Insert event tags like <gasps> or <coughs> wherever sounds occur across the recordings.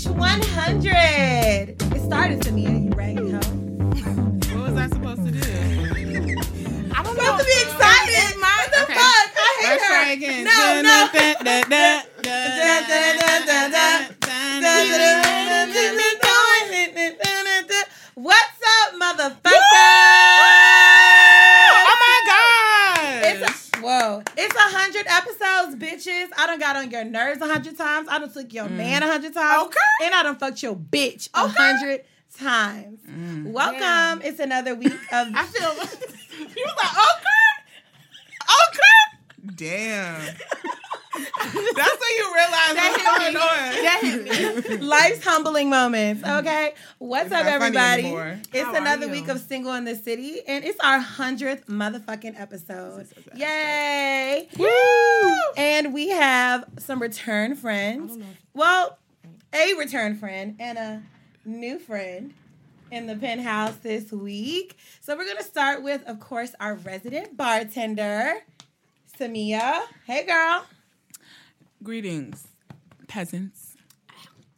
100. It started to me, you raggedy hoe. What was I supposed to do? I'm supposed to be excited. What the Okay. fuck? I hate Let's her. try again. No, no. Episodes, bitches. I done got on your nerves a hundred times. I done took your mm. man a hundred times. Okay. And I done fucked your bitch a hundred times. Mm. Welcome. It's another week <laughs> of I feel. <laughs> you was like, okay, okay. <laughs> Damn. <laughs> That's when you realize what's going on. That hit me. life's humbling moments. Okay. What's It's up, everybody? It's How another week of Single in the City, and it's our hundredth motherfucking episode. Yay! Woo! And we have some return friends. Well, a return friend and a new friend in the penthouse this week. So we're gonna start with, of course, our resident bartender, Samia. Hey, girl. Greetings, peasants.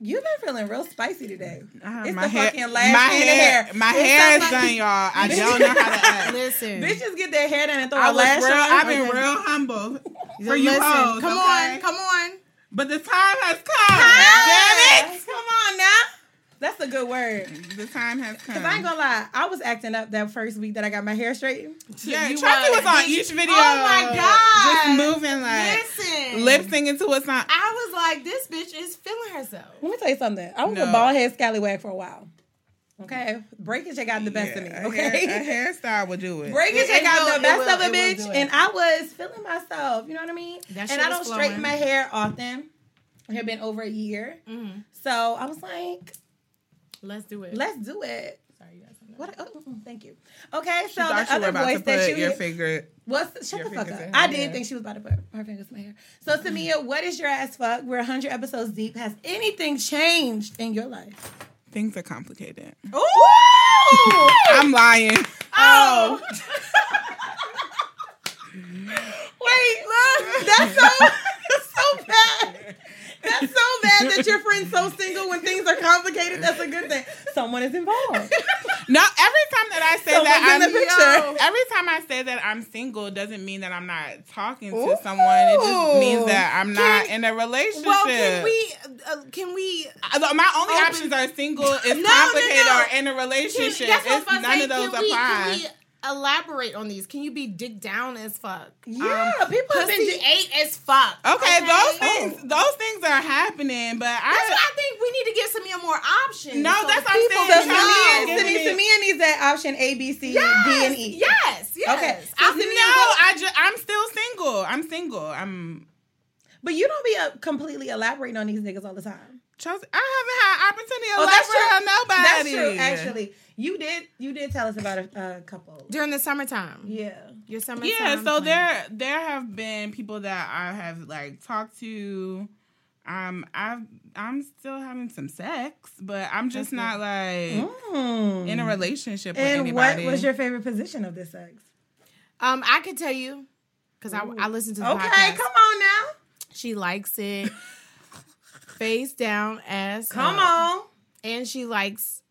You've been feeling real spicy today. I It's my the hair, fucking lash my hair, hair. my It's hair is funny. done, y'all. I <laughs> don't know how to act. Listen. Bitches get their hair done and throw I a was lash real. on. I've been Okay. real humble for you Listen, hoes. come okay? on, come on. But the time has come. Yeah. Damn it! Come on now. That's a good word. <laughs> The time has come. Cause I ain't gonna lie, I was acting up that first week that I got my hair straightened. yeah, You Tracy was. was on each video. Oh my God. Just moving like Listen. lip syncing to a song. I was like, this bitch is feeling herself. Let me tell you something. I was a No. bald head scallywag for a while. Okay, breakage I got the best of me. Yeah, a Okay, hair- a hairstyle would do it. breakage I It got will- the best will- of a bitch, and I was feeling myself. You know what I mean? That and I don't straighten my hair often. It had been over a year, Mm-hmm. so I was like, Let's do it. let's do it. Sorry, you got something. What? Oh, thank you. Okay, so She the other voice that put you your finger. What's shut Your the fuck up? I did hair. think she was about to put her fingers in my hair. So mm-hmm. Samia, what is your ass fuck? We're 100 episodes deep. Has anything changed in your life? Things are complicated. Ooh! <laughs> I'm lying. Oh. oh. <laughs> Wait, look, that's so that's <laughs> so bad. That's so bad that your friend's so single when things are complicated. That's a good thing. Someone is involved. No, every time that I say Someone's that in I'm the picture. Yo, every time I say that I'm single doesn't mean that I'm not talking to someone. It just means that I'm not in a relationship. Well, can we? Uh, can we? Uh, My only options are single, is no, complicated, no. or in a Can, relationship. what It's, none saying. of those can apply. Can we elaborate on these? Can you be dick down as fuck? Yeah, people have been. Pussy ate as fuck. okay, those Oh. things, those things are happening, but That's why I. I think we need to give Samia more options. No, so that's the what I'm people saying. So No. Samia, Give Samia, me- needs that option A, B, C, Yes, D, and E. Yes, yes. Okay, so I, Samia, No, what- I just I'm still single. I'm single. I'm But you don't be uh, completely elaborating on these niggas all the time. Chelsea. I haven't had opportunity to Oh, elaborate on nobody. That's true. Actually, you did. You did tell us about a, a couple. during the summertime. Yeah. Your summertime. Yeah, so plan. there there have been people that I have like talked to. Um, I've I'm still having some sex, but I'm just not like in a relationship with Mm. And anybody. what was your favorite position of this sex? Um, I could tell you because I, I listened to the Okay, podcast. come on now. She likes it face down, ass. Come up. on. and she likes.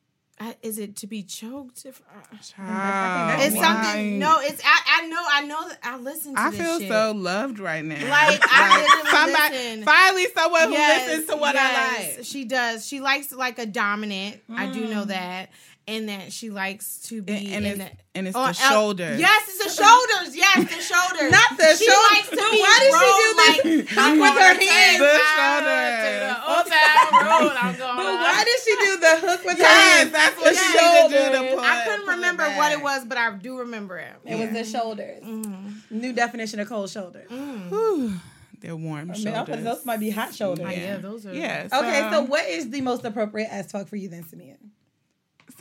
Uh, is it to be choked? If, uh, Child, it's why? something. No, it's. I. I know. I know that. I listen to. I this feel shit. so loved right now. Like, I literally somebody listen. finally someone Yes, who listens to what yes, I like. She does. She likes like a dominant. I do Mm. know that, and that she likes to be And, and in it's the. and it's on- the shoulders. Yes, it's the shoulders. Yes, the shoulders. Not the she shoulders. likes to be why did she do this like, hook I'm with gonna her hands? The shoulders. to the Old Road. I'm going. But why did she do the hook with her hands? that's what The she needed to do to shoulders. put. I couldn't remember back. what it was, but I do remember it. It was the shoulders. Mm-hmm. New definition of cold shoulders. Mm. Whew, They're warm I mean, I shoulders. those might be hot shoulders. Oh, yeah, those are. Yeah. Okay, so what is the most appropriate as fuck for you then, Simeon?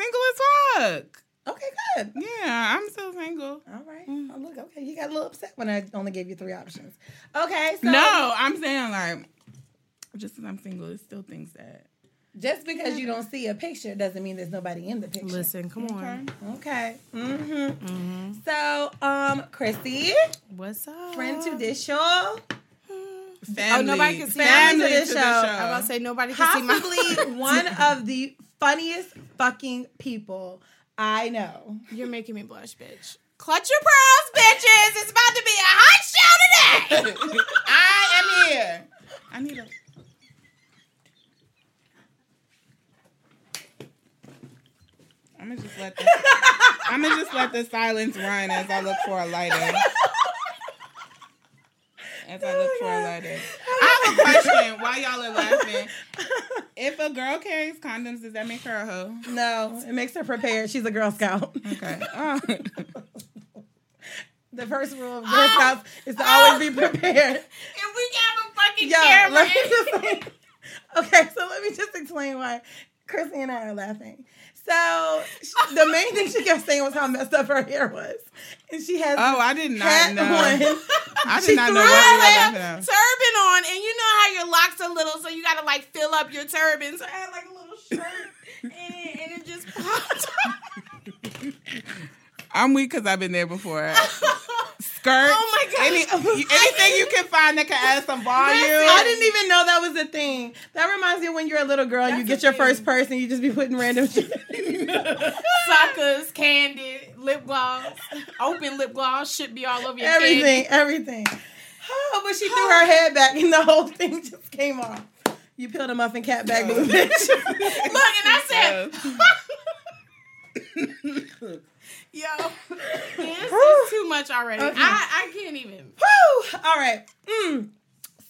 Single as fuck. Okay, good. Yeah, I'm still single. All right. Oh, look, okay, you got a little upset when I only gave you three options. Okay, so No, I'm saying like, just because I'm single, it's still things that. just because you don't see a picture doesn't mean there's nobody in the picture. Listen, come on. Okay. Mm-hmm. So, um, Chrissy, What's up? friend to this show, Family. Oh, nobody can see Family family to to the the show. show. I'm about to say nobody can see my possibly <laughs> one of the funniest fucking people I know. You're making me blush, bitch. Clutch your pearls, bitches. It's about to be a hot show today. <laughs> I am here. I need a. I'm gonna just let the, I'm gonna just let the silence run as I look for a lighter. As I look for a. I have a question. While y'all are laughing, <laughs> if a girl carries condoms, does that make her a hoe? No, it makes her prepared. She's a Girl Scout. Okay. <laughs> Oh. The first rule of oh. Girl Scouts is to always be oh. prepared. If we have a fucking Yo, camera. let me just <laughs> okay, so let me just explain why Chrissy and I are laughing. So sh- the main thing she kept saying was how messed up her hair was, and she has Oh, I did not know. on. I did <laughs> She not know what her we were hair- laughing at. turban on, and you know how your locks are little, so you gotta like fill up your turban. So I had like a little shirt, and it, and it just popped. <laughs> I'm weak because I've been there before. <laughs> Skirt. Oh my God. Any, <laughs> anything you can find that can add some volume. I didn't even know that was a thing. That reminds me of when you're a little girl and you get your first purse and you just be putting random shit. <laughs> Suckers, candy, lip gloss, open lip gloss should be all over your everything, candy. everything. Oh, but she threw her head back and the whole thing just came off. You peeled a muffin cap back, bitch. <laughs> Look, and I said, "Yo, <laughs> this is too much already. Okay. I, I can't even." Woo! All right. Mm.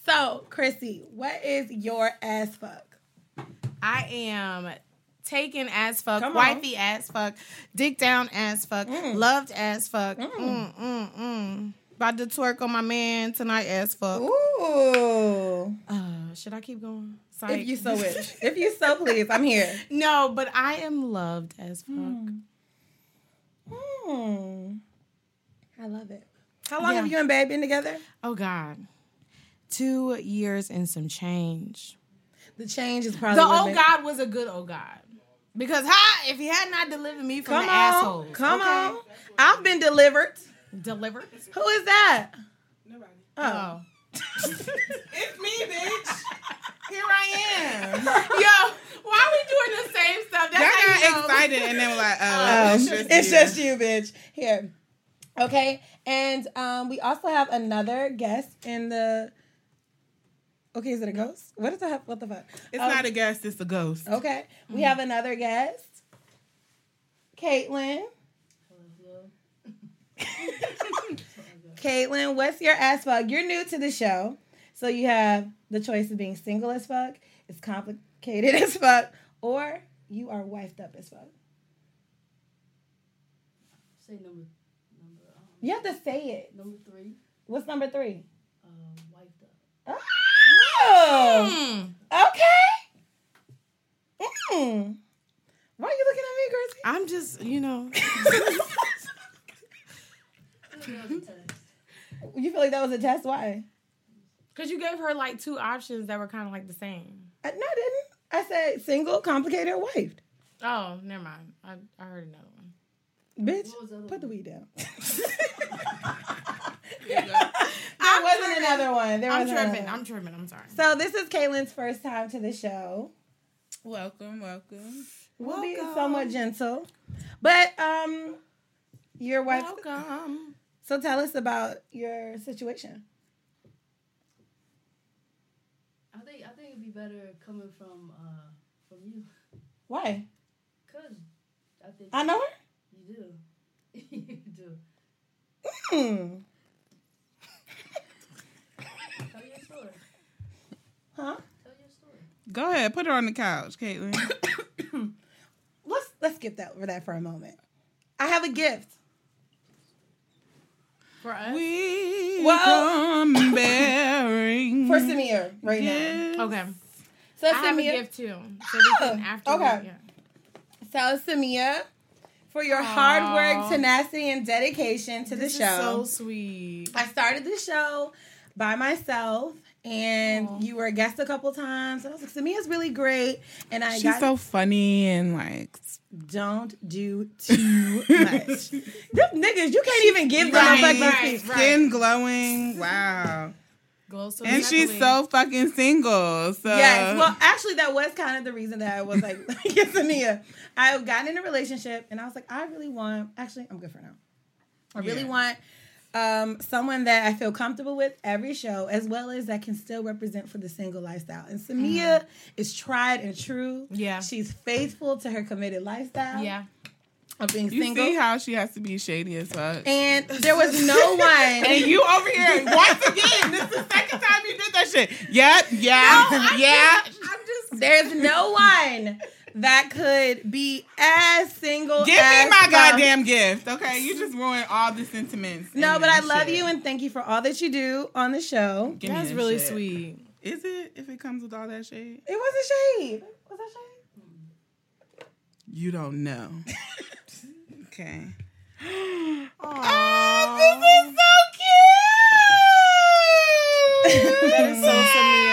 So, Chrissy, what is your ass fuck? I am taken as fuck, Come on. wifey as fuck, dick down as fuck, loved as fuck. Mm. Mm, mm, About to twerk on my man tonight as fuck. Ooh. Uh, should I keep going? Psych. If you so wish. <laughs> If you so please, I'm here. no, but I am loved as fuck. Hmm. I love it. How long Yeah. have you and Babe been together? Oh God, two years and some change. The change is probably The what oh made- God was a good oh God. Because ha, if he had not delivered me from Come the on, assholes, come okay? on. I've been delivered. delivered. Who is that? Nobody. Oh, Oh, <laughs> It's me, bitch. <laughs> Here I am. <laughs> yo, why are we doing the same stuff? That's Y'all how you got know. excited and then we're like, oh, <laughs> Um, it's just it's you. just you, bitch. Here. Okay. And um, we also have another guest in the. Okay, is it a ghost? What is the what the fuck? It's Um, not a guest, it's a ghost. Okay. We have another guest. Caitlin. <laughs> <laughs> Caitlin, what's your ass fuck? You're new to the show. So you have the choice of being single as fuck, it's complicated <laughs> as fuck, or you are wifed up as fuck. Say number number um, You have to say it. number three. What's number three? Uh, wiped up. Oh, Mm. okay. Mm. Why are you looking at me, Gracie? I'm just, you know, <laughs> You feel like that was a test? Why? because you gave her like two options that were kind of like the same. I, no, I didn't. I said single, complicated, or wifed. Oh, never mind. I, I heard another one. Bitch, the other put the weed down. <laughs> <laughs> there wasn't another one. There I'm wasn't another tripping. one. I'm tripping. I'm sorry. So this is Kaylin's first time to the show. Welcome, welcome. We'll be somewhat gentle, but um, your wife. Welcome. So tell us about your situation. I think I think it'd be better coming from uh from you, Why? cause I think I know her. you do. <laughs> you do. Hmm. Tell your story. Huh? Tell your story. Go ahead, put her on the couch, Caitlin. <coughs> Let's let's skip that over that for a moment. I have a gift. For us. we Well- come bearing. For Samia right now. Okay. So I have a gift too. So we can Oh, after. okay. So, Samia, for your hard work, tenacity, and dedication to the This is show. so sweet. I started the show by myself, and you were a guest a couple times. And I was like, Samia's really great. And I She's got so funny and like don't do too much. <laughs> Them niggas, you can't even give them a fucking right, speech. skin glowing. Wow. Glow so And she's so fucking single. So Yes. Well, actually, that was kind of the reason that I was like, <laughs> yes, Samia. I've gotten in a relationship, and I was like, I really want. Actually, I'm good for now. I really Yeah. want um, someone that I feel comfortable with every show, as well as that can still represent for the single lifestyle. And Samia is tried and true. Yeah. She's faithful to her committed lifestyle Yeah. of being you single. see how she has to be shady as fuck. and there was no <laughs> one. And you over here once again. This is the second time you did that shit. Yep, yeah, yeah. I'm just. There's no one that could be as single. Give as me my Sam. goddamn gift, okay? You just ruined all the sentiments. No, but I that love you and thank you for all that you do on the show. Give me That's that really shit. sweet. Is it if it comes with all that shade? It wasn't shade. Was that shade? You don't know. <laughs> okay. Oh, this is so cute. That is so Samia.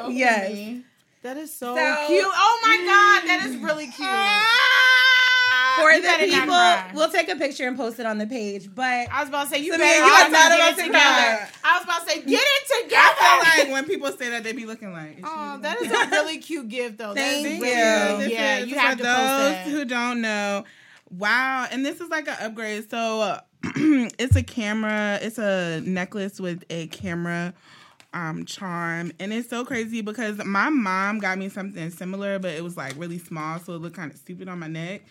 Oh, Yes. That is so, So- cute. Oh my god, that is really cute. For You the people, we'll take a picture and post it on the page. But I was about to say you Samia, better you are not get about it to together. cry. I was about to say get it I together. feel like when people say that, they be looking like. Oh, that is <laughs> a really cute gift, though. Thank that is you. really Yeah, good. Yeah, is you for have to those who don't know. Wow, and this is like an upgrade. So uh, <clears throat> it's a camera. It's a necklace with a camera um charm, and it's so crazy because my mom got me something similar, but it was like really small, so it looked kind of stupid on my neck.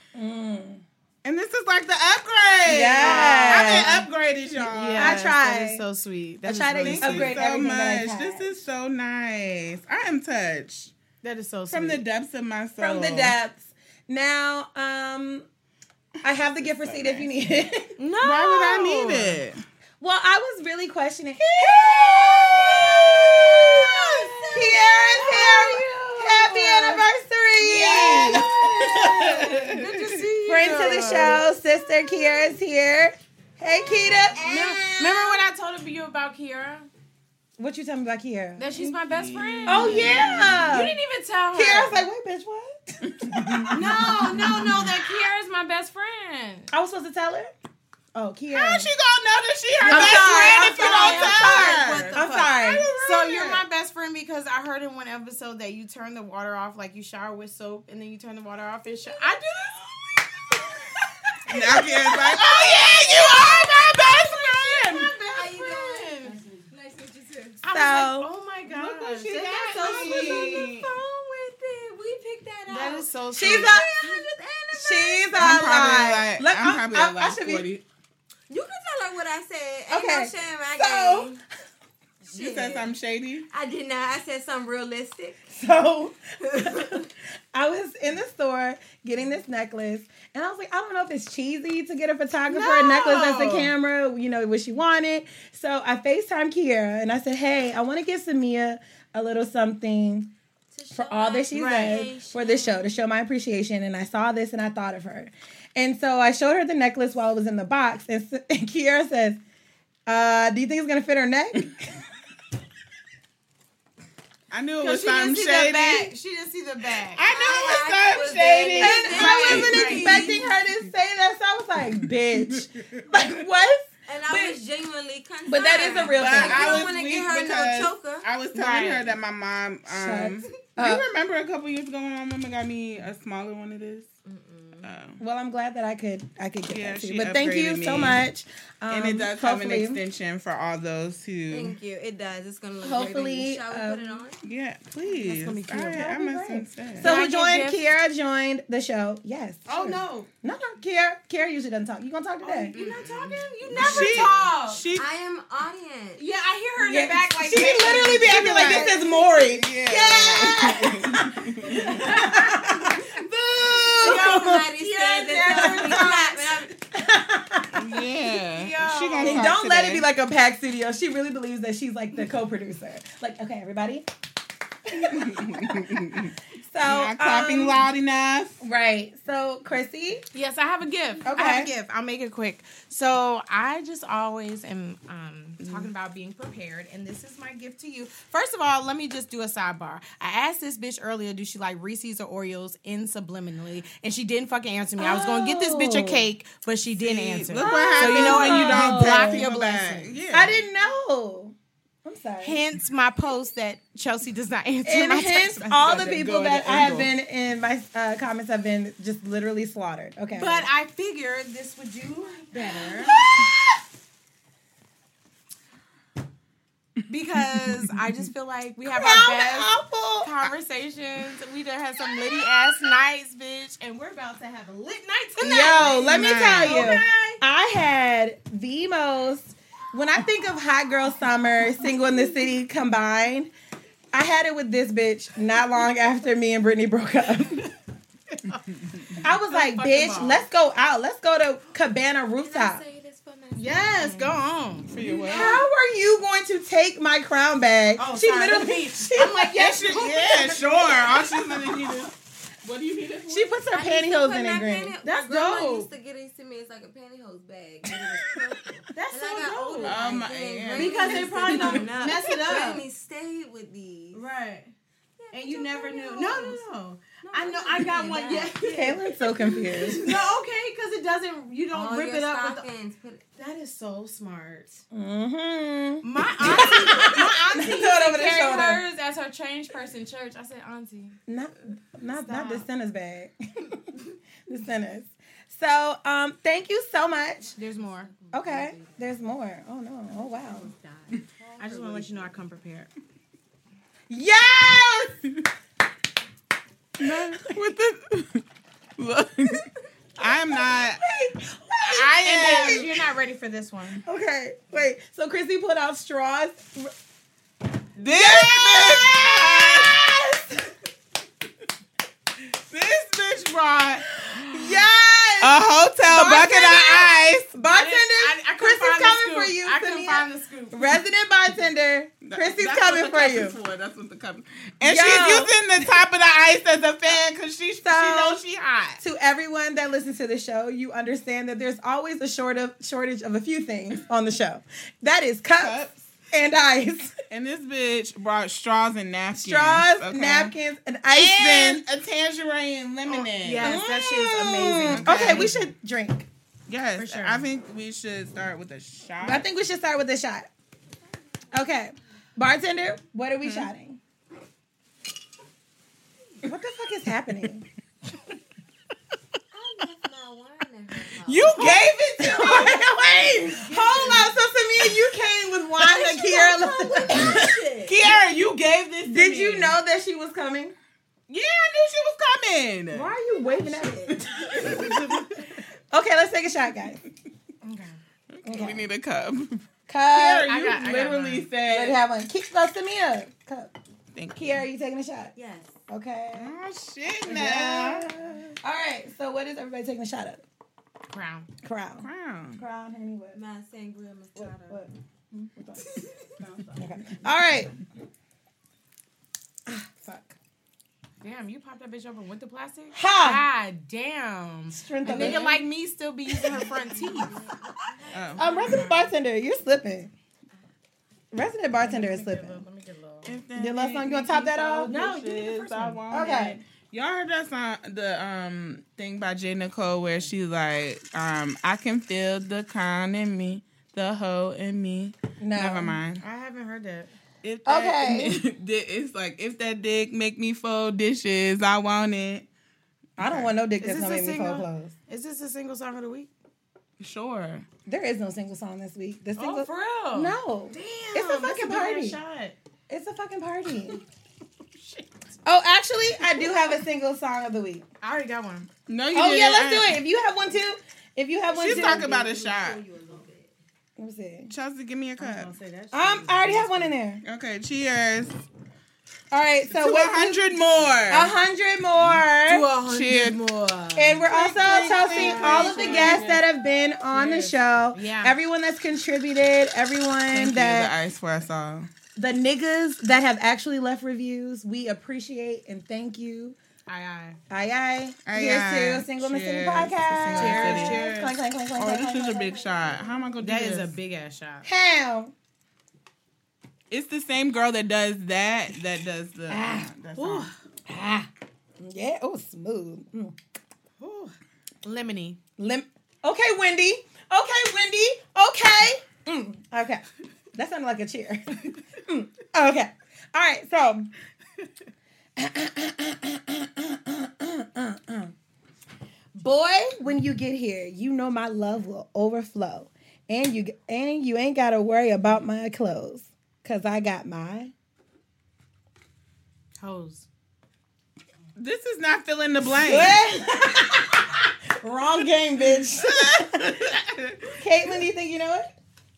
And this is like the upgrade. Yes. I've been upgraded, y'all. Yes, I tried. That is so sweet. I tried to really Thank sweet. you upgrade so everything that much. This is so nice. I am touched That is so sweet. from the depths of my soul. from the depths. Now, um, I have the gift receipt if you need it. No. Why would I need it? Well, I was really questioning. Kiara's here. Happy anniversary! Good to see you. Friend to the show, sister Kiara's here. Hey, Kita. Remember when I told you about Kira? What you telling me about Kiara? That she's my best friend. Oh yeah. You didn't even tell her. Kiara's like, wait, bitch, what? <laughs> no, no, no. That Kiara's my best friend. I was supposed to tell her. Oh, Kiara. How she gonna know that she her I'm best sorry, friend I'm if you sorry, don't I'm tell sorry. her? I'm sorry. So you're my best friend because I heard in one episode that you turn the water off, like you shower with soap, and then you turn the water off and shower. I do this. Now Kira's like, <laughs> oh yeah, you are my best friend. My best friend. Nice to meet you too. I was So- like, oh my god, Look what she Isn't got that so me. sweet. phone with it. We picked that up. That is so sweet. She's a she's a I'm probably lie. like, Look, I'm probably I, at I like should be. 40. You can tell her what I said. Okay, no so- gave. You <laughs> said something shady? I did not. I said something realistic. So <laughs> <laughs> I was in the store getting this necklace, and I was like, I don't know if it's cheesy to get a photographer a necklace as a camera, you know, what she wanted. So I FaceTime Kiera and I said, Hey, I want to give Samia a little something for all that she's done for this show to show my appreciation. And I saw this and I thought of her. And so I showed her the necklace while it was in the box, and, s- <laughs> and Kiera says, uh, "Do you think it's gonna fit her neck?" <laughs> I knew it was she didn't something see shady. the back. She didn't see the back. I knew it was I something shady. And I wasn't Right. expecting her to say that, so I was like, "Bitch, <laughs> like what?" And I But- was genuinely concerned. But that is a real But thing. You I don't wanna weak get her no choker. I was telling Right. her that my mom. Um, Shut you remember a couple years ago when my mama got me a smaller one of this? Oh. Well, I'm glad that I could I could get Yeah, that to you. But thank you upgraded so much. Um, and it does have an extension for all those who. Thank you. It does. It's gonna look Hopefully, Great on. Shall we put it um, on? Yeah, please. gonna be cute. I, I That'd be must great. So I who joined? gifts? Kiera joined the show. Yes. Oh sure. no, No, no, Kiera. Kiera usually doesn't talk. You gonna talk today? you're not talking. You never she, talk. She, I am audience. yeah, I hear her in Yeah, the back like she that. literally be acting like this is Maury. Somebody <laughs> said <laughs> that we clap, and I'm- yeah. She gonna And don't let it be like a pack studio. She really believes that she's like the co-producer. Like, okay, everybody. <laughs> <laughs> so So Not clapping um, loud enough. Right. So Chrissy. Yes, I have a gift. Okay. I have a gift. I'll make it quick. So I just always am um, talking about being prepared, and this is my gift to you. First of all, let me just do a sidebar. I asked this bitch earlier, do she like Reese's or Oreos in subliminally, and she didn't fucking answer me. I was gonna get this bitch a Oh. cake, but she didn't answer. Look what happened. So you know, and you don't block your people back. blessings. Yeah. I didn't know. I'm sorry. Hence my post that Chelsea does not answer and my hence text all the people that I have been in my uh, comments have been just literally slaughtered. Okay. But I figured this would do better. <laughs> because I just feel like we have our best apple. conversations. We done had some litty ass nights, bitch, and we're about to have a lit night tonight. Yo, let me tell you, Okay. I had the most. When I think of hot girl summer, single in the city combined, I had it with this bitch not long after me and Brittany broke up. I was like, bitch, ball. let's go out. Let's go to Cabana Rooftop. Yes, go on. For your what? How are you going to take my crown bag? Oh, she sorry. literally, <laughs> she, I'm like, yes, Yeah, <laughs> she- yeah, sure. All she's gonna need is. What do you need it for? she puts her pantyhose in it green. That's my grandma dope. used to get it to me. It's like a pantyhose bag. But it was purple. <laughs> That's and so I got dope. older. Oh like, my- dang, Because they used probably do don't enough. mess it up. Granny stayed with these. Right. And you never knew. No, no, no. <laughs> <laughs> No, I know. I got one. Yeah. Caitlin's so confused. No, okay, because it doesn't. You don't All rip it up. With the. Put, that is so smart. Mm-hmm. My <laughs> auntie, my auntie used to carry hers as her change purse in church. I said, auntie. Not, not, not the Stop. sinner's bag. the sinners. So, um, thank you so much. There's more. Okay, there's more. Oh no! Oh wow! I just want to let you know I come prepared. Yes. with the look. I'm not. Wait, I And am. you're not ready for this one. Okay, wait. So Chrissy pulled out straws. This bitch. This bitch brought <gasps> Yes. A hotel bucket of ice. bartender. I, I couldn't Chrissy's coming for you. I couldn't find the scoop. Resident bartender. Chrissy's coming for you. For. That's what the cup. And Yo. she's using the top of the ice as a fan because she she knows she hot. To everyone that listens to the show, you understand that there's always a short of shortage of a few things on the show. That is cups, Cups. And ice, <laughs> And this bitch brought straws and napkins. straws, okay? napkins, and ice and bin. a tangerine lemonade. Yes, that shit's amazing. Mm. Okay, Okay. we should drink. Yes, For sure. I think we should start with a shot. I think we should start with a shot. Okay, bartender, what are we shotting? What the fuck is happening? <laughs> I left my wine at her house. You <laughs> gave it to me. wait, wait, hold on. So Samia, you came with wine that Kiara left. Kiara, you gave this. To Did me. you know that she was coming? Yeah, I knew she was coming. Why are you waving at it? <laughs> okay, let's take a shot, guys. We need a cup. Cup. Kiara, you got- literally mine. Let said. it have one. Keep uh, Samia. Cup. Thank you. Kiara, you taking a shot? Yes. Okay. Oh shit! Now All right. So what is everybody taking a shot of? Crown. Crown. crown. Crown. Henny what? My sangria What? moscato. what? <laughs> Okay. <laughs> All right. Ah, fuck. Damn, you popped that bitch open with the plastic? Ha! God damn. Strength A of nigga it. like me still be using her front teeth. <laughs> Oh. Um, resident bartender, you're slipping. Resident bartender is slipping. Let me get a little. Your last song, you gonna top that off? No, give me the first one. Okay. It. Y'all heard that song, the um thing by J Nicole where she's like, um, I can feel the con in me, the hoe in me. No. Never mind. I haven't heard that. If that, Okay. <laughs> it's like if that dick make me fold dishes, I want it. I don't want no dick that's this gonna a make me fold clothes. Is this a single song of the week? Sure. There is no single song this week. The single Oh, for real? No. Damn. It's a fucking big ass party. Shot. It's a fucking party. <laughs> oh, actually, I do have a single song of the week. I already got one. No, you Oh didn't. Oh yeah, let's do it. If you have one too, if you have one She's too, talking about a shot. Let me see. Chelsea, give me a cup. Don't say Um, I already have one in there. Okay, cheers. All right, so To a what? hundred A more. hundred more. Cheers. more. And we're also toasting all of the guests that have been on the show. Yeah. Everyone that's contributed, everyone Thank you, the ice for us all. The niggas that have actually left reviews, we appreciate and thank you. Aye, aye. Aye, aye. Aye, Here's aye. to Single in the City Cheers podcast. In. Cheers. Clank, clank, clank, clank, Oh, clank, this clank, is a big shot. How am I gonna do That this? is a big ass shot. How? It's the same girl that does that that does the. Ah. that song. Ah. Yeah. Oh, smooth. Mm. Lemony. Lim- okay, Wendy. Okay, Wendy. Okay. Mm. Okay. That sounded like a cheer. <laughs> Mm. Okay. All right. So. Boy, when you get here, you know my love will overflow, and you and you ain't gotta worry about my clothes, cause I got my. Hose. This is not filling the blank. <laughs> Wrong game, bitch. <laughs> Caitlin, do you think you know it?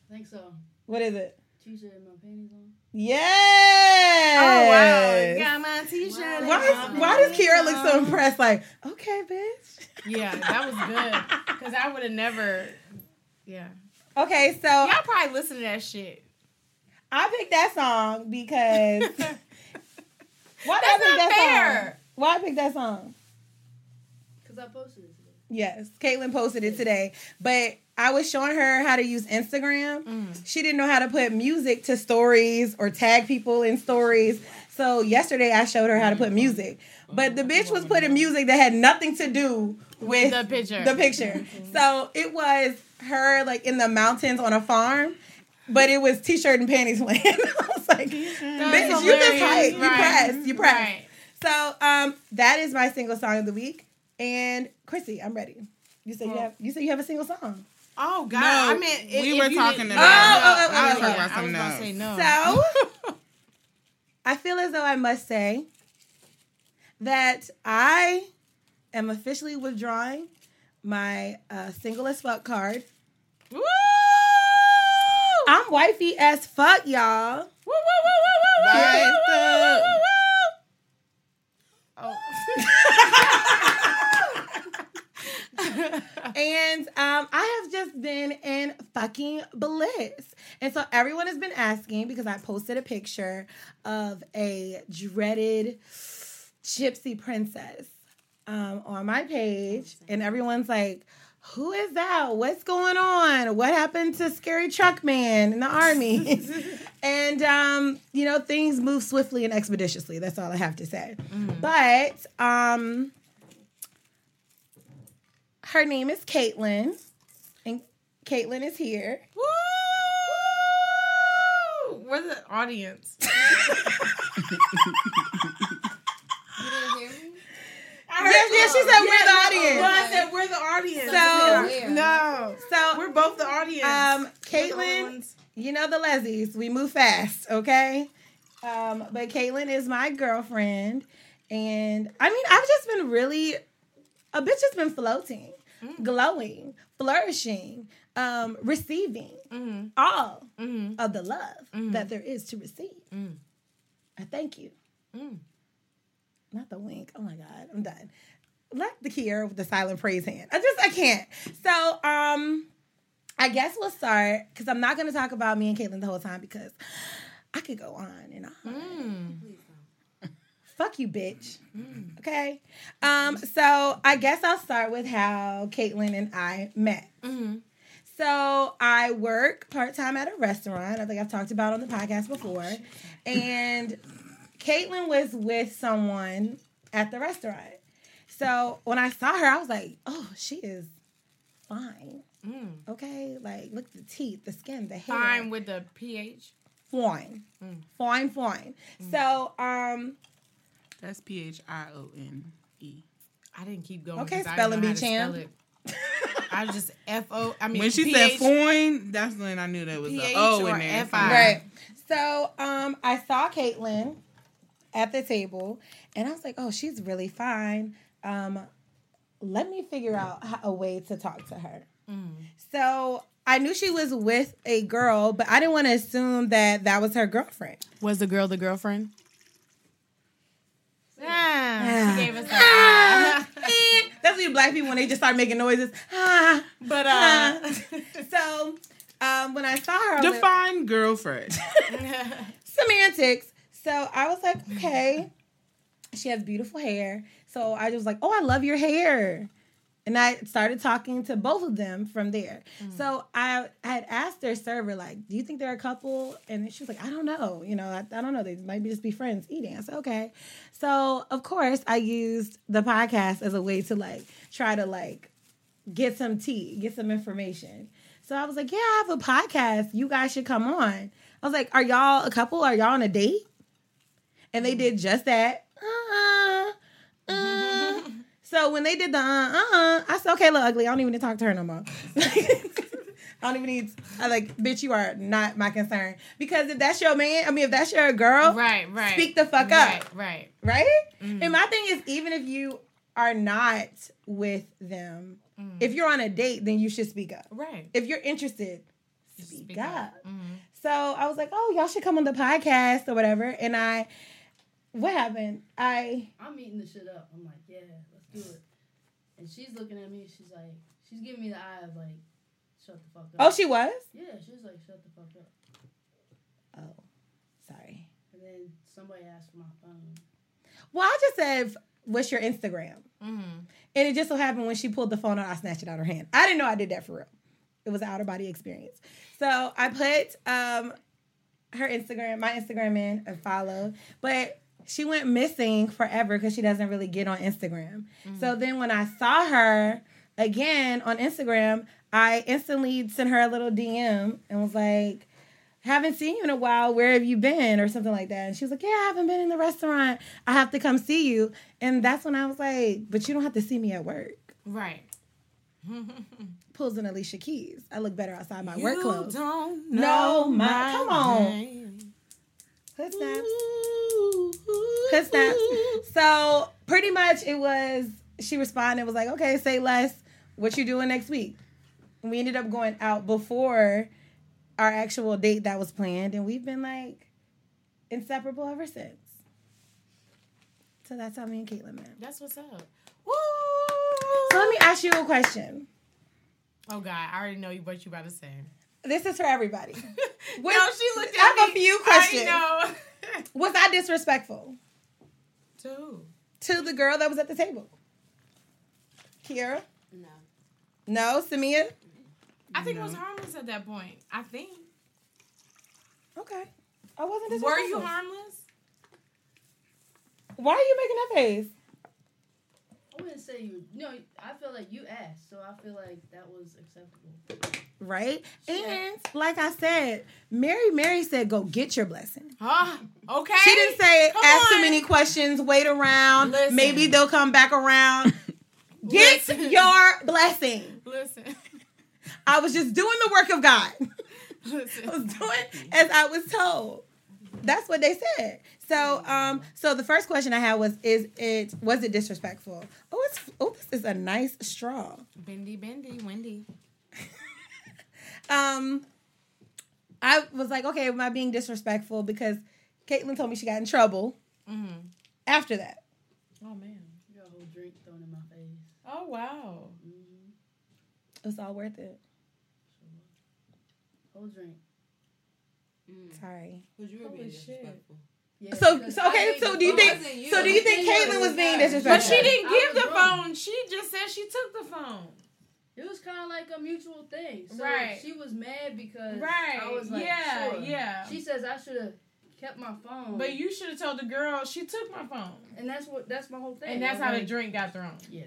I think so. What is it? T-shirt and my panties on. Yes. Oh wow. Got my t-shirt. Why, is, why does Kira look so impressed? Like, okay, bitch. Yeah, that was good. <laughs> Cause I would have never. Yeah. Okay, so Y'all probably listen to that shit. I picked that song because <laughs> why did I That's pick not that fair. song? Why I picked that song? Cause I posted it today. Yes, Caitlin posted it today, but I was showing her how to use Instagram. Mm. She didn't know how to put music to stories or tag people in stories. So yesterday I showed her how to put music, but the bitch was putting music that had nothing to do with The picture. The picture. So it was her like in the mountains on a farm. But it was t-shirt and panties <laughs> playing. I was like, bitch, you just hype. You Right. press. You press. Right. So um, that is my single song of the week. And Chrissy, I'm ready. You say you have you say you have a single song. Oh God! No, I meant if- we were talking about- Oh, oh, oh, I was oh, talking oh. about I was something else. say no. So I feel as though I must say that I am officially withdrawing my uh, single as fuck card. Woo! I'm wifey as fuck, y'all. Woo, woo, woo, woo, woo, woo, woo, the- woo, woo, woo. And um, I have just been in fucking bliss. And so everyone has been asking because I posted a picture of a dreaded gypsy princess um, on my page, and everyone's like, who is that? What's going on? What happened to Scary Truck Man in the army? <laughs> and um, you know, things move swiftly and expeditiously. That's all I have to say. But um, her name is Caitlin, and Caitlin is here. Woo! Where's the audience? You didn't hear me? I Yeah, yeah, she said we're the audience. Well, I said we're the audience. So- Where? no, So we're both the audience. Um, Caitlin, you know the Leslie's. We move fast, okay? Um, but Caitlin is my girlfriend, and I mean, I've just been really a bitch has been floating, glowing, flourishing, um, receiving Mhm. all Mhm. of the love Mhm. that there is to receive. Mm. I thank you. Mm. Not the wink. Oh my god, I'm done. Let the Kier with the silent praise hand. I just I can't. So um, I guess we'll start because I'm not gonna talk about me and Caitlin the whole time because I could go on and on. Mm. Fuck you, bitch. Okay. Um, so I guess I'll start with how Caitlin and I met. Mhm. So I work part time at a restaurant. I think I've talked about on the podcast before. And Caitlin was with someone at the restaurant. So when I saw her, I was like, oh, she is fine. Mm. Okay. Like, look at the teeth, the skin, the hair. Fine with the pH. Fine. Mm. Fine, fine. So, um, That's P H I O N E. I didn't keep going. Okay, spelling didn't bee know how to champ. spell it. I was just F O. I mean, When she PH, said foin, that's when I knew that was PH a O in there. FI. Right. So um, I saw Caitlin at the table, and I was like, "Oh, she's really fine. Um, let me figure out a way to talk to her." So I knew she was with a girl, but I didn't want to assume that that was her girlfriend. Was the girl the girlfriend? Ah. Ah, she gave us Ah. that. <laughs> That's what you black people when they just start making noises. Ah, but ah. uh, <laughs> so um, when I saw her, I was Define girlfriend. <laughs> Semantics. So I was like, okay. She has beautiful hair. So I was like, oh, I love your hair. And I started talking to both of them from there. So I, I had asked their server, like, do you think they're a couple? And she was like, I don't know. You know, I, I don't know. They might be just be friends eating. I said, okay. So of course I used the podcast as a way to like try to like get some tea, get some information. So I was like, yeah, I have a podcast. You guys should come on. I was like, are y'all a couple? Are y'all on a date? And they did just that. Uh, uh. So when they did the uh uh, I said, okay, look, ugly. I don't even need to talk to her no more. <laughs> I don't even need. To, I like, bitch. You are not my concern because if that's your man, I mean, if that's your girl, Right, right. speak the fuck right, up, Right. right? And my thing is, even if you are not with them, if you're on a date, then you should speak up. Right. If you're interested, speak, Speak up. up. So I was like, oh, y'all should come on the podcast or whatever. And I, what happened? I, I'm eating the shit up. I'm like, yeah, let's do it. And she's looking at me. She's like, she's giving me the eye of like, shut the fuck up. oh, she was. Yeah, she was like, shut the fuck up. Oh, sorry. And then somebody asked for my phone. Well, I just said, what's your Instagram? Mm-hmm. And it just so happened when she pulled the phone out, I snatched it out of her hand. I didn't know I did that for real. It was an outer body experience. So I put um her Instagram, my Instagram in and followed, but she went missing forever because she doesn't really get on Instagram. So mm-hmm. then when I saw her again on Instagram, I instantly sent her a little DM and was like, haven't seen you in a while. Where have you been? Or something like that. And she was like, Yeah, I haven't been in the restaurant. I have to come see you. And that's when I was like, But you don't have to see me at work. Right. Pulls in Alicia Keys. I look better outside my You work clothes. don't know know my- my come on. name. Hood snaps. Hood snaps. So pretty much it was she responded, was like, Okay, say less. What you doing next week? And we ended up going out before our actual date that was planned, and we've been like inseparable ever since. So that's how me and Caitlin met. That's what's up. Woo! So let me ask you a question. Oh God, I already know what you about to say. This is for everybody. <laughs> no, she looked at I have me. a few questions. I know. <laughs> Was I disrespectful to who? to the girl that was at the table? Kiera? No. No, Samia? I think it was harmless at that point. I think. Okay. I wasn't disrespectful. Were disrespectful. you harmless? Why are you making that face? I wouldn't say you. No, I feel like you asked, so I feel like that was acceptable. Right? And like I said, Mary Mary said go get your blessing. Ah, okay. She didn't say Come ask too many questions, wait around, Listen. maybe they'll come back around. <laughs> Get Listen. your blessing. Listen. I was just doing the work of God. <laughs> I was doing as I was told. That's what they said. So, um, so the first question I had was, is it was it disrespectful? Oh, it's oh, this is a nice straw. Bendy, bendy, windy. <laughs> Um, I was like, okay, am I being disrespectful? Because Caitlin told me she got in trouble Mm-hmm. after that. Oh man. You got a whole drink thrown in my face. Oh wow. It was all worth it. Whole drink. Mm. Sorry. Because you were being disrespectful. Yeah, So, so okay. So do you think? you. So do you It think was Caitlin was being disrespectful? But she didn't give the wrong. phone. She just said she took the phone. It was kind of like a mutual thing. So Right. she was mad because Right. I was like, Yeah, sure. yeah. She says I should have kept my phone. But you should have told the girl she took my phone. and that's what that's my whole thing. And that's how was the drink got thrown. Yeah.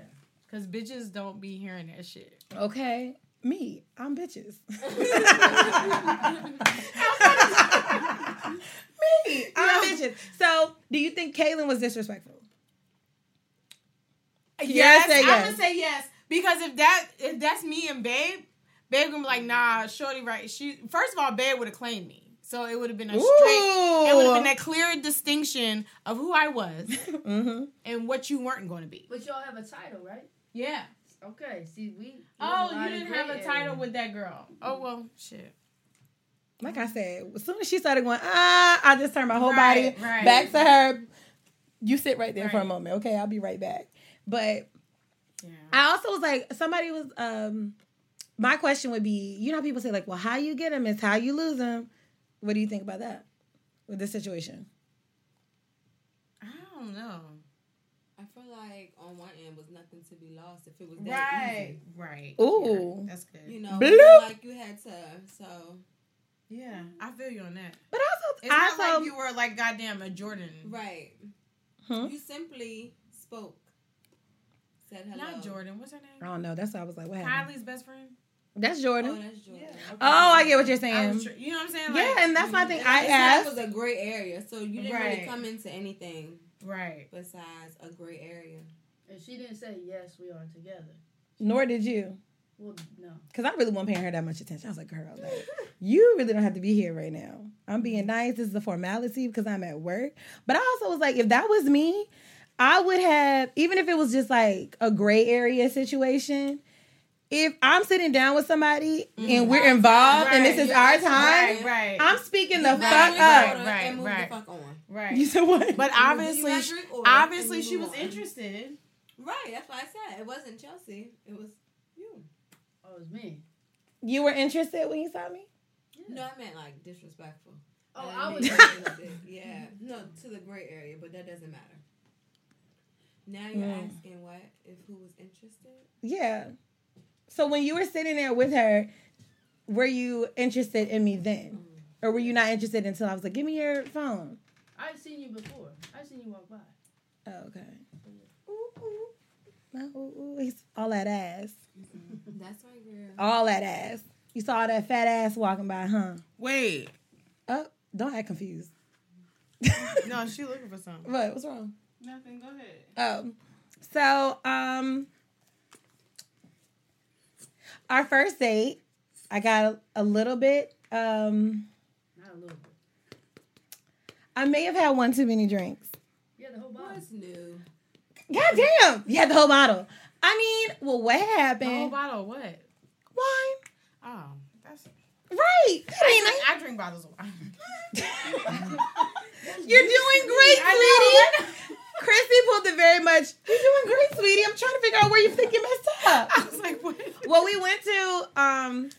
Cause bitches don't be hearing that shit. Okay. Me, I'm bitches. <laughs> <laughs> Me, I'm bitches. So, do you think Kaylin was disrespectful? Yes, say I'm gonna say yes because if that if that's me and Babe, Babe gonna be like, nah, Shorty, right? She first of all, Babe would have claimed me, so it would have been a straight. It would have been a clear distinction of who I was <laughs> Mm-hmm. and what you weren't going to be. But y'all have a title, right? Yeah. Okay. See, we. Oh, you didn't have a title area. with that girl. Oh well, shit. Like I said, as soon as she started going, ah, I just turned my whole Right, body right. back to her. You sit right there for a moment, okay? I'll be right back. But Yeah. I also was like, somebody was, um, my question would be, you know, how people say like, well, how you get them is how you lose them. What do you think about that? with this situation? I don't know. I feel like on one end was nothing to be lost if it was that Right, right. Ooh. Yeah, that's good. You know, Bloop. like you had to. So yeah, I feel you on that. But also, It's I not also, like you were like goddamn a Jordan. right, Hmm? you simply spoke, said hello. Not Jordan. What's her name? I don't know. That's why I was like, what happened? Kylie's best friend. That's Jordan. Oh, Jordan. that's Jordan. Yeah. Okay. Oh, I get what you're saying. tr- you know what I'm saying? Yeah, and that's my thing. And I asked. it was a gray area, so you didn't really come into anything right. besides a gray area. And she didn't say yes, we are together. Nor did you. Well, no. Because I really wasn't paying her that much attention. I was like, girl, like, you really don't have to be here right now. I'm being nice. This is a formality because I'm at work. But I also was like, if that was me, I would have, even if it was just like a gray area situation, if I'm sitting down with somebody and mm-hmm. we're involved and this is Right, our time, Right, right. I'm speaking the fuck up. go Right, and move right. the fuck on. right. You said what? But obviously, she- obviously she was on. interested. Right, that's why I said it wasn't Chelsea. It was you. Oh, it's me. you were interested when you saw me? No, I meant like disrespectful. Oh, And I was. that a little bit. Yeah, <laughs> no, to the gray area, but that doesn't matter. Now you're Mm. asking what if who was interested? Yeah. So when you were sitting there with her, were you interested in me then? Or were you not interested until I was like, give me your phone? I've seen you before. I've seen you walk by. Oh, okay. Ooh, ooh. No, ooh, ooh, he's all that ass. That's my girl. All that ass. You saw that fat ass walking by, huh? Wait, Oh, don't act confused. <laughs> No, she looking for something. What? What's wrong? nothing. Go ahead. Oh, so um, our first date, I got a, a little bit. Um, Not a little bit. I may have had one too many drinks. Yeah, the whole bottle. What's new? God damn, you had the whole bottle. I mean, well, what The whole happened? bottle of what? Wine, Oh, that's. right? That I drink, I drink bottles of wine. <laughs> You're doing great, sweetie. Chrissy pulled it very much. You're doing great, sweetie. I'm trying to figure out where you think you messed up. <laughs> I was like, what? well, we went to um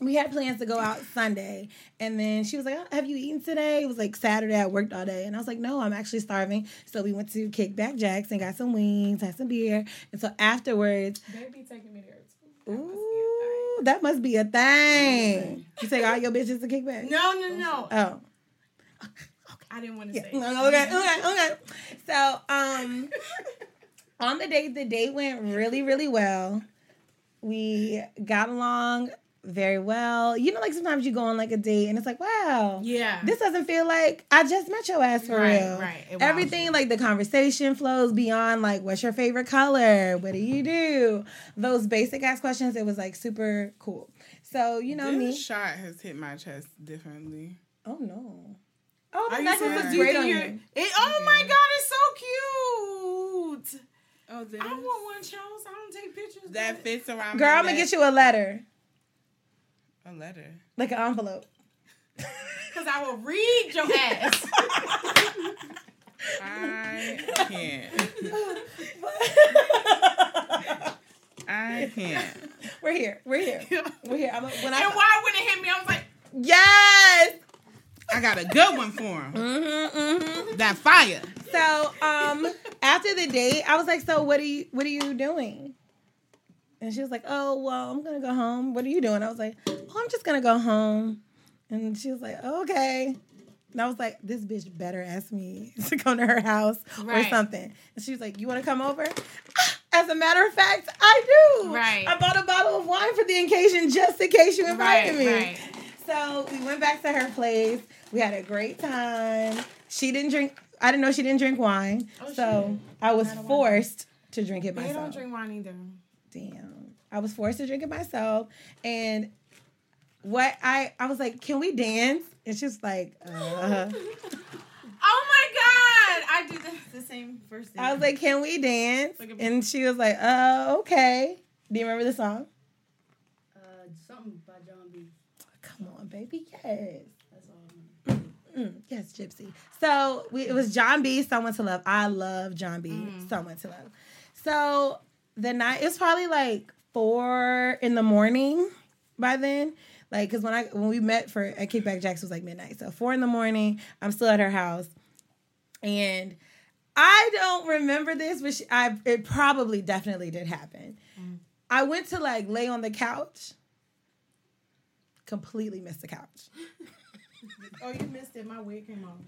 we had plans to go out Sunday, and then she was like, oh, "Have you eaten today?" It was like Saturday. I worked all day, and I was like, "No, I'm actually starving." So we went to Kickback Jacks and got some wings, had some beer, and so afterwards, Baby taking me there too. ooh, that must be a thing. You take all your bitches to Kickback? No, no, no. Oh, I didn't want to yeah. say. No, okay, okay, okay. So, um, on the date, the date went really, really well. We got along very well. You know, like sometimes you go on like a date and it's like, wow, Yeah. this doesn't feel like I just met your ass for Right, real. right. It Everything like the conversation flows beyond like what's your favorite color? What do you do? Those basic ass questions. It was like super cool. So you know this me. shot has hit my chest differently. Oh no. Oh, Are the you necklace serious? looks Do you great on you're- It, oh my god, it's so cute. Oh, this I want one, Charles. I don't take pictures. that fits around. Girl, my I'm gonna get you a letter, a letter. like an envelope. because I will read your ass. <laughs> I can't. I can't. We're here. We're here. We're here. I'm a, when and I why when it hit me, I was like, yes. I got a good one for him. Mm-hmm, mm-hmm. That fire. So um, after the date, I was like, "So what are you? What are you doing?" And she was like, "Oh, well, I'm gonna go home. What are you doing?" I was like, "Oh, I'm just gonna go home." And she was like, "Okay." And I was like, "This bitch better ask me <laughs> to come to her house or something." And she was like, "You want to come over?" Ah, as a matter of fact, I do. Right. I bought a bottle of wine for the occasion, just in case you invited right, me. right. So we went back to her place. We had a great time. She didn't drink. I didn't know she didn't drink wine, Oh, so I was forced to drink it myself. They don't drink wine either. Damn, I was forced to drink it myself. And what I I was like, "Can we dance?" It's just like, uh. <laughs> Oh my god, I did the, the same first thing. I was like, "Can we dance?" Look at- And she was like, "Uh, okay." Do you remember the song? Uh, something by Jon B. Come on, baby, yes. That's all I remember. Mm, yes, Gypsy. So we, it was Jon B. Someone to Love. I love Jon B. Mm. Someone to Love. So the night it was probably like four in the morning by then. Like, cause when I when we met for at Kickback Jacks was like midnight. So four in the morning, I'm still at her house, and I don't remember this, but she, I it probably definitely did happen. Mm. I went to like lay on the couch. Completely missed the couch. <laughs> Oh, you missed it. My wig came off.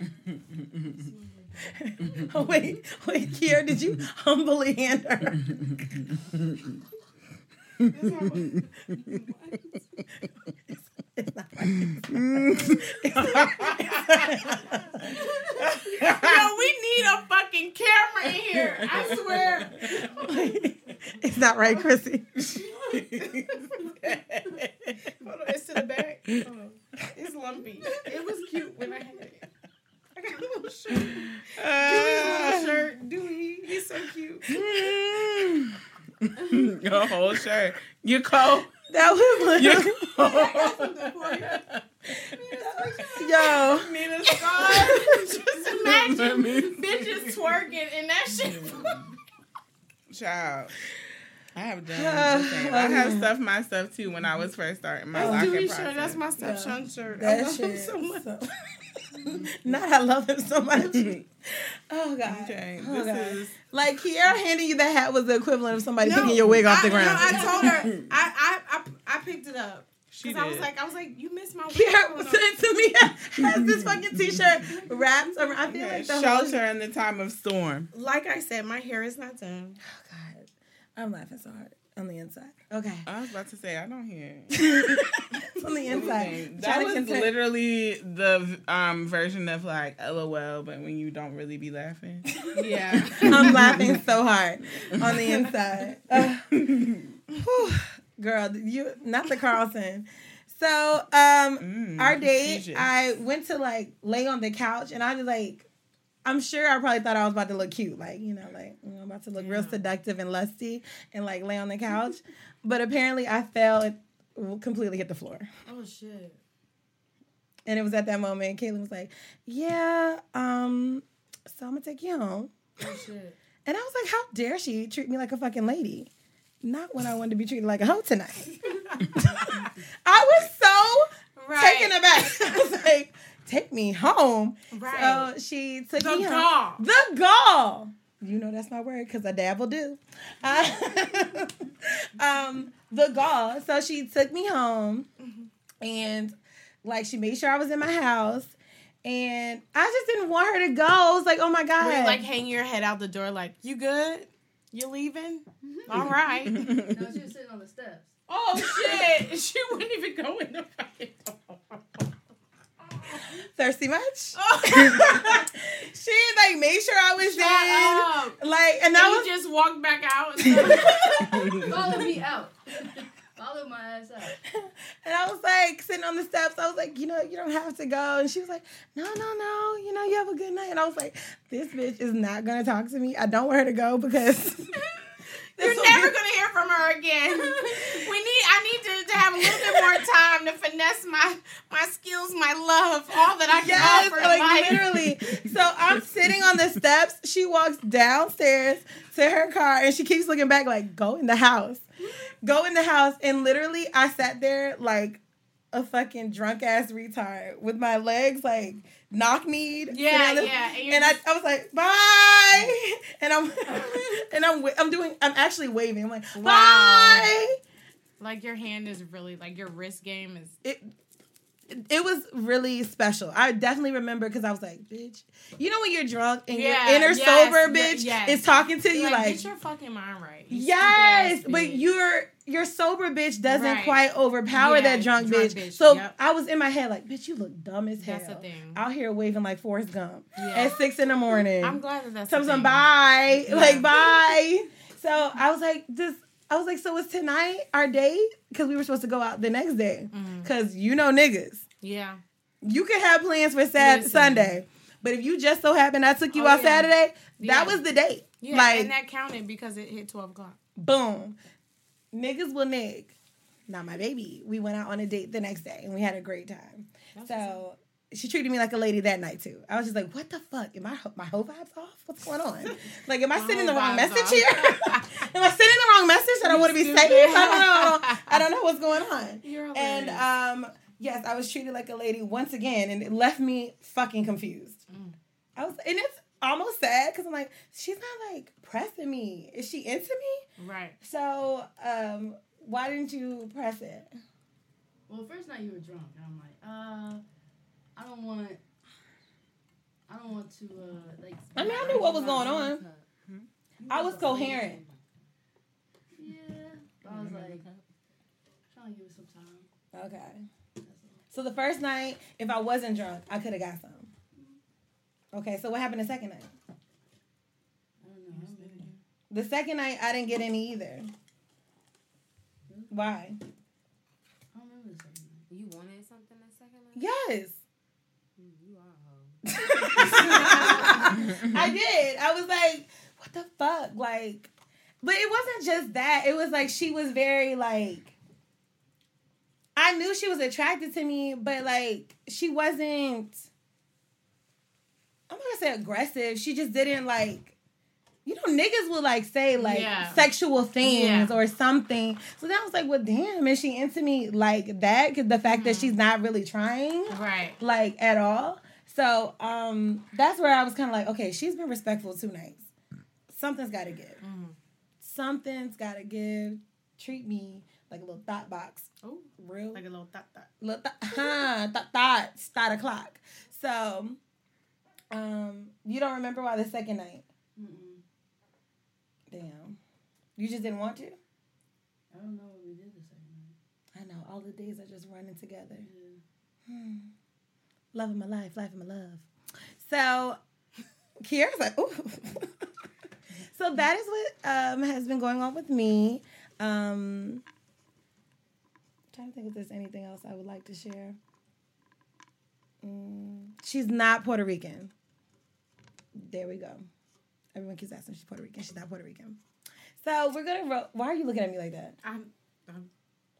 <laughs> <laughs> oh, wait, wait, Kier, did you humbly hand her? Yo, we need a fucking camera in here. I swear. it's not right, Chrissy. Hold on, it's to the back. Hold on. It's lumpy. It was cute when I had it. I got a little shirt. Dewey's little shirt. Dewey, he's so cute. Your whole shirt. You cold? That was You literally, cold? yo. Nina Scar. Just imagine bitches twerking and that shit. Child. I have done the same. I have stuffed my stuff too when I was first starting my Oh, locking Dewey process. shirt. That's my step son shirt. I That love him shit. so much. so- <laughs> Not I love him so much. <laughs> Oh God. Okay, Oh, this God. is Like Kiera handing you that hat was the equivalent of somebody No, picking your wig off I- the ground. No, I told her. <laughs> I, I, I, I picked it up. Because I was like, I was like, you missed my wig. Kiera Hold on. sent it to me has this fucking t-shirt wrapped around. I feel Yeah, like the whole shelter in the time of storm. Like I said, my hair is not done. Oh God, I'm laughing so hard on the inside. Okay, I was about to say I don't hear. it. <laughs> on the inside. Anything. That was contain- literally the um version of like LOL, but when you don't really be laughing. Yeah. <laughs> I'm laughing so hard on the inside. Uh, <laughs> whew. girl, you not the Carlson. So, um, Mm, our date. I went to like lay on the couch, and I was like, I'm sure I probably thought I was about to look cute, like you know, like you know, about to look real seductive and lusty, and like lay on the couch. <laughs> but apparently, I fell and completely hit the floor. oh shit. And it was at that moment, Caitlin was like, "Yeah, um, so I'm gonna take you home." Oh shit. <laughs> And I was like, how dare she treat me like a fucking lady? Not when I wanted to be treated like a hoe tonight. <laughs> I was so Right. taken aback. I was like, take me home. Right. So she took The me home. gall. The gall. You know that's my word because I dabble do. Uh, <laughs> um, the gall. So she took me home and like she made sure I was in my house. And I just didn't want her to go. I was like, oh my God. Were you like hanging your head out the door, like you good? You leaving? All right. <laughs> No, she was sitting on the steps. oh shit! <laughs> She wouldn't even go in the fucking door. Thirsty much? Oh. <laughs> she like made sure I was Shut in. up. Like, and And I was just walked back out. <laughs> Follow me out. Follow my ass out. and I was like sitting on the steps. I was like, you know, you don't have to go. And she was like, no, no, no. You know, you have a good night. And I was like, this bitch is not gonna talk to me. I don't want her to go because <laughs> You're never gonna hear from her again. <laughs> We need. I need to, to have a little bit more time to finesse my my skills, my love, all that I can Yes, offer. like life. literally. <laughs> So I'm sitting on the steps. She walks downstairs to her car and she keeps looking back, like, go in the house. Go in the house. And literally, I sat there like a fucking drunk ass retard with my legs like knock kneed. Yeah, yeah, and And I, just- I was like, bye. <laughs> And I'm <laughs> and I'm I'm doing I'm actually waving. I'm like, Wow. bye. Like your hand is really like your wrist game is. it it was really special. I definitely remember because I was like, bitch, you know when you're drunk and Yeah, your inner yes, sober bitch yes. is talking to you like, like, get your fucking mind right. you yes, but bitch. Your sober bitch doesn't Right. quite overpower Yeah, that drunk, drunk bitch. bitch, So yep. I was in my head like, bitch, you look dumb as hell. That's the thing. Out here waving like Forrest Gump Yeah. at six in the morning. I'm glad that that's the some bye, <laughs> Yeah. like bye. So I was like, just I was like, so was tonight our date? Because we were supposed to go out the next day. Mm-hmm. Because you know niggas Yeah. you can have plans for Sat Listen. Sunday, but if you just so happen I took you Oh, out. Saturday, that was the date. Yeah, like and that counted because it hit twelve o'clock. boom, niggas will nig. Not my baby. We went out on a date the next day and we had a great time. so she treated me like a lady that night too. I was just like, what the fuck? Am I my whole vibes off? What's going on? <laughs> like, am I sending the wrong message off. here? <laughs> Am I sending the wrong message? That I want to be safe. I don't know. I don't, know what's going on. And um, yes, I was treated like a lady once again, and it left me fucking confused. Mm. I was, and it's almost sad because I'm like, she's not like pressing me. Is she into me? Right. So, um, why didn't you press it? Well, first night you were drunk, and I'm like, uh, I don't want, I don't want to, uh, like. I mean, I knew what was going on. I was coherent. Yeah, but I was like, trying to give it some time. Okay. So the first night, if I wasn't drunk, I could have got some. Okay, so what happened the second night? I don't know. I don't know. The second night, I didn't get any either. Why? I don't remember the second night. You wanted something the second night? Yes, mm, You are a hoe. <laughs> I did. I was like, what the fuck? Like, but it wasn't just that. It was like she was very like. I knew she was attracted to me, but like she wasn't. I'm not gonna say aggressive. She just didn't like. You know, niggas would like say like Yeah. sexual things Yeah. or something. So then I was like, well, damn, is she into me like that? Cause the fact that she's not really trying Right. like at all. So um that's where I was kind of like, okay, she's been respectful two nights. Something's got to give. Something's got to give. Treat me like a little thought box. Oh, Real like a little thought thought. little th- huh, <laughs> thought thoughts, thought o'clock. So um you don't remember why the second night? Mm-mm. Damn. You just didn't want to? I don't know what we did the second night. I know all the days are just running together. Yeah. Hmm. Love of my life, life of my love. So <laughs> Kiera's like, ooh. <laughs> so that is what um, has been going on with me. Um, trying to think if there's anything else I would like to share. Mm, she's not Puerto Rican. There we go. Everyone keeps asking if she's Puerto Rican. She's not Puerto Rican. So we're gonna. Ro- Why are you looking at me like that? I'm, I'm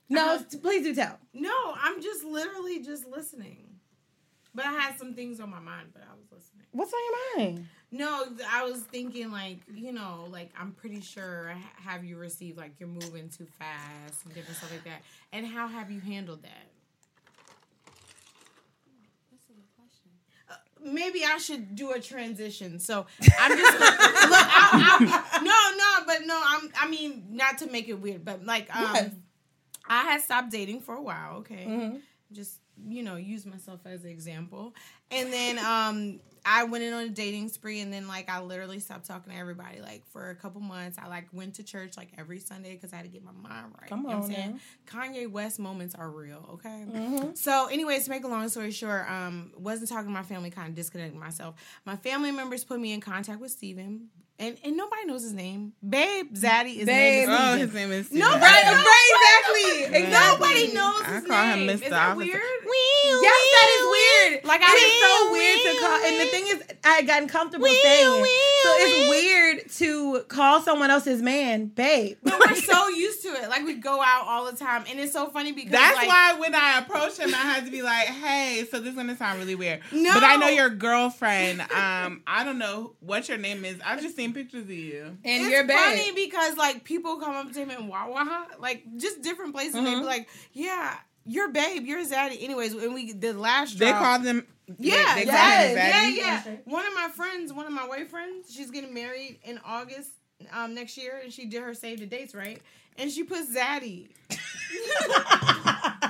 No, Uh-huh. please do tell. no, I'm just literally just listening. But I had some things on my mind, but I was listening. What's on your mind? No, I was thinking like you know, like I'm pretty sure ha- have you received like you're moving too fast and different stuff like that, and how have you handled that? That's a good question. Maybe I should do a transition. So I'm just <laughs> look. I, I, no, no, but no. I'm. I mean, not to make it weird, but like, um. I had stopped dating for a while. Okay, Mhm. just you know, use myself as an example, and then um. I went in on a dating spree and then like I literally stopped talking to everybody like for a couple months. I like went to church like every Sunday because I had to get my mind right. Come You know what on I'm saying? now. Kanye West moments are real, okay? Mhm. So, anyways, to make a long story short, um, wasn't talking to my family, kind of disconnected myself. My family members put me in contact with Steven, and, and nobody knows his name. Babe Zaddy is Babe. name is Oh, his name is Nobody Right, knows. right, exactly. exactly. Nobody knows I his call him. Mr. Is that Officer. weird? Yes, that is weird. Like, Like I it is so will, weird to call. will, And the thing is, I had gotten comfortable saying it. So it's weird to call someone else's man babe. But we're <laughs> so used to it. Like we go out all the time, and it's so funny because That's like, why when I approach him, I had to be like, "Hey, so this is gonna sound really weird, No. but I know your girlfriend. Um, I don't know what your name is. I've just seen pictures of you. and it's you're babe. funny because like people come up to him in Wawa, like just different places. and They Mm-hmm. be like, "Yeah, you're babe, you're Zaddy." Anyways, when we the last They drop, called them. Yeah, they, they yeah, yeah, yeah. One of my friends, one of my white friends, she's getting married in August um next year, and she did her save the dates right, and she put Zaddy. <laughs> <laughs>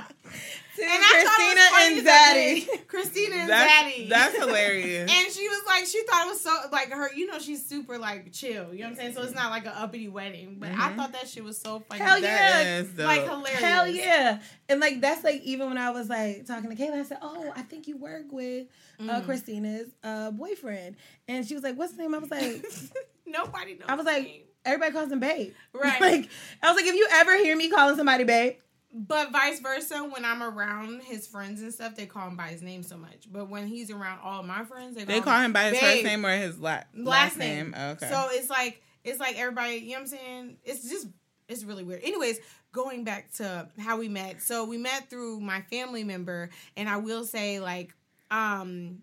To And I thought it was funny Christina and Zaddy. <laughs> Christina and That's, Zaddy. that's <laughs> hilarious. And she was like, she thought it was so like her, you know, she's super like chill. You know what I'm saying? So it's not like an uppity wedding. But I thought that shit was so funny. Hell yeah. like hilarious. Hell yeah. And like that's like even when I was like talking to Kayla, I said, Oh, I think you work with uh, Mhm. Christina's uh, boyfriend. And she was like, What's his name? I was like, <laughs> Nobody knows. I was like, everybody calls him babe. Right. like I was like, if you ever hear me calling somebody babe, but vice versa, when I'm around his friends and stuff, they call him by his name so much. But when he's around all my friends, they call, they call him by his first name or his la- last, last name. name. Okay. So it's like it's like everybody, you know what I'm saying? It's just it's really weird. Anyways, going back to how we met. So we met through my family member and I will say like um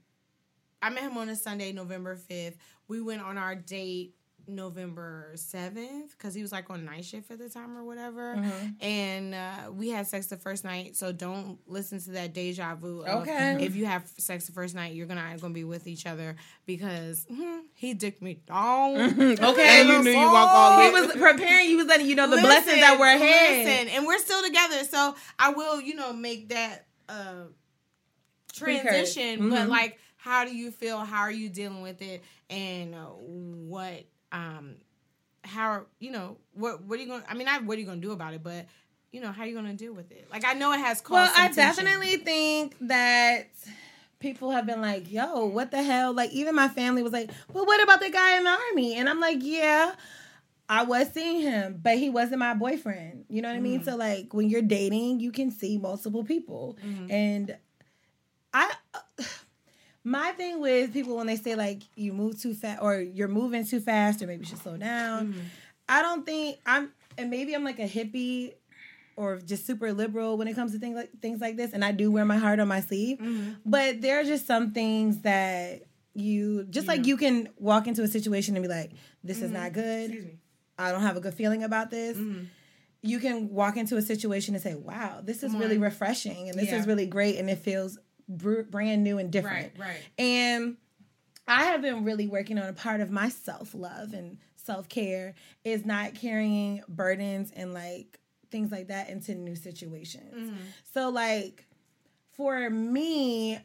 I met him on a Sunday, November 5th. We went on our date November 7th because he was like on night shift at the time or whatever. Mhm. And uh, we had sex the first night. So don't listen to that deja vu. Of Okay. If you have sex the first night, you're gonna gonna be with each other because hmm, he dicked me down. <laughs> Okay, And you knew you walk all He was preparing. You was letting you know the blessings that were ahead. Listen, and we're still together. So I will, you know, make that uh, transition. Precursor. But like, how do you feel? How are you dealing with it? And uh, what, um, how you know what? What are you going? to I mean, not what are you going to do about it, but you know, how are you going to deal with it? Like, I know it has caused. Well, I tension. definitely think that people have been like, yo, what the hell? Like, even my family was like, well, what about the guy in the army? And I'm like, yeah, I was seeing him, but he wasn't my boyfriend. You know what I mean? So, like, when you're dating, you can see multiple people. And I. My thing with people when they say like you move too fast or you're moving too fast or maybe you should slow down, I don't think I'm and maybe I'm like a hippie or just super liberal when it comes to things like things like this and I do wear my heart on my sleeve. But there are just some things that you just like you can walk into a situation and be like this is not good. I don't have a good feeling about this. You can walk into a situation and say, "Wow, this is really refreshing and this Yeah. is really great and it feels br- brand new and different." Right, right. And I have been really working on a part of my self love and self care is not carrying burdens and like things like that into new situations. Mm-hmm. So, like, for me,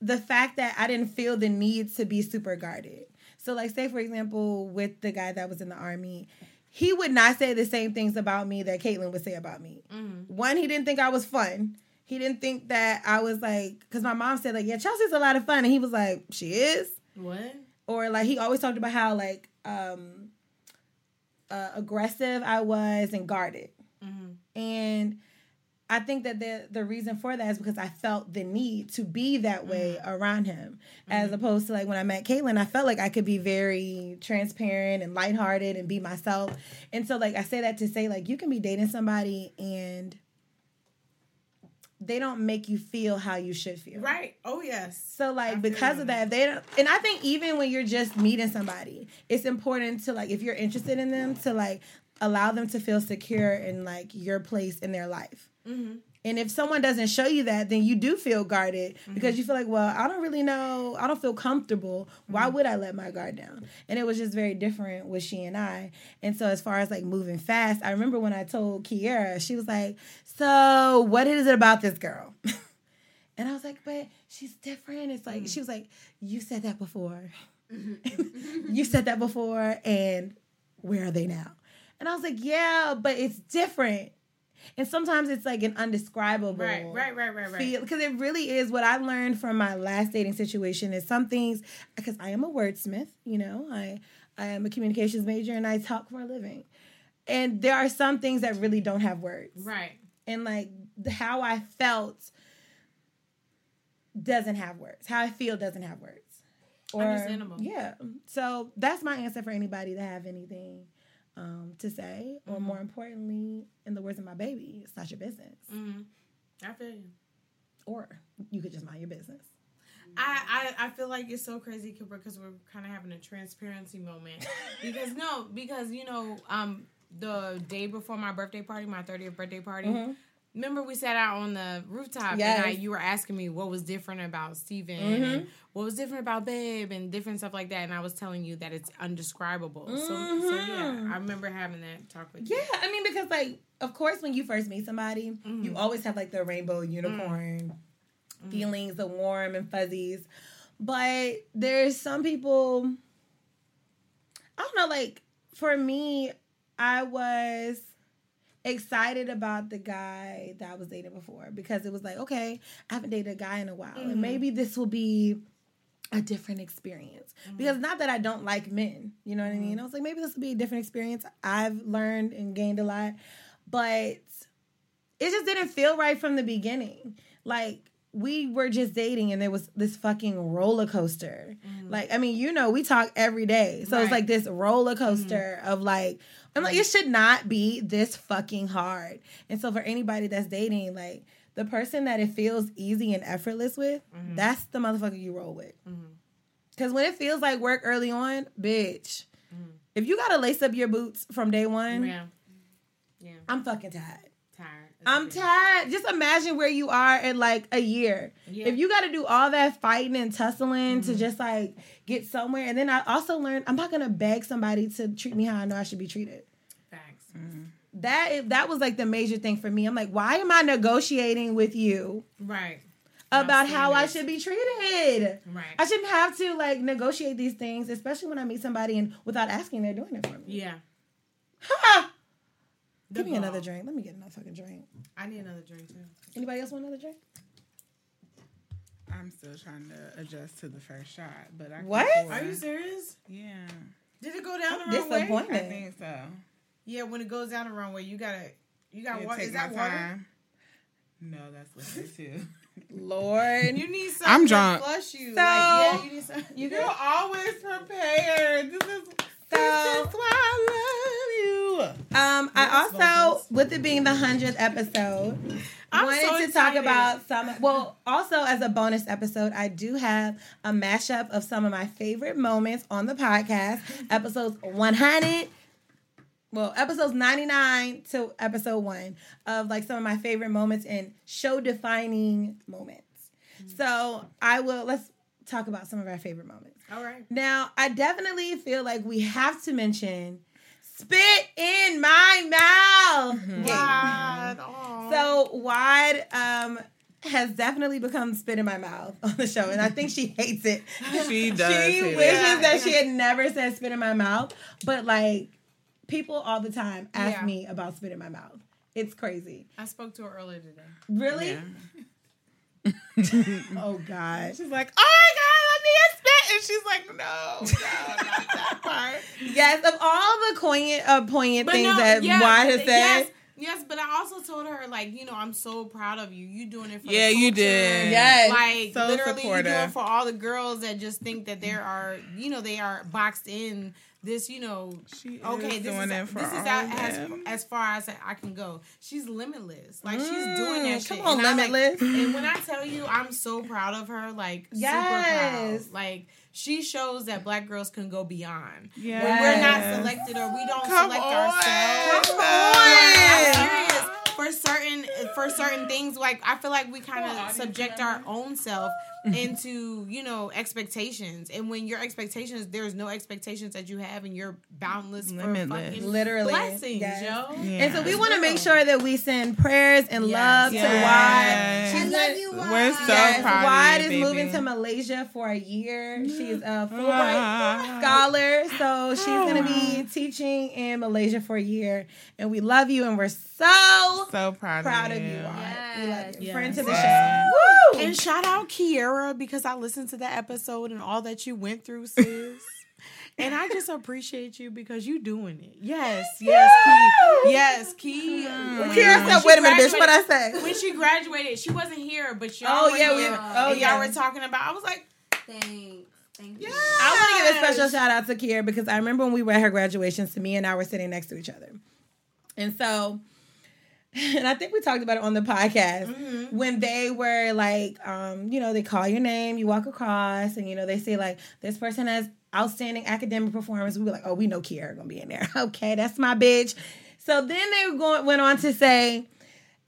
the fact that I didn't feel the need to be super guarded. So, like, say for example, with the guy that was in the army, he would not say the same things about me that Caitlyn would say about me. Mm-hmm. One, he didn't think I was fun. He didn't think that I was like, because my mom said, like, yeah, Chelsea's a lot of fun. And he was like, she is. What? Or like, he always talked about how, like, um, uh, aggressive I was and guarded. And I think that the the reason for that is because I felt the need to be that way around him, as opposed to like when I met Caitlyn, I felt like I could be very transparent and lighthearted and be myself. And so, like I say that to say, like you can be dating somebody and they don't make you feel how you should feel. Right. Oh yes. So like because of that, they don't and I think even when you're just meeting somebody, it's important to like if you're interested in them to like allow them to feel secure in like your place in their life. Mhm. And if someone doesn't show you that, then you do feel guarded because mm-hmm. you feel like, well, I don't really know, I don't feel comfortable. Why mm-hmm. would I let my guard down? And it was just very different with she and I. And so as far as like moving fast, I remember when I told Kiera, she was like, "So, what is it about this girl?" <laughs> And I was like, but she's different. It's like, she mm. was like, you said that before. Mm-hmm. <laughs> you said that before. And where are they now? And I was like, yeah, but it's different. And sometimes it's like an undescribable Right, right, right, right, right. feel because it really is what I learned from my last dating situation is some things because I am a wordsmith, you know, I I am a communications major and I talk for a living. And there are some things that really don't have words Right. and like how I felt doesn't have words. How I feel doesn't have words. Or, Understandable. Yeah. So that's my answer for anybody that have anything um, to say, or more importantly, in the words of my baby, it's not your business. Mm-hmm. I feel you. Or you could just mind your business. I, I I feel like it's so crazy Cooper, because we're kind of having a transparency moment <laughs> because no because you know um the day before my birthday party my 30th birthday party Mhm. Remember we sat out on the rooftop Yes. and I, you were asking me what was different about Steven Mhm. and what was different about Babe and different stuff like that and I was telling you that it's undescribable so so yeah Mhm. I remember having that talk with you Yeah, I mean, because like, of course, when you first meet somebody, you always have like the rainbow unicorn feelings, the warm and fuzzies. But there's some people, I don't know, like for me, I was excited about the guy that I was dating before because it was like, okay, I haven't dated a guy in a while, Mhm. and maybe this will be a different experience. Because not that I don't like men, you know what I mean? I was like, maybe this will be a different experience. I've learned and gained a lot, but it just didn't feel right from the beginning. Like we were just dating and there was this fucking roller coaster. Mm. Like, I mean, you know, we talk every day. So it's like this roller mm-hmm. coaster of like, I'm like, it should not be this fucking hard. And so for anybody that's dating, like the person that it feels easy and effortless with, mm-hmm. that's the motherfucker you roll with. Mm-hmm. Cause when it feels like work early on, bitch, If you gotta lace up your boots from day one, Yeah. Yeah. I'm fucking tired. I'm tired. Just imagine where you are in like a year. Yeah. If you got to do all that fighting and tussling Mm-hmm. to just like get somewhere, and then I also learned I'm not gonna beg somebody to treat me how I know I should be treated. Facts. That that was like the major thing for me. I'm like, why am I negotiating with you Right. about how I should be treated? Right. I shouldn't have to like negotiate these things, especially when I meet somebody and without asking, they're doing it for me. Yeah. Ha! The Give me another drink. Let me get another fucking drink. I need another drink too. Anybody else want another drink? I'm still trying to adjust to the first shot, but I can What? Are you serious? Yeah, Did it go down I'm the wrong way? I think so. Yeah, when it goes down the wrong way, you gotta you got Yeah, water. take Is that water? time. No, that's liquor too. <laughs> Lord. You need something I'm to drunk. flush you. So- like, yeah, you need some. You You're always prepared. This is So- this is why I love you. Um, I also, with it being the hundredth episode, I'm wanted so to talk about some. Well, also as a bonus episode, I do have a mashup of some of my favorite moments on the podcast. <laughs> Episodes one hundred. Well, episodes 99 to episode one of like some of my favorite moments and show defining moments. So I will, let's talk about some of our favorite moments. All right. Now, I definitely feel like we have to mention spit in my mouth. game. God. aw. So Wad um has definitely become spit in my mouth on the show, and I think she <laughs> hates it. She does. she hate wishes it. that she had never said spit in my mouth, but like people all the time ask Yeah. me about spit in my mouth. It's crazy. I spoke to her earlier today. Really? Yeah. <laughs> Oh God. She's like, oh my god, let me get spit, and she's like, no, no, not that part. Yes, of all the poignant, uh, poignant things no, that yeah, Wad has said. Yes, yes, but I also told her like, you know, I'm so proud of you. You doing it for Yeah, the you did. Yes. Like So literally, you do it for all the girls that just think that there are, you know, they are boxed in. This, you know, She okay, this doing is it for this is all out, as as far as I can go. She's limitless. Like she's doing that Mm, shit. come on, And I, like- Limitless. and when I tell you, I'm so proud of her. Like Yes. super proud. Like she shows that black girls can go beyond. Yes. When we're not selected or we don't Come select on. ourselves. Come on. serious. For certain for certain things, like I feel like we kind of subject our own self <laughs> into you know expectations, and when your expectations, there's no expectations that you have, and you're boundless, Limitless. for fucking Literally. blessings, Yes. yo. Yeah. And so we want to make sure that we send prayers and Yes. love Yes. to Wad. She's I love been- you, We're so Yes, proud Wad is you, moving to Malaysia for a year. She's a <laughs> Fulbright scholar, so she's going to be oh, teaching in Malaysia for a year. And we love you, and we're so So proud, proud of of you. you, Wad. We love Yes. you. Yes. Friend to the show. Woo! And shout out Kiera because I listened to that episode and all that you went through, sis. <laughs> and I just appreciate you because you doing it. Yes, yes, Key. Yes, Key. Kiera when said, wait a minute, bitch, what I say? When she graduated, she wasn't here, but y'all Oh, yeah, we- oh, yeah. y'all were talking about. I was like, Thanks. Thank you. I want to give a special shout out to Kiera because I remember when we were at her graduation, Samia and I were sitting next to each other. And so, <laughs> and I think we talked about it on the podcast Mm-hmm. when they were like, um, you know, they call your name, you walk across, and you know, they say like, this person has outstanding academic performance. We were like, oh, we know Kiera gonna be in there. <laughs> okay, that's my bitch. So then they going, went on to say,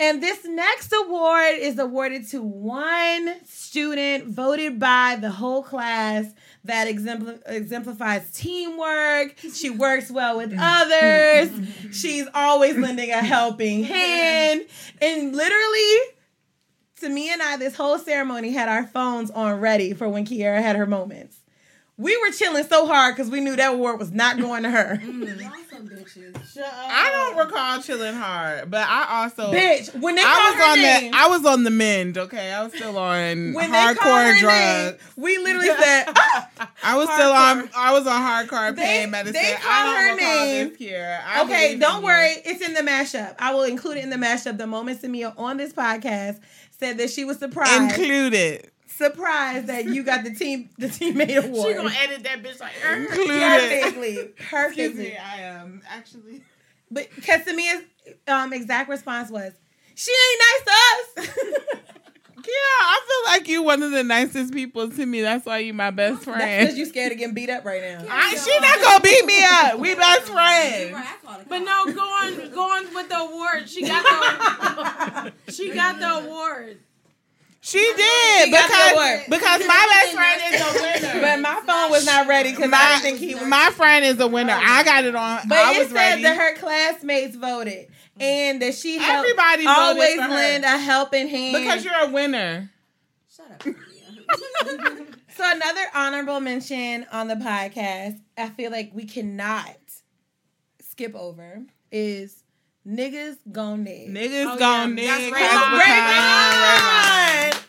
and this next award is awarded to one student voted by the whole class that exempl- exemplifies teamwork. <laughs> She works well with mm-hmm. others. Mm-hmm. She's always lending a helping <laughs> hand. And literally, to me and I, this whole ceremony had our phones on ready for when Kiera had her moments. We were chilling so hard because we knew that award was not going to her. Y'all some bitches. I don't recall chilling hard, but I also Bitch, when they I called was her on name, the I was on the mend. Okay, I was still on when hardcore drugs. name, we literally said, <laughs> "Ah, I was still on. I was on hardcore They- pain medicine. they I called her don't recall name. this here. I Okay, don't you. worry. It's in the mashup. I will include it in the mashup. The moment Samia on this podcast said that she was surprised, Included. Surprised that you got the team, the teammate award. she gonna edit that bitch like, er. Included. perfectly, Excuse perfectly. me. I am actually. But because Samia's um, exact response was, "She ain't nice to us." <laughs> Yeah, I feel like you one of the nicest people to me. That's why you my best friend. because friend. you scared of getting beat up right now. I, she not gonna beat me up. We best friends. But no, go on, go on with the award. She got the, she got the award. She did She because because my best friend is a winner. <laughs> But my phone was not ready because I didn't think he was. my friend is a winner. Oh. I got it on. But I it said that her classmates voted and that she helped Everybody always lend a helping hand. because you're a winner. Shut up. <laughs> so another honorable mention on the podcast, I feel like we cannot skip over is niggas gon' nig. Niggas Oh, gone yeah. nigga. That's Rayvon!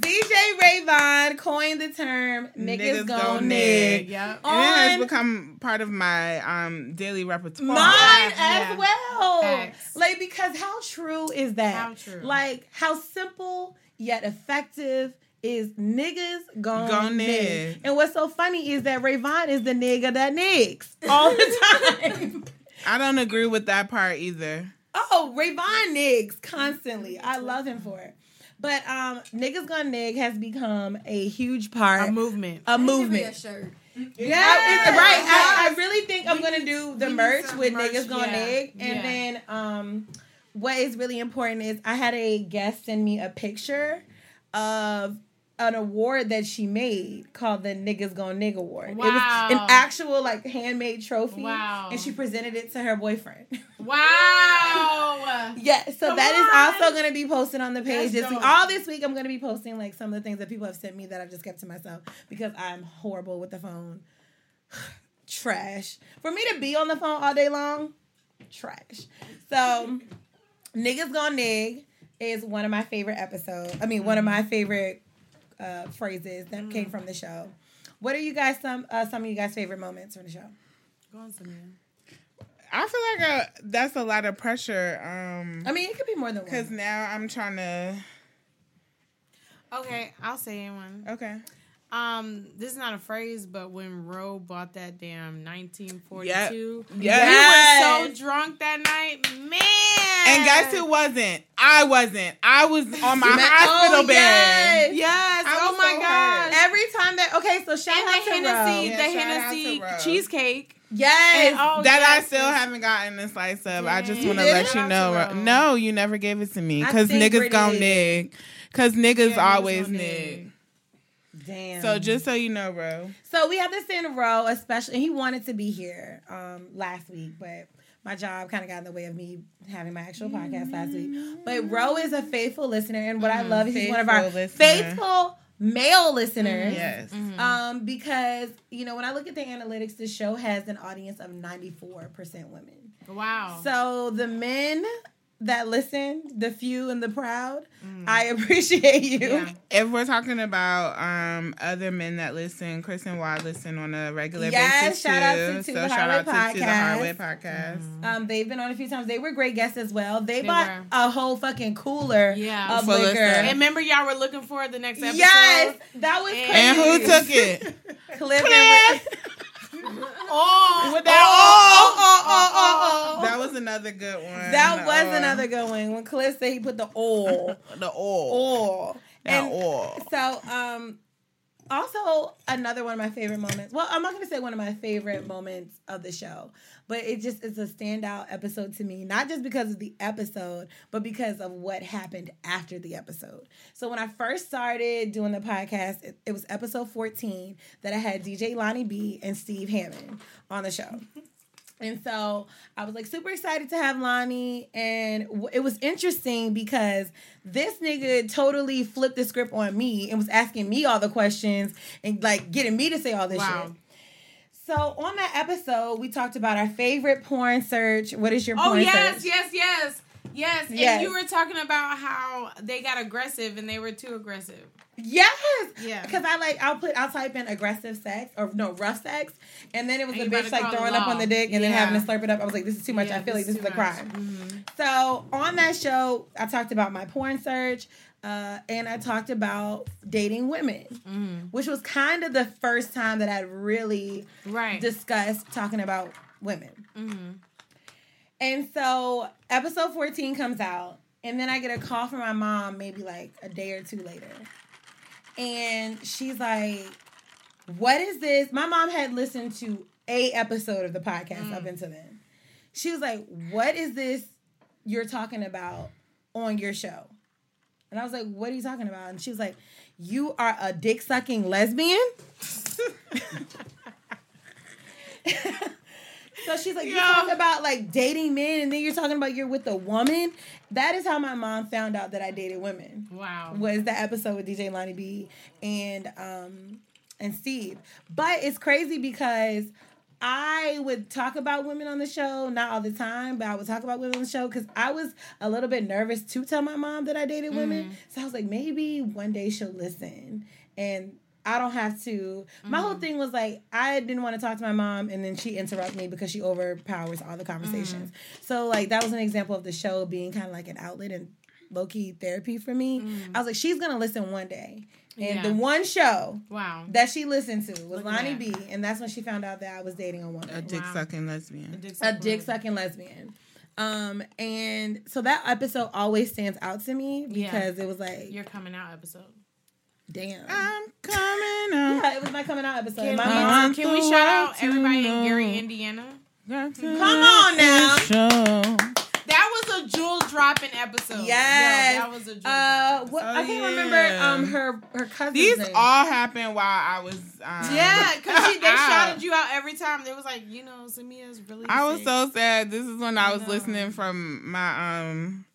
DJ Rayvon coined the term niggas, gon' nig. Yep. And it has become part of my um daily repertoire. Mine Yeah. as well. Facts. Like because how true is that? How true. Like how simple yet effective is niggas gon' Gon' nig. nig. And what's so funny is that Rayvon is the nigga that nigs all the <laughs> time. I don't agree with that part either. oh, Rayvon nigs constantly. I love him for it. But um, niggas gon' nig has become a huge part, A movement. a Give me a movement. shirt. Yeah, right. I, I really think I'm gonna do the we merch with merch, niggas going yeah, nig, and yeah. then um, what is really important is I had a guest send me a picture of an award that she made called the Niggas Gone Nig Award. It was an actual like handmade trophy, Wow. and she presented it to her boyfriend. <laughs> Wow. yeah, so Come that is on. also going to be posted on the page That's this week. All this week, I'm going to be posting like some of the things that people have sent me that I've just kept to myself because I'm horrible with the phone. <sighs> trash. For me to be on the phone all day long, trash. So, <laughs> niggas gone nig is one of my favorite episodes. I mean, one of mm-hmm. my favorite uh, phrases that came from the show. What are you guys some uh, some of you guys favorite moments from the show? Go on, Samia. I feel like uh that's a lot of pressure. Um, I mean, it could be more than one. because now I'm trying to. Okay, I'll say one. Okay. Um, this is not a phrase, but when Roe bought that damn 1942, Yep. we were so drunk that night, man. And guess who wasn't? I wasn't. I was on my <laughs> hospital Oh, bed. yes. Yes. Oh my so gosh. hurt. Every time that okay, so shout And out the to Hennessy, the Yeah, shout Hennessy cheesecake. Yes. And, oh, That I still haven't gotten a slice of. I just want to let you know. out to Ro. No, you never gave it to me because niggas gon' nig. Because niggas Yeah, always nig. Nig. Damn. So just so you know, bro. So we have this in a Row, especially, and he wanted to be here um, last week, but my job kind of got in the way of me having my actual podcast last week. But Row is a faithful listener, and what I love is he's one of our Faithful listener. faithful male listeners. Yes. Um, because you know when I look at the analytics, the show has an audience of ninety four percent women. Wow. So the men that listen, the few and the proud, I <laughs> appreciate you. Yeah. If we're talking about um other men that listen, Chris and Wad listen on a regular Yes, basis shout out too. to- to so the shout Hardway out to, to the Hardway Podcast. podcast. Um, they've been on a few times. They were great guests as well. They, They bought were. a whole fucking cooler Yeah. of Full of liquor. stuff. And remember, y'all were looking for the next episode. Yes, that was And- crazy. And who took it? <laughs> Cliff and Oh, With that oh, oh, oh, oh, oh. That was another good one. That The was oil. another good one. When Cliff said he put the oil, <laughs> The oil. oil, That and oil. so um, also another one of my favorite moments. Well, I'm not gonna say one of my favorite moments of the show, but it just is a standout episode to me. Not just because of the episode, but because of what happened after the episode. So when I first started doing the podcast, it, it was episode 14 that I had DJ Lonnie B and Steve Hammond on the show. <laughs> And so I was like super excited to have Lonnie. And w- it was interesting because this nigga totally flipped the script on me and was asking me all the questions and like getting me to say all this Wow. shit. So on that episode, we talked about our favorite porn search. What is your Oh porn yes, search? yes, yes, yes. And you were talking about how they got aggressive and they were too aggressive. Yes. Yeah. Because I like I'll put I'll type in aggressive sex or no rough sex, and then it was And a bitch like throwing up on the dick and then having to slurp it up. I was like, this is too much. Yeah, I feel like this is a much. crime. Mm-hmm. So on that show, I talked about my porn search, uh, and I talked about dating women, Mm-hmm. which was kind of the first time that I'd really Right. discussed talking about women. mm-hmm. And so episode 14 comes out, And then I get a call from my mom maybe like a day or two later. And she's like, What is this? My mom had listened to a episode of the podcast up mm. until then. She was like, What is this you're talking about on your show? And I was like, What are you talking about? And she was like, You are a dick sucking lesbian? <laughs> <laughs> So she's like, you talk about like dating men, and then you're talking about you're with a woman. That is how my mom found out that I dated women. Wow. Was the episode with DJ Lonnie B and um and Steve. But it's crazy because I would talk about women on the show, not all the time, but I would talk about women on the show because I was a little bit nervous to tell my mom that I dated women. So I was like, maybe one day she'll listen and I don't have to. My whole mm-hmm. thing was like, I didn't want to talk to my mom, and then she interrupted me because she overpowers all the conversations. Mm-hmm. So, like, that was an example of the show being kind of like an outlet and low key therapy for me. Mm. I was like, she's gonna listen one day. And Yeah. the one show Wow. that she listened to was Look Lonnie. B, and that's when she found out that I was dating a woman A dick sucking lesbian. a dick sucking lesbian. Um, and so that episode always stands out to me Yeah. because it was like, Your coming out episode. Damn. I'm coming out. Yeah, it was my coming out episode. Can, My we, mom- can we shout out world to everybody in know. Gary, Indiana? Come on now. Show. That was a jewel dropping episode. Yes. Yo, that was a jewel Uh, what, Oh, I can't yeah. remember um her her cousin. These name. all happened while I was. Um, Yeah, because they <laughs> shouted you out every time. They was like, you know, Samia's really. I was so sad. This is when I was know. listening from my um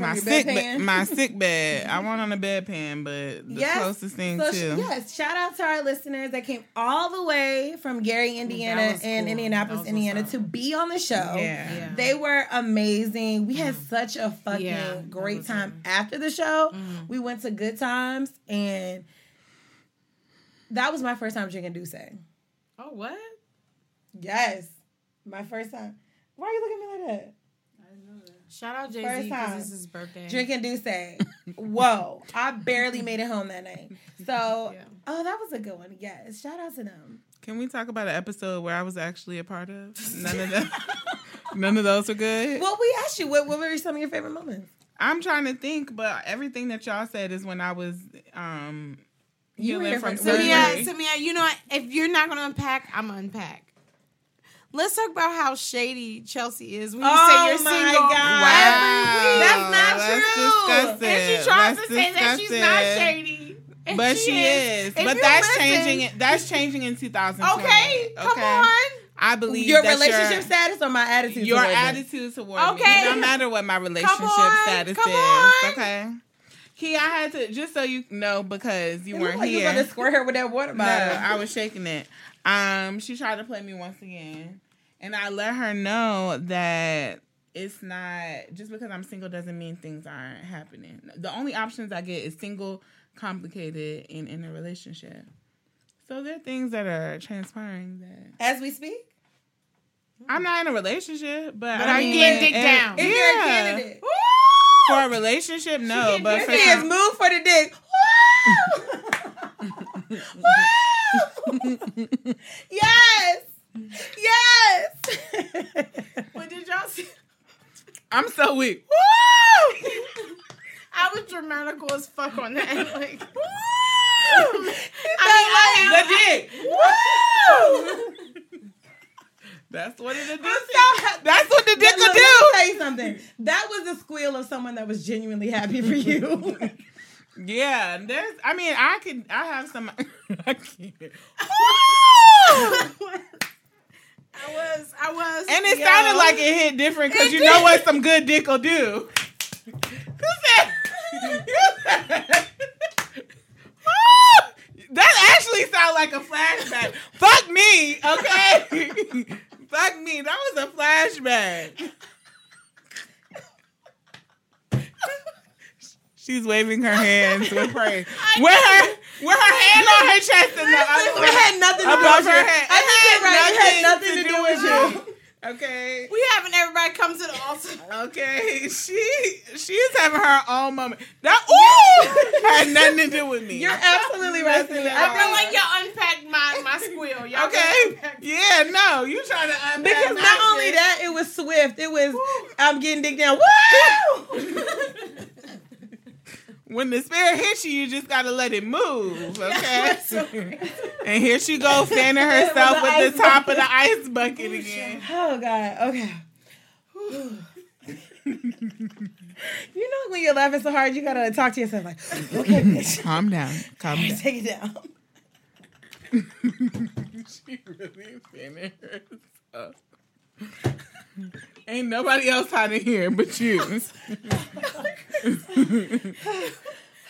my your sick bedpan? be- my <laughs> sick bed. I went on a bedpan, but the Yes. closest thing So too. yes, shout out to our listeners that came all the way from Gary, Indiana, was and. Indianapolis, Indiana, what's to be on the show. Yeah. Yeah. They were amazing. We had such a fucking Yeah, great time it. after the show. Mm-hmm. We went to good times, and that was my first time drinking D'ussé. Oh, what? Yes, my first time. Why are you looking at me like that? Shout out Jay First Z time. because it's his birthday. Drinking <laughs> D'ussé. Whoa, I barely made it home that night. So, Yeah. oh, that was a good one. Yes, shout out to them. Can we talk about an episode where I was actually a part of? None of them. <laughs> None of those were good. Well, we asked you what, what were some of your favorite moments. I'm trying to think, but everything that y'all said is when I was um You were healing here from for- surgery. Samia, Samia, you know, what? if you're not going to unpack, I'm going to unpack. Let's talk about how shady Chelsea is when you Oh say you're my single. God. every week. That's not let's true. Discuss it. And she tries Let's to say that she's not shady. And But she, is. If But that's listen- changing. It. That's changing in 2020. Okay, come on. I believe Your that relationship your, status or my attitude? your towards it? attitude towards me. Okay. It don't matter what my relationship on, status come is. on. Okay. Key, I had to just so you know because you It weren't looked like you here. was about to squirt her with that water No, bottle. I was shaking it. Um, she tried to play me once again, and I let her know that it's not just because I'm single doesn't mean things aren't happening. The only options I get is single, complicated, and in a relationship. So there are things that are transpiring that As we speak, I'm not in a relationship, but, But I are you mean, getting dick down? if yeah. you're a candidate, for a relationship, no, but for is some- move for the dick. <laughs> Woo! Woo! <laughs> yes, yes. What did y'all see? I'm so weak. I was dramatical as fuck on that. Like, <laughs> I The dick. Woo! That's what it. I'm so- That's what the dick Let- will let do. me tell you something. That was the squeal of someone that was genuinely happy for you. Yeah, there's. I mean, I can. I have some. <laughs> I can't. <laughs> I was, I was, And it yo. sounded like it hit different because you know what some good dick will do. Who said? <laughs> that actually sounded like a flashback. Fuck me, okay? <laughs> Fuck me. That was a flashback. <laughs> She's waving her hands with praise. With her, with her hand on her chest and the other it had nothing to do with her you. head. I think you're right. It had nothing to do with you. Okay. We having everybody come to the altar. Okay. She she's having her own moment. That ooh had nothing to do with me. You're absolutely right. Nothing at I all. feel like y'all unpacked my my squeal. Y'all Okay. Yeah, no, you trying to unpack Because not only shit. that, it was swift. It was I'm getting dick down. Woo! <laughs> when the spirit hits you, you just gotta let it move, <laughs> okay? <laughs> and here she goes, fanning herself With the with the top of the ice bucket again. Oh God. Okay. <laughs> you know when you're laughing so hard, you gotta talk to yourself like, okay, bitch, Calm down, calm down. take it down. she really fanning herself. Ain't nobody else out of here but you. <laughs>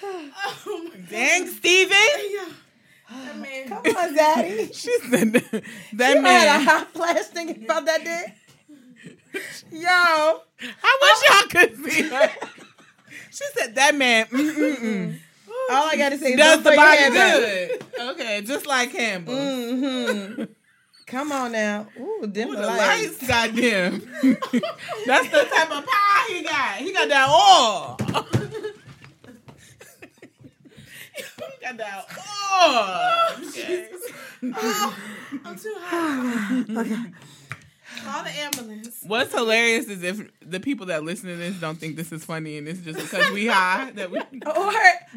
oh Dang, Steven. Come on, Daddy. She said that, that you had a man. hot flash thinking about that dick. Yo, I wish oh. y'all could see her. She said that man mm-mm-mm, all I gotta say is does the body hand back. good. Okay, just like Campbell. Mm-hmm. Come on now. Ooh, dim Ooh, the the lights. lights, goddamn. <laughs> That's the type of pie he got. He got that oil. <laughs> he got that oil. <laughs> Okay. Oh, I'm too hot. <sighs> Call the ambulance. What's hilarious is if the people that listen to this don't think this is funny and it's just because we high that we. <laughs> Or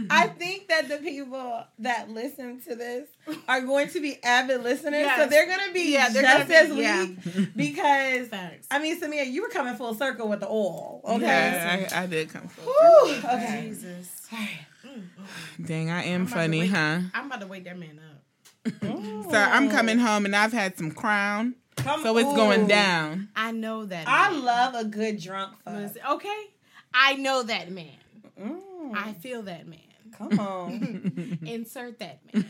I think that the people that listen to this are going to be avid listeners, so they're gonna be Yeah, they're just gonna as be- yeah. weak because Facts. I mean, Samia, you were coming full circle with the oil. Okay. Yeah, I, I did come. Full. Whew, okay. Jesus. Dang, I am I'm about to funny, wake- huh? I'm about to wake that man up. <laughs> So I'm coming oh. home and I've had some crown, Come- so it's going down. I know that. I man. love a good drunk fuck. Listen, okay, I know that man. Mm, I feel that man. come on. <laughs> Insert that man.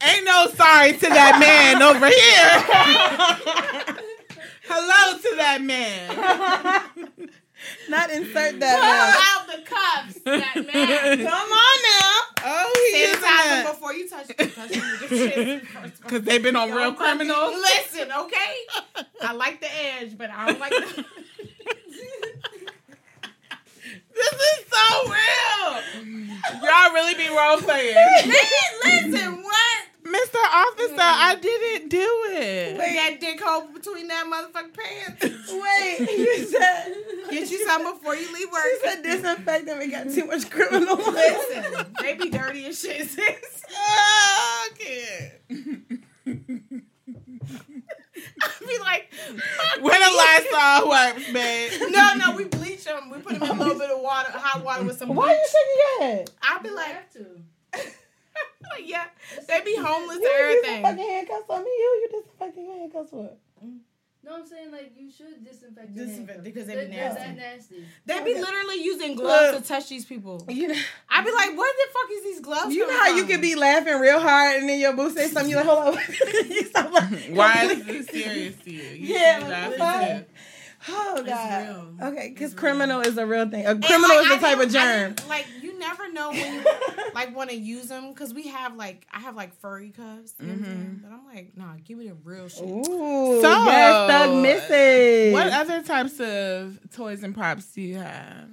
Ain't no sorry to that man over here. <laughs> Hello to that man. <laughs> Not insert that. Pull that. out the cuffs, that man. man. Come on now. Oh, he is Sanitize that. them before you touch them. Touch them with your <laughs> shit first. Because they've been on real criminals. Listen, okay? I like the edge, but I don't like the. <laughs> This is so real. <laughs> Y'all really be role playing. Listen, what? Mr. Officer, mm. I didn't do it. Put that dick hole between that motherfucking pants. Wait, <laughs> you said Get you some before you leave work. she said disinfectant. We got too much criminal. Listen, they be dirty as shit. sis. Oh, I can't. <laughs> Be like, fuck Where the me. Lysol wipes, babe? No, no, we bleach them. We put them in a little bit of water, hot water with some Bleach. Why are you shaking your head? I be You like, have to. like, <laughs> yeah, they be homeless You and use some everything. fucking handcuffs on me. You, you disinfecting your handcuffs for? Mm. No, I'm saying like you should disinfect your Disinfect handcuffs. because they be nasty. that nasty. They be literally using gloves Look. to touch these people. You know, I be like, what the fuck is these gloves? you know coming how you from? could be laughing real hard and then your boo say something. You like, hold on. <laughs> you stop laughing. Why is this serious to you? You Yeah, like, laughing. Oh god. real. Okay, because criminal is a real thing. A criminal like, is I a type of didn't- I germ. didn't- Like you never know when you <laughs> like want to use them because we have like I have like furry cuffs, you know what but I'm like, nah, give me the real shit. Ooh, So, yes, Thug Missy. What other types of toys and props do you have?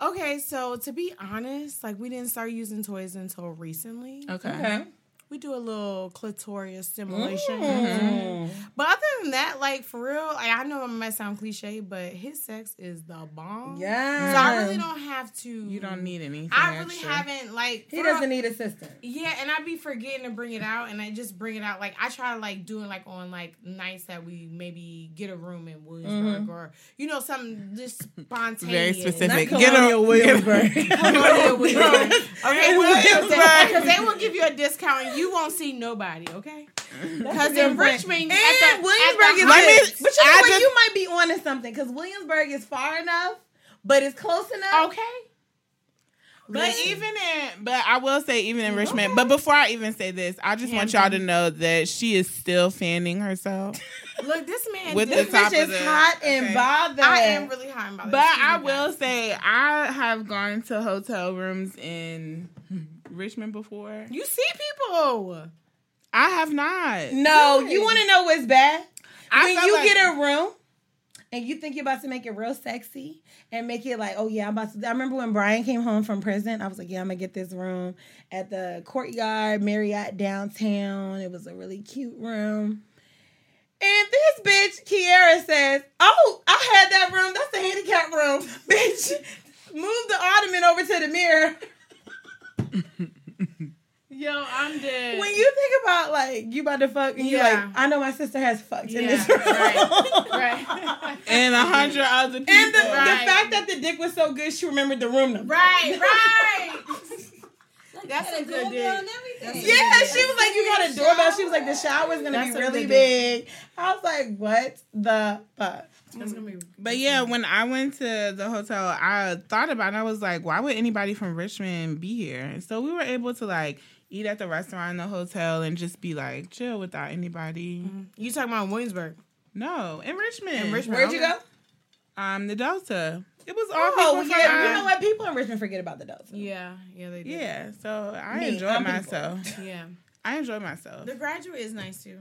Okay, so to be honest, like we didn't start using toys until recently. Okay. Okay. We do a little clitoris stimulation. Mm. But other than that, like for real, like, I know it might sound cliche, but his sex is the bomb. Yeah. So I really don't have to. You don't need anything. I really extra. haven't like. He doesn't need assistance. Yeah, and I be forgetting to bring it out, and I just bring it out. Like I try to like do it like on like nights that we maybe get a room in Williamsburg mm-hmm. or you know something just spontaneous. Very specific. Not Get Colonial a Williamsburg. Colonial Williamsburg. <laughs> <laughs> Okay, Williamsburg. because they will give you a discount and you won't see nobody. Okay, because in. Richmond, And at the, Williamsburg at the is Let me- But you know I what? just- you might be on onto something because Williamsburg is far enough, but it's close enough. okay. But even in, but I will say even in mm-hmm. Richmond. But before I even say this, I just want y'all to know that she is still fanning herself. <laughs> Look, this man. With did- the This top bitch of is the- hot and okay. bothered. I am really hot about But I will say I have gone to hotel rooms in Richmond before. You see people. I have not. No, you want to know what's bad? I when you like- get a room and you think you're about to make it real sexy and make it like, oh yeah, I'm about to. I remember when Brian came home from prison, I was like, yeah, I'm gonna get this room at the Courtyard Marriott downtown. It was a really cute room. And this bitch Kiera says, "Oh, I had that room. That's the handicap room, <laughs> bitch. Move the ottoman over to the mirror." <laughs> Yo, I'm dead. When you think about like you about to fuck, and you Yeah. like, I know my sister has fucked in this room. right, right. <laughs> and a hundred other people. And the, the fact that the dick was so good, she remembered the room number. Right, <laughs> right. That's a good doorbell dick. and everything. Yeah, she was like, you got a doorbell. She was like, the shower's gonna That's be really big. I was like, what the fuck? Be. But yeah, when I went to the hotel, I thought about it. I was like, why would anybody from Richmond be here? And so we were able to like eat at the restaurant in the hotel and just be like chill without anybody. You talking about Williamsburg? No, in Richmond. In Richmond. Where'd you go? Um, the Delta. It was all Oh, people yeah. from You know what? People in Richmond forget about the Delta. Yeah, yeah, they do. Yeah, so I Me, enjoyed myself. <laughs> yeah. I enjoyed myself. The graduate is nice too.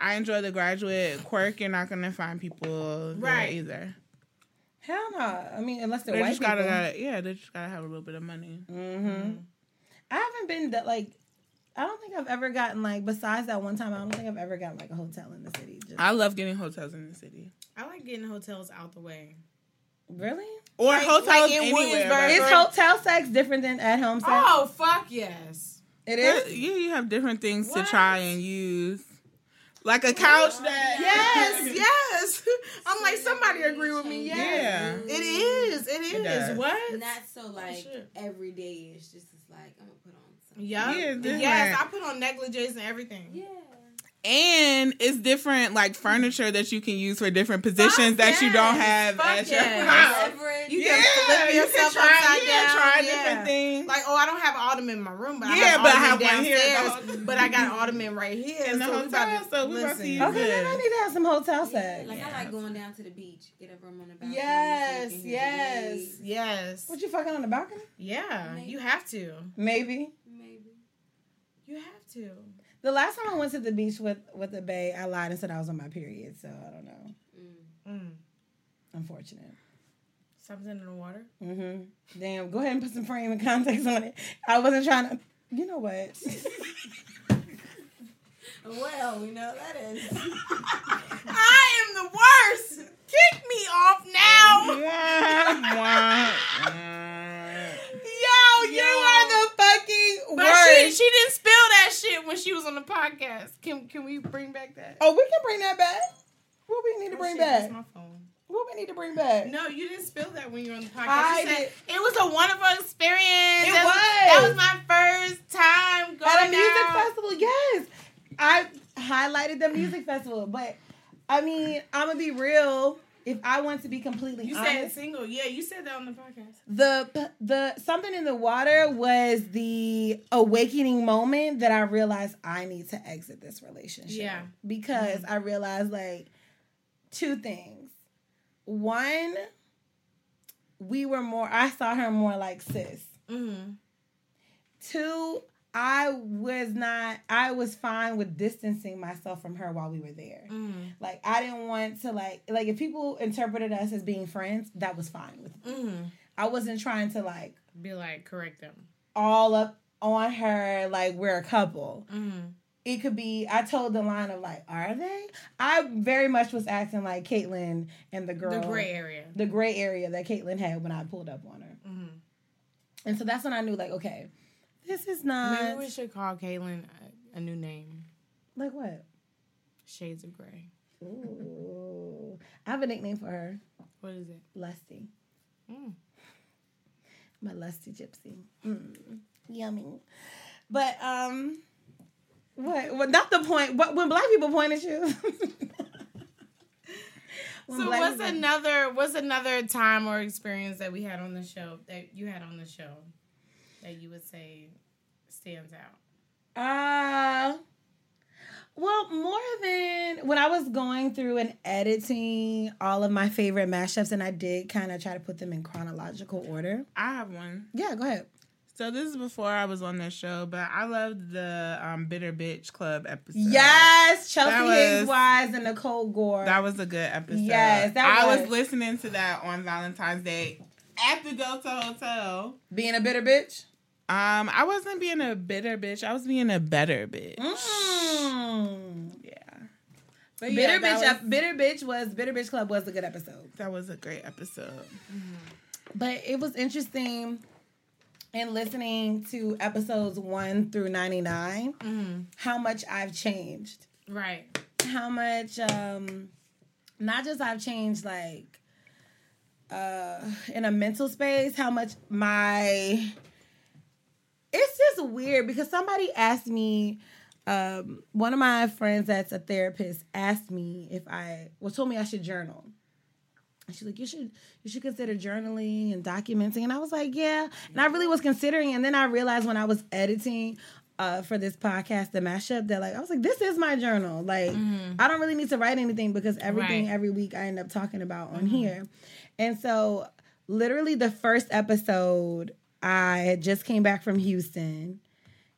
I enjoy the graduate quirk. You're not gonna find people there Right. either. Hell no. I mean, unless they're They white just gotta, people. gotta, yeah, they just gotta have a little bit of money. Mm-hmm. I haven't been that like. I don't think I've ever gotten like. Besides that one time, I don't think I've ever gotten like a hotel in the city. Just, I love getting hotels in the city I like getting hotels out the way. really? or Like- hotels like in anywhere. Williamsburg. Is hotel sex different than at home sex? Oh fuck yes. It is. Yeah, yeah, you have different things What? to try and use, like a couch that. Yes, <laughs> yes. I'm like somebody agree with me. Yes. Yeah. It is. It is. does. what? Not so like shit. every day. It's just it's like I'm gonna put on something. Yeah. Yeah, different. yes, I put on negligees and everything. Yeah. And it's different, like furniture that you can use for different positions that you don't have Fuck at your house. Leverage. You Yeah, can flip you can yourself try, upside yeah, down. try yeah. different things. Like, oh, I don't have an ottoman in my room, but I Yeah, have but I have one here at the downstairs. ho- But I got an ottoman right here. In the so we about hotel, to, so we about to listen. use Okay, then I need to have some hotel sex. Like I like going down to the beach, get a room on the balcony. Yes, so you can hear the yes, yes. What you fucking on the balcony? Yeah, Maybe. you have to. Maybe. You have to. The last time I went to the beach with with the bay, I lied and said I was on my period. So I don't know. Mm. Unfortunate. Something in the water. Mm-hmm. Damn. Go ahead and put some frame and context on it. I wasn't trying to. You know what? <laughs> Well, we know that is. <laughs> I am the worst. Kick me off now. <laughs> Yo, you are the fucking But worst. she- She, didn't spill that shit when she was on the podcast. Can can we bring back that? Oh, we can bring that back. What we need to Oh, bring back? my phone. What we need to bring back? No, you didn't spill that when you were on the podcast. I You said, did. It was a wonderful experience. It that was. That was my first time going At a music out. festival, yes. I highlighted the music festival, but I mean, I'm gonna be real. If I want to be completely You honest, said single. Yeah, you said that on the podcast. the the something in the water was the awakening moment that I realized I need to exit this relationship. Yeah. Because I realized like two things. One, we were more I saw her more like sis. Mm-hmm. Two, I was not I was fine with distancing myself from her while we were there. Mm-hmm. Like I didn't want to like like if people interpreted us as being friends, that was fine with me. Mm-hmm. I wasn't trying to like Be like, correct them. all up on her like we're a couple. Mm-hmm. It could be I told the line of like, are they? I very much was acting like Caitlyn and the girl The gray area. the gray area that Caitlyn had when I pulled up on her. Mm-hmm. And so that's when I knew like, okay, this is not Maybe we should call Caitlyn a, a new name. like what? Shades of Gray. Ooh. I have a nickname for her. What is it? Lusty. Mm. My lusty gypsy. Mm. Yummy. But um what well not the point but when black people point at you. <laughs> So what's people- another what's another time or experience that we had on the show that you had on the show that you would say stands out? Uh well, more than when I was going through and editing all of my favorite mashups, and I did kind of try to put them in chronological order. I have one. Yeah, go ahead. So this is before I was on this show, but I loved the um, Bitter Bitch Club episode. Yes, Chelsea was- Higgs Wise and Nicole Gore. That was a good episode. Yes, that I was. was listening to that on Valentine's Day at the Delta Hotel. Being a bitter bitch. Um, I wasn't being a bitter bitch. I was being a better bitch. Mm. Yeah. But Bitter that bitch, was- bitter bitch was bitter bitch club was a good episode. That was a great episode. But it was interesting in listening to episodes one through ninety how much I've changed. Right. How much um not just I've changed like uh in a mental space, how much my it's just weird because somebody asked me um one of my friends that's a therapist asked me if I well told me I should journal. And she's like, you should you should consider journaling and documenting. And I was like, yeah. And I really was considering. And then I realized when I was editing uh, for this podcast, the mashup, that like I was like, this is my journal. Like I don't really need to write anything because everything Right. every week I end up talking about on here. And so literally the first episode, I had just came back from Houston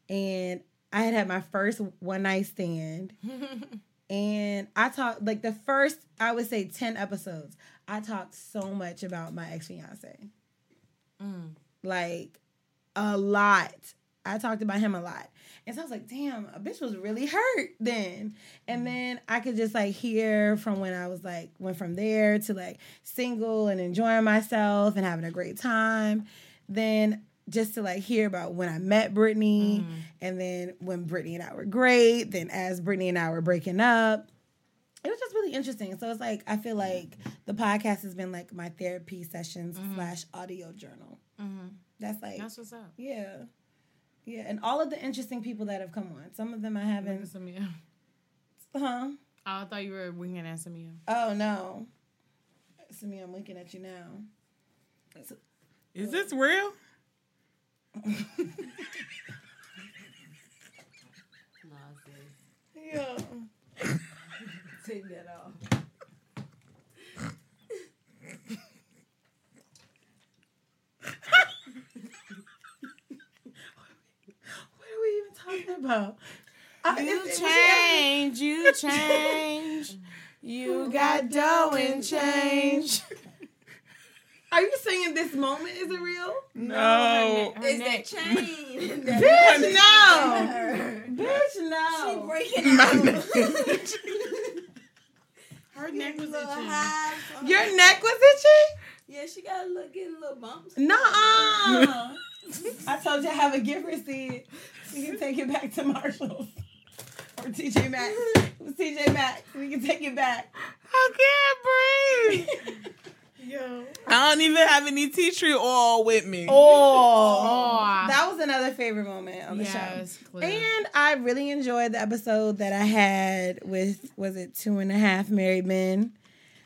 and I had had my first one night stand. <laughs> and I talked like the first, I would say 10 episodes, I talked so much about my ex fiance. Mm. Like a lot. I talked about him a lot. And so I was like, damn, a bitch was really hurt then. And mm. then I could just like hear from when I was like, went from there to like single and enjoying myself and having a great time. Then just to like hear about when I met Brittany mm-hmm. and then when Brittany and I were great, then as Brittany and I were breaking up. It was just really interesting. So it's like I feel mm-hmm. like the podcast has been like my therapy sessions mm-hmm. slash audio journal. That's like That's what's up. yeah. Yeah, and all of the interesting people that have come on. Some of them I haven't. Samia. Huh? Oh, I thought you were winging at Samia. Oh no. Simi, I'm looking at you now. Is this real? Yeah. Take that off. What are we even talking about? You change, you change. <laughs> You got dough and change. Are you saying this moment is it real? No. Her Is neck. <laughs> that chain? Bitch, no. Bitch, no. She breaking My out. <laughs> Her neck was little itching. hives Your her- neck was itchy? Yeah, she got a little, getting little bumps. Nuh-uh. I told you I have a gift receipt. You can take it back to Marshall's. Or TJ Maxx. It was TJ Maxx. We can take it back. I can't breathe. <laughs> Yo. I don't even have any tea tree oil with me. Oh. oh. That was another favorite moment on the Yes, show. clear. And I really enjoyed the episode that I had with, was it two and a half married men?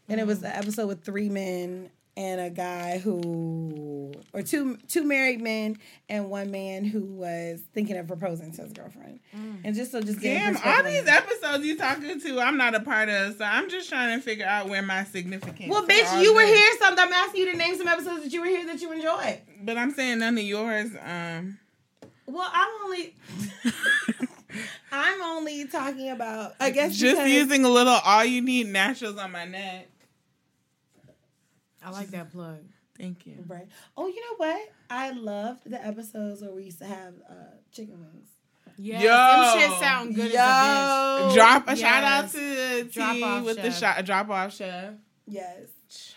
And it was the episode with three men and a guy who, or two two married men and one man who was thinking of proposing to his girlfriend. And just so just Damn, all these episodes you talking to, I'm not a part of, so I'm just trying to figure out where my significance. Well, bitch, you were here. So I'm asking you to name some episodes that you were here that you enjoyed. but I'm saying none of yours. Um, Well, I'm only, <laughs> I'm only talking about. I guess just because- using a little all you need naturals on my neck. I like that plug. Thank you. Right. Oh, you know what? I loved the episodes where we used to have uh, chicken wings. Yeah, Yo. them shit sound good Yo. as Drop a Yes. shout out to Drop T off with the shot drop off chef. Yes.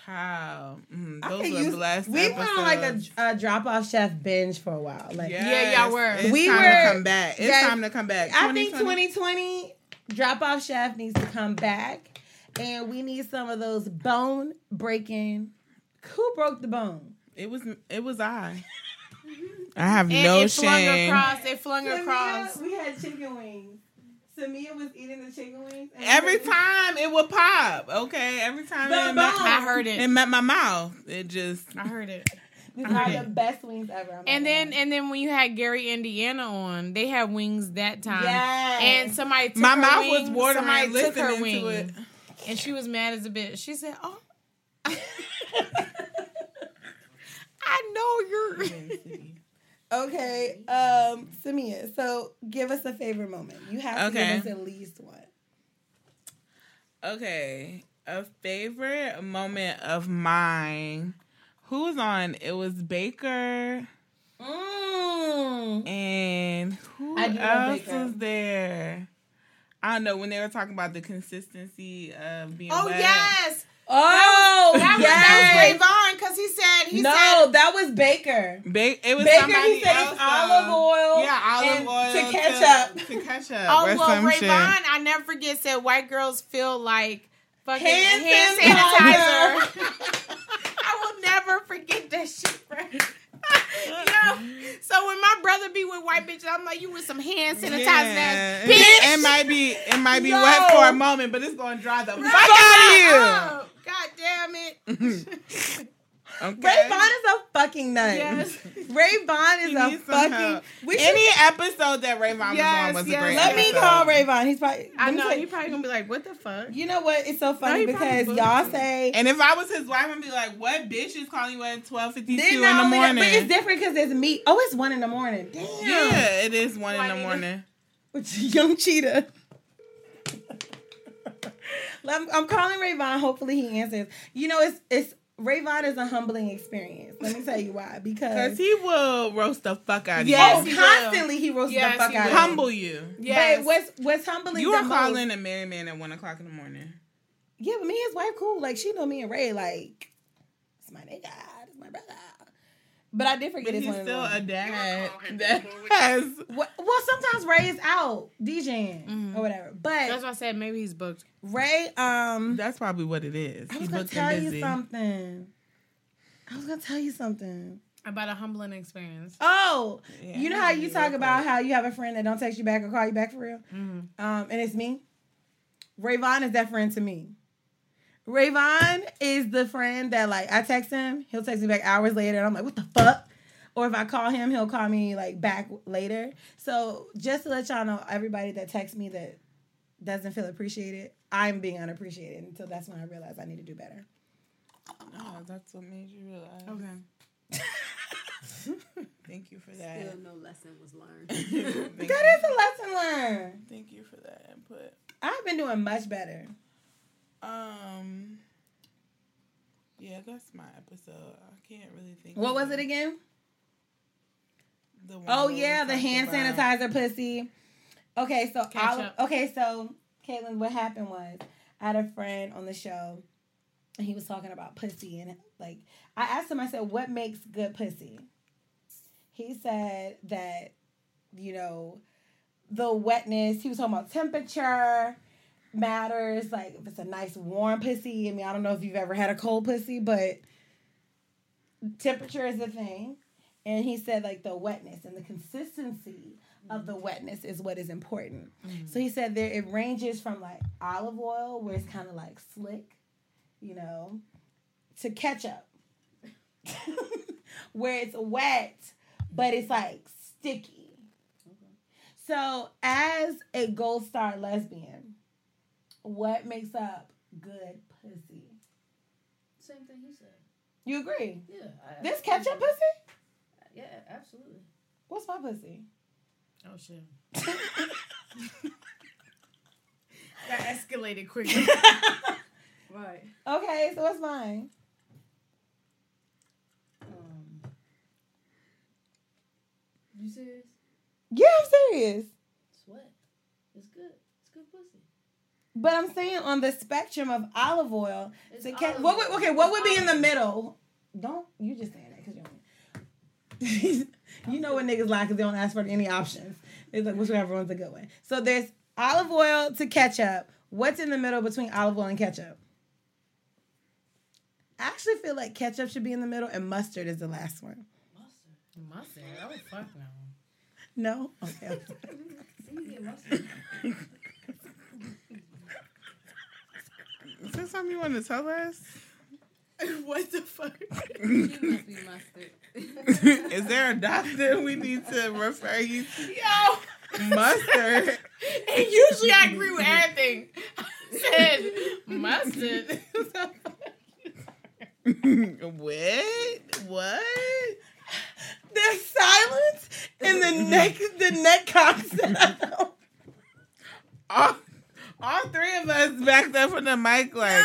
Child, mm, I those were use- blessed. We went on like a, a drop off chef binge for a while. Like Yes, y'all were. It's We time were- to come back. It's guys, time to come back. I think 2020? 2020 drop off chef needs to come back, and we need some of those bone breaking. Who broke the bone? It was it was I. <laughs> I have And no it flung shame. across. It flung Samia, across. we had chicken wings. Samia was eating the chicken wings. and Every we- time it would pop. Okay, every time The it met. I heard it it. met my mouth. It just I heard it. <laughs> These are the best wings ever. I'm And then lying. and then when you had Gary Indiana on, they had wings that time. Yes. And somebody took my her mouth wing, was watering Somebody took her listening wing, to it. And she was mad as a bitch. She said, "Oh, <laughs> I know you're." Okay, um, Samia. So give us a favorite moment. You have to Okay. give us at least one. Okay, a favorite moment of mine. Who was on? It was Baker Mm. and who I do love else was there? I don't know when they were talking about the consistency of being. Oh wet. yes. Oh, That was, yes. that was Rayvon because he said he no, said that was Baker. Ba- it was Baker, somebody he said else. it's olive oil. Yeah, olive oil to ketchup. To ketchup. <laughs> Oh or well, some Rayvon, shit. I never forget said white girls feel like fucking Hand hand, sanitizer. sanitizer. <laughs> I will never forget that shit, bro. <laughs> Yo, so when my brother be with white bitches, I'm like, you with some hand sanitizer Yeah. ass It, bitch. it might be it might be Yo. wet for a moment, but it's gonna dry the fuck out Oh, God damn it. <laughs> of. Okay. Ray Vaughn is a fucking nut. Yes. Ray Vaughn is a fucking. help. We should, Any episode that Ray Vaughn Yes, was on was yes. a great let me call Ray Vaughn. He's probably. I let know, tell you probably gonna be like, what the fuck? You know what? It's so funny he probably because y'all it. say And if I was his wife, I'd be like, "What bitch is calling you at twelve fifty Then two in the only that- morning?" but it's different because it's me. Oh, it's one in the morning. Damn. yeah, it is one in the Juanita. morning. With <laughs> young cheetah. <laughs> I'm, I'm calling Rayvon. Hopefully he answers. You know, it's it's Rayvon is a humbling experience. Let me tell you why. Because he will roast the fuck out of Yes, oh, you. will. constantly he roasts Yes, the fuck out of will. Humble you. Yes. But what's what's humbling? You are most- calling a married man at one o'clock in the morning. Yeah, but me and his wife cool. Like she know me and Ray. Like it's my nigga. It's my brother. But I did forget But his he's one. still a dad that has. Well, well, sometimes Ray is out DJing or whatever. But That's why I said maybe he's booked. Ray, um, That's probably what it is. I He was gonna tell you something. I was gonna tell you something. About a humbling experience. Oh, Yeah, you know how you talk about how you have a friend that don't text you back or call you back for real, Mhm. um, and it's me. Rayvon is that friend to me. Rayvon is the friend that like I text him, he'll text me back hours later, and I'm like, what the fuck? Or if I call him, he'll call me like back later. So just to let y'all know, everybody that texts me that doesn't feel appreciated, I'm being unappreciated until that's when I realize I need to do better. No, that's what made you realize. Okay. <laughs> <laughs> Thank you for that. Still no lesson was learned. <laughs> Thank, That you. is a lesson learned. Thank you for that input. I've been doing much better. Um. Yeah, that's my episode. I can't really think. What of was it again? The one Oh yeah, the hand about- sanitizer pussy. Okay, so Catch I'll- okay, so Caitlin, what happened was I had a friend on the show, and he was talking about pussy, and like I asked him, I said, "What makes good pussy?" He said that you know the wetness. He was talking about temperature matters. Like if it's a nice warm pussy. I mean, I don't know if you've ever had a cold pussy, but temperature is a thing. And he said like the wetness and the consistency of the mm-hmm. wetness is what is important. Mm-hmm. So he said there it ranges from like olive oil where it's kind of like slick, you know, to ketchup <laughs> where it's wet but it's like sticky. So as a gold star lesbian, what makes up good pussy? Same thing you said. You agree? Yeah. I, This ketchup pussy? Yeah, absolutely. What's my pussy? Oh shit. <laughs> that escalated quickly. <laughs> Right. Okay, so what's mine? Um. You serious? Yeah, I'm serious. Sweat. It's good. It's good pussy. But I'm saying on the spectrum of olive oil, It's to ca- olive what would, okay, what would be in the middle? Don't you just saying that because you <laughs> you know what niggas like because they don't ask for any options. It's like whichever one's a good one. So there's olive oil to ketchup. What's in the middle between olive oil and ketchup? I actually feel like ketchup should be in the middle and mustard is the last one. Mustard. Mustard. Oh fuck no. No? Okay. <laughs> <laughs> You can get mustard. Is that something you want to tell us? <laughs> what the fuck? <laughs> She mustard. Is there a doctor we need to refer you to? Yo. Mustard. <laughs> And usually I agree with everything. I said mustard. what? What? There's silence and the neck the neck cocks out. All, all three of us backed up from the mic like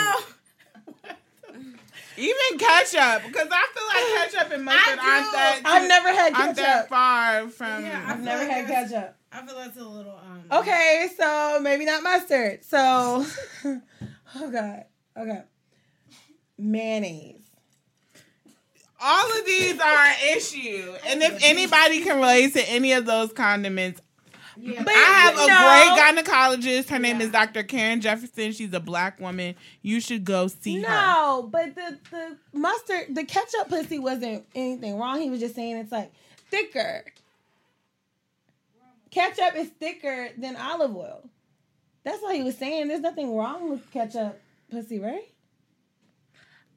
even ketchup because I feel like ketchup and mustard I aren't that I've never had aren't that ketchup. far from Yeah, I I've never feel had ketchup. I feel that's a little um. Okay, so maybe not mustard. So, <laughs> oh god, okay, mayonnaise. All of these are an issue. And if anybody can relate to any of those condiments, But I have a no, great gynecologist. Her name is Dr. Karen Jefferson. She's a black woman. You should go see her. No, but the the mustard, the ketchup pussy wasn't anything wrong. He was just saying it's like thicker. Ketchup is thicker than olive oil. That's what he was saying. There's nothing wrong with ketchup pussy, right?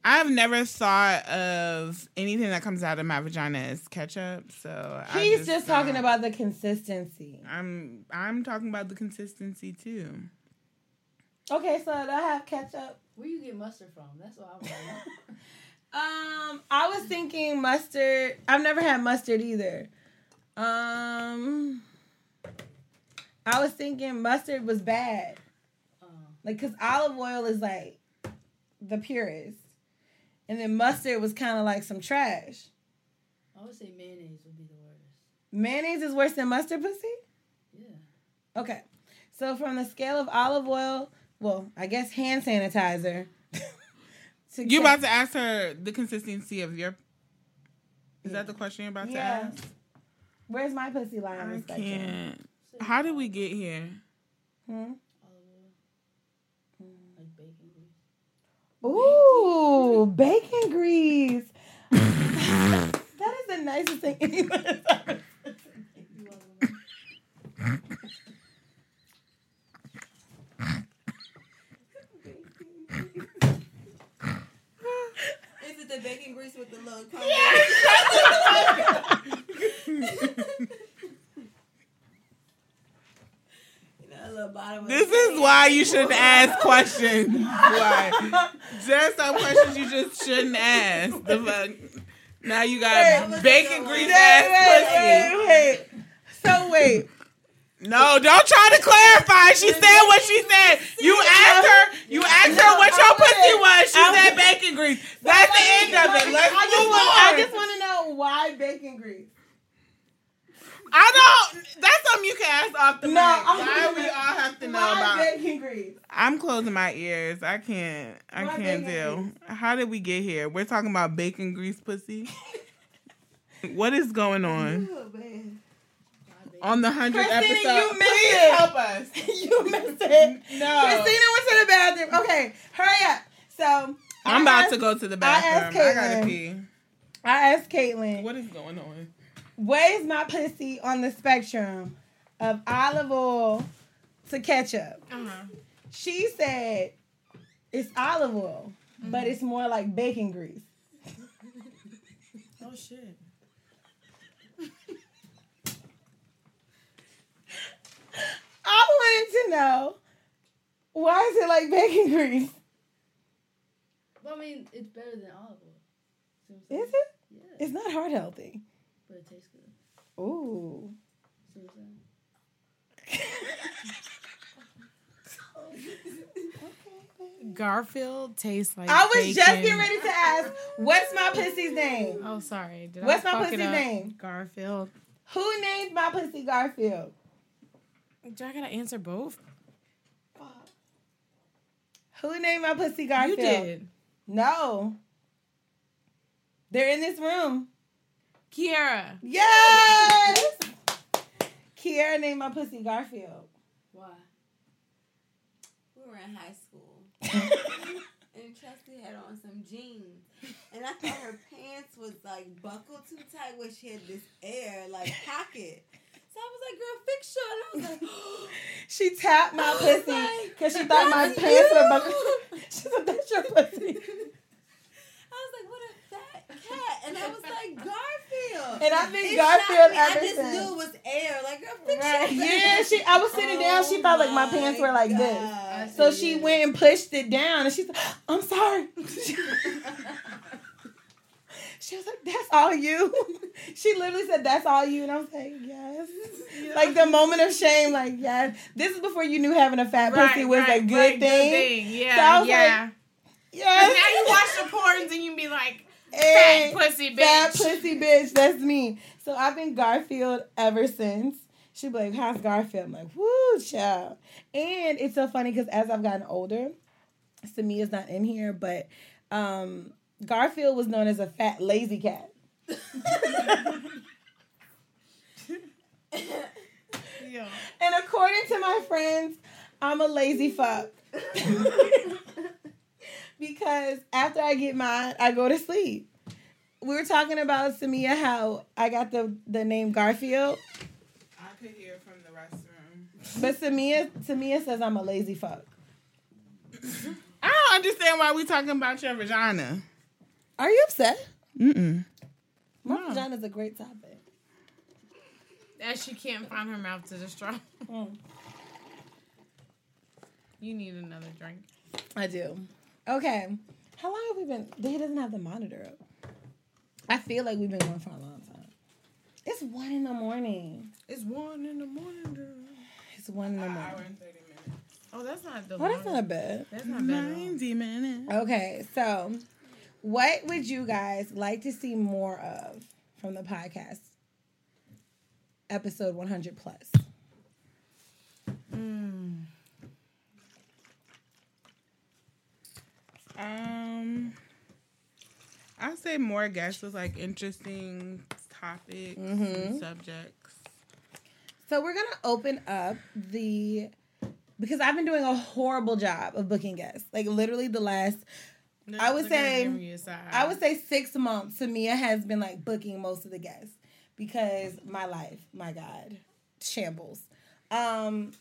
I've never thought of anything that comes out of my vagina as ketchup. So He's just, talking don't- about the consistency. I'm I'm talking about the consistency too. Okay, so do I have ketchup. Where you get mustard from? That's what I want to know. <laughs> <laughs> Um, I was thinking mustard. I've never had mustard either. Um, I was thinking mustard was bad. Uh, Like, cause olive oil is like the purest, and then mustard was kind of like some trash. I would say mayonnaise would be the worst. Mayonnaise is worse than mustard pussy. Yeah. Okay, so from the scale of olive oil, well, I guess hand sanitizer. <laughs> to You ke- about to ask her the consistency of your Is that the question you're about to Yeah. ask? Where's my pussy line? I can't. How did we get here? Hmm? Like bacon grease. Ooh, bacon grease. <laughs> that is the nicest thing anyone has ever Is it the bacon grease with the little <laughs> combo? <laughs> you know, a little bottom of This the is why you shouldn't ask questions. Why? Just some questions you just shouldn't ask. The fuck? Now you got Wait, bacon grease wait, ass pussy. wait, wait. So wait. No, don't try to clarify. She said what she said. You asked her. You asked her what your pussy was. She I said bacon grease. That's the end of it. Let's I just move want, I just want to know why bacon grease. I don't. That's something you can ask off the No, mic. I'm- Why we all have to know Why about? bacon grease? I'm closing my ears. I can't. I Why can't bacon deal. How did we get here? We're talking about bacon grease pussy. <laughs> what is going on Oh, on the hundredth episode? you missed Please it. help us. <laughs> you missed it. No. Christina went to the bathroom. Okay, hurry up. So I'm I about asked- to go to the I asked bathroom. I, gotta pee. I asked Caitlin, What is going on? where's my pussy on the spectrum of olive oil to ketchup? Uh-huh. She said it's olive oil, but it's more like bacon grease. Oh shit. I wanted to know why is it like bacon grease? Well, I mean, it's better than olive oil. Is it? Yeah, It's not heart healthy. but it tastes good. Ooh <laughs> what I'm saying? Garfield tastes like. I was just getting ready to ask, what's my pussy's name? Oh, sorry. Did What's I my fuck pussy's name? Garfield. Who named my pussy Garfield? Do I gotta answer both? Who named my pussy Garfield? You did. No. They're in this room. Kiera. Yes! Kiera named my pussy Garfield. Why? We were in high school. <laughs> and Chelsea had on some jeans. And I thought her pants was like buckled too tight where she had this air like pocket. So I was like, girl, fix your. And I was like, <gasps> She tapped my pussy like, because she thought my "That's pants were buckled. <laughs> She said, that's your pussy. <laughs> I was like, what a fat cat. And I was like, Garfield. And I think It Garfield shocked me. I just knew it was air. Like, girl, fix Right. Yeah, she. I was sitting down. She oh felt like my pants were like this. So she went and pushed it down, and she said, "I'm sorry." <laughs> she was like, "That's all you." <laughs> she literally said, "That's all you," and I was like, "Yes." Like the moment of shame, like yes. This is before you knew having a fat pussy was a good right, thing. Yeah, So I was yeah. like, Cause Yes. now you watch the porns and you be like, Hey, fat pussy bitch. Fat pussy bitch. That's me. So I've been Garfield ever since. She'd be like, "How's Garfield?" I'm like, "Woo, child." And it's so funny because as I've gotten older, Samia's not in here, but um, Garfield was known as a fat, lazy cat. <laughs> And according to my friends, I'm a lazy fuck. <laughs> because after I get mine, I go to sleep. We were talking about Samia how I got the the name Garfield, I could hear from the restroom. but Samia Samia says I'm a lazy fuck. <laughs> I don't understand why we talking about your vagina. Are you upset? Mm-mm. My No. vagina's a great topic. That she can't find her mouth to the straw. Mm. You need another drink. I do. Okay. How long have we been? He doesn't have the monitor up. I feel like we've been going for a long time. It's one in the morning. It's one in the morning, girl. It's one in the morning. Hour and 30 minutes. Oh, that's not the Oh, that's not bad. That's not bad. at all. 90 minutes. Okay, so what would you guys like to see more of from the podcast? Episode 100 plus. Um, I'd say more guests with like interesting topics Mm-hmm. and subjects. So we're gonna open up the because I've been doing a horrible job of booking guests. Like literally the last I would say- give you a side. I would say six months Samia has been like booking most of the guests because my life, my God, shambles. Um,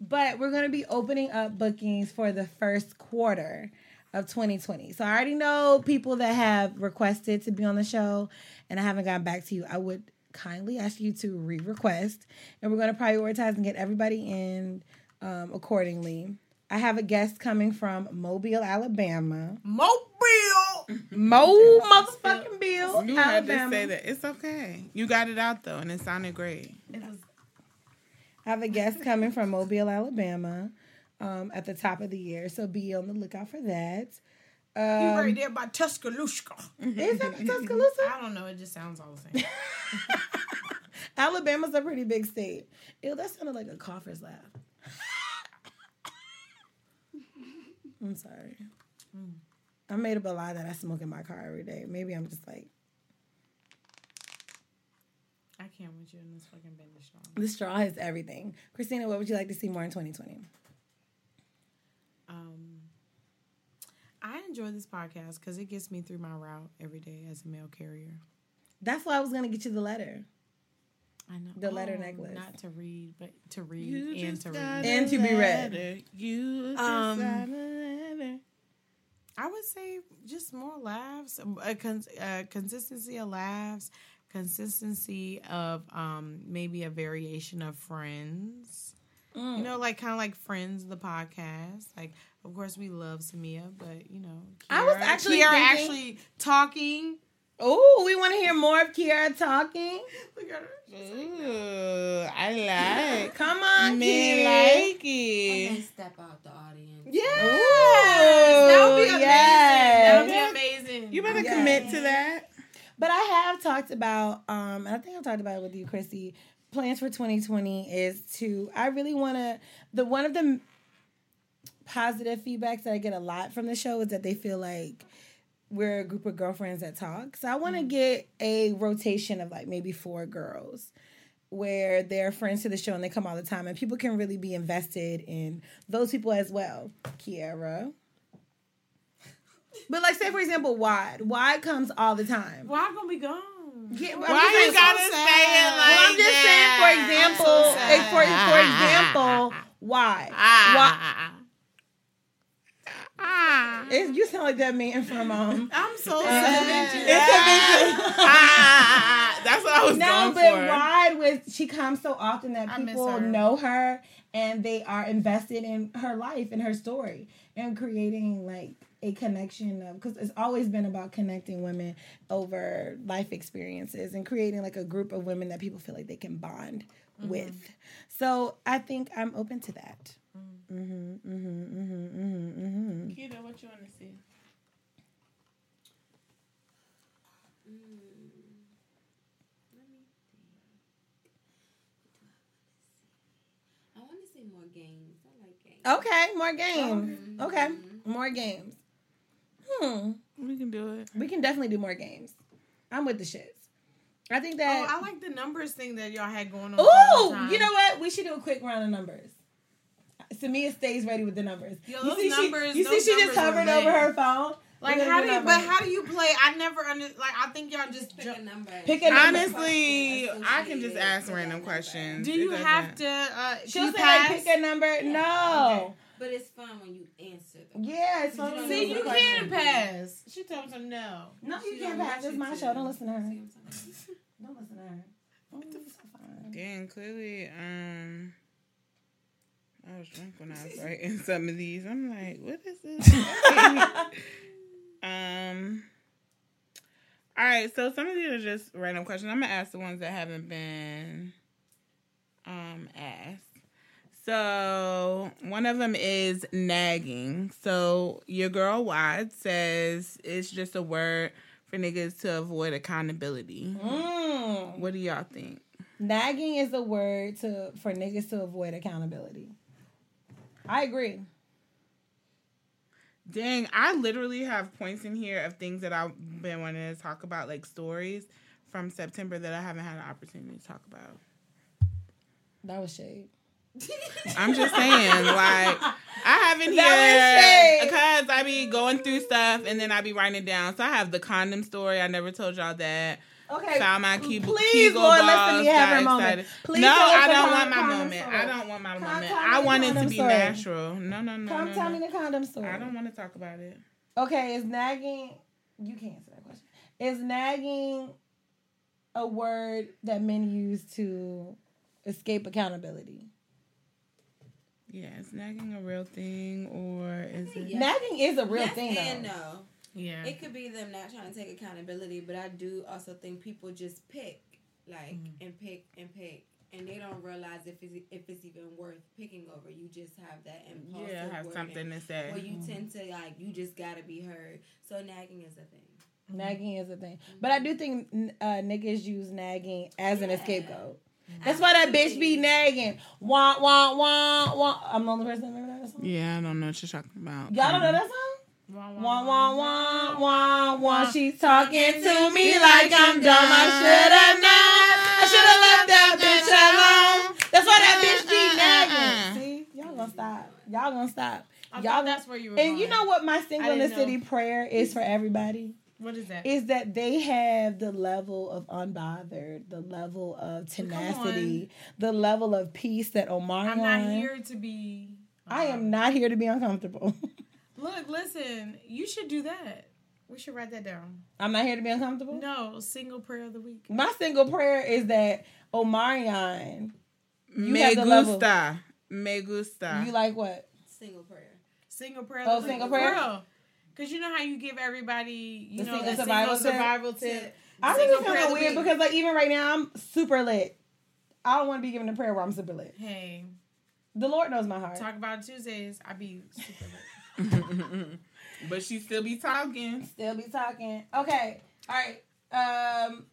but we're gonna be opening up bookings for the first quarter of 2020. So I already know people that have requested to be on the show and I haven't gotten back to you. I would kindly ask you to re-request and we're gonna prioritize and get everybody in um, accordingly. I have a guest coming from Mobile, Alabama. Mobile. Mo <laughs> motherfucking Bill. You had to say that. It's okay. You got it out though, and it sounded great. It was- I have a guest coming from Mobile, Alabama, um, at the top of the year. So be on the lookout for that. You Um, right there by Tuscaloosa. is that <laughs> Tuscaloosa? I don't know. It just sounds all the same. <laughs> Alabama's a pretty big state. Ew, that sounded like a cougher's laugh. <laughs> I'm sorry. I made up a lie that I smoke in my car every day. Maybe I'm just like I can't with you in this fucking bender strong. the straw is everything. Christina, what would you like to see more in 2020? Um, I enjoy this podcast because it gets me through my route every day as a mail carrier. That's why I was gonna get you the letter. I know The letter Oh, necklace. not to read, but to read You and to read. And to be read. letter. You just Um, got a letter. I would say just more laughs, a, cons- a consistency of laughs, consistency of um maybe a variation of friends. Mm. You know, like kind of like Friends, the podcast. Like, of course, we love Samia, but you know, I was actually Kiera thinking- actually talking. Oh, we want to hear more of Kiera talking. <laughs> Look at her. Ooh, I like. <laughs> Come on, Me kid. like And it. step out the audience. Yes, That would be amazing. That would be amazing. You better Yes. commit to that. But I have talked about, um, and I think I've talked about it with you, Chrissy. Plans for 2020 is to. I really want to. The one of the positive feedbacks that I get a lot from the show is that they feel like we're a group of girlfriends that talk. So I want to mm. get a rotation of like maybe four girls where they're friends to the show and they come all the time and people can really be invested in those people as well. Kiera. But like say for example, Wide. Wide comes all the time. Why I'm gonna be gone? Yeah, I'm Why you gotta so say it like well, I'm just saying, for that? example, so eh, for, for example, why? Why? Ah. It, you sound like that man from um. I'm so Uh, sad. it's Ah, <laughs> That's what I was no, going but why with she comes so often that people her. know her and they are invested in her life and her story and creating like a connection of because it's always been about connecting women over life experiences and creating like a group of women that people feel like they can bond Mm-hmm. with. So I think I'm open to that. Mm-hmm, mm-hmm, mm-hmm, mm-hmm, mm-hmm. Kita, what you want to see? say more games. I like games. Okay, more games. Okay, more games. Hmm. We can do it. We can definitely do more games. I'm with the shits. I think that. Oh, I like the numbers thing that y'all had going on. for a Ooh, you know what? We should do a quick round of numbers. Samia stays ready with the numbers. Yo, you those see, numbers- she, you see, she just numbers hovered over her phone. Like how do you? But how do you play? I never under. Like I think y'all just. Pick Jump. a number. Pick a number. Honestly, I can just ask random questions. Do you have to? Uh, She'll you say like, pick a number. No. But it's fun when you answer them. Yeah, it's You fun. don't See, you you can questions. pass. She told me no. No, you She can't pass. want It's my to. show. Don't listen to her. See what I'm? Don't listen to her. It's so fine. Dang, clearly, um, I was drunk when I was writing <laughs> some of these. I'm like, what is this? <laughs> <laughs> um, all right, so some of these are just random questions. I'm gonna ask the ones that haven't been um asked. So one of them is nagging. So your girl Wad says it's just a word for niggas to avoid accountability. Mm. What do y'all think? Nagging is a word to for niggas to avoid accountability. I agree. Dang, I literally have points in here of things that I've been wanting to talk about, like stories from September that I haven't had an opportunity to talk about. That was shade. I'm just saying, like, I haven't here because I be going through stuff and then I be writing it down. So I have the condom story. I never told y'all that. Okay. Found my Kegel, Please, Kegel Lord, let balls, me have her moment. excited. Please no, I don't want my moment. story. I don't want my Come moment. I want it to be story. natural. No, no, no. Come no, tell no. me the condom story. I don't want to talk about it. Okay, is nagging you can't answer that question. Is nagging a word that men use to escape accountability? Yeah, is nagging a real thing or is it? Yes. Nagging is a real yes thing though. and no. Yeah. It could be them not trying to take accountability, but I do also think people just pick, like, Mm-hmm. and pick and pick, and they don't realize if it's if it's even worth picking over. You just have that impulsive. Yeah, have wording something to say. Where you tend to like, you just gotta be heard. So nagging is a thing. Nagging is a thing, but I do think uh, niggas use nagging as an Yeah. scapegoat. That's why that bitch be nagging. Wah wah wah wah. I'm the only person that remember that song. Yeah, I don't know what you're talking about. Y'all don't know that song? Wah wah wah wah wah. She's talking to me like I'm dumb. I should have known. I should have left that bitch alone. That's why that bitch be nagging. See, y'all gonna stop. Y'all gonna stop. I Y'all that's where you were And you know what my single in the didn't know. city prayer is for everybody? What is that? Is that they have the level of unbothered, the level of tenacity, the level of peace that Omar I'm not here to be. I am not here to be uncomfortable. <laughs> Look, listen. You should do that. We should write that down. I'm not here to be uncomfortable. No, single prayer of the week. My single prayer is that Omarion, you Me have the level- gusta. Me gusta. you like what? Single prayer. Single prayer. Oh, of the single week. prayer? Girl. Cause you know how you give everybody, you The know, single the survival single tip? survival tip. I Single think it's kind of of weird because like even right now I'm super lit. I don't want to be given a prayer where I'm super lit. Hey, The Lord knows my heart. talk about Tuesdays. I be super lit. <laughs> <laughs> but she still be talking. Still be talking. Okay. All right. Um.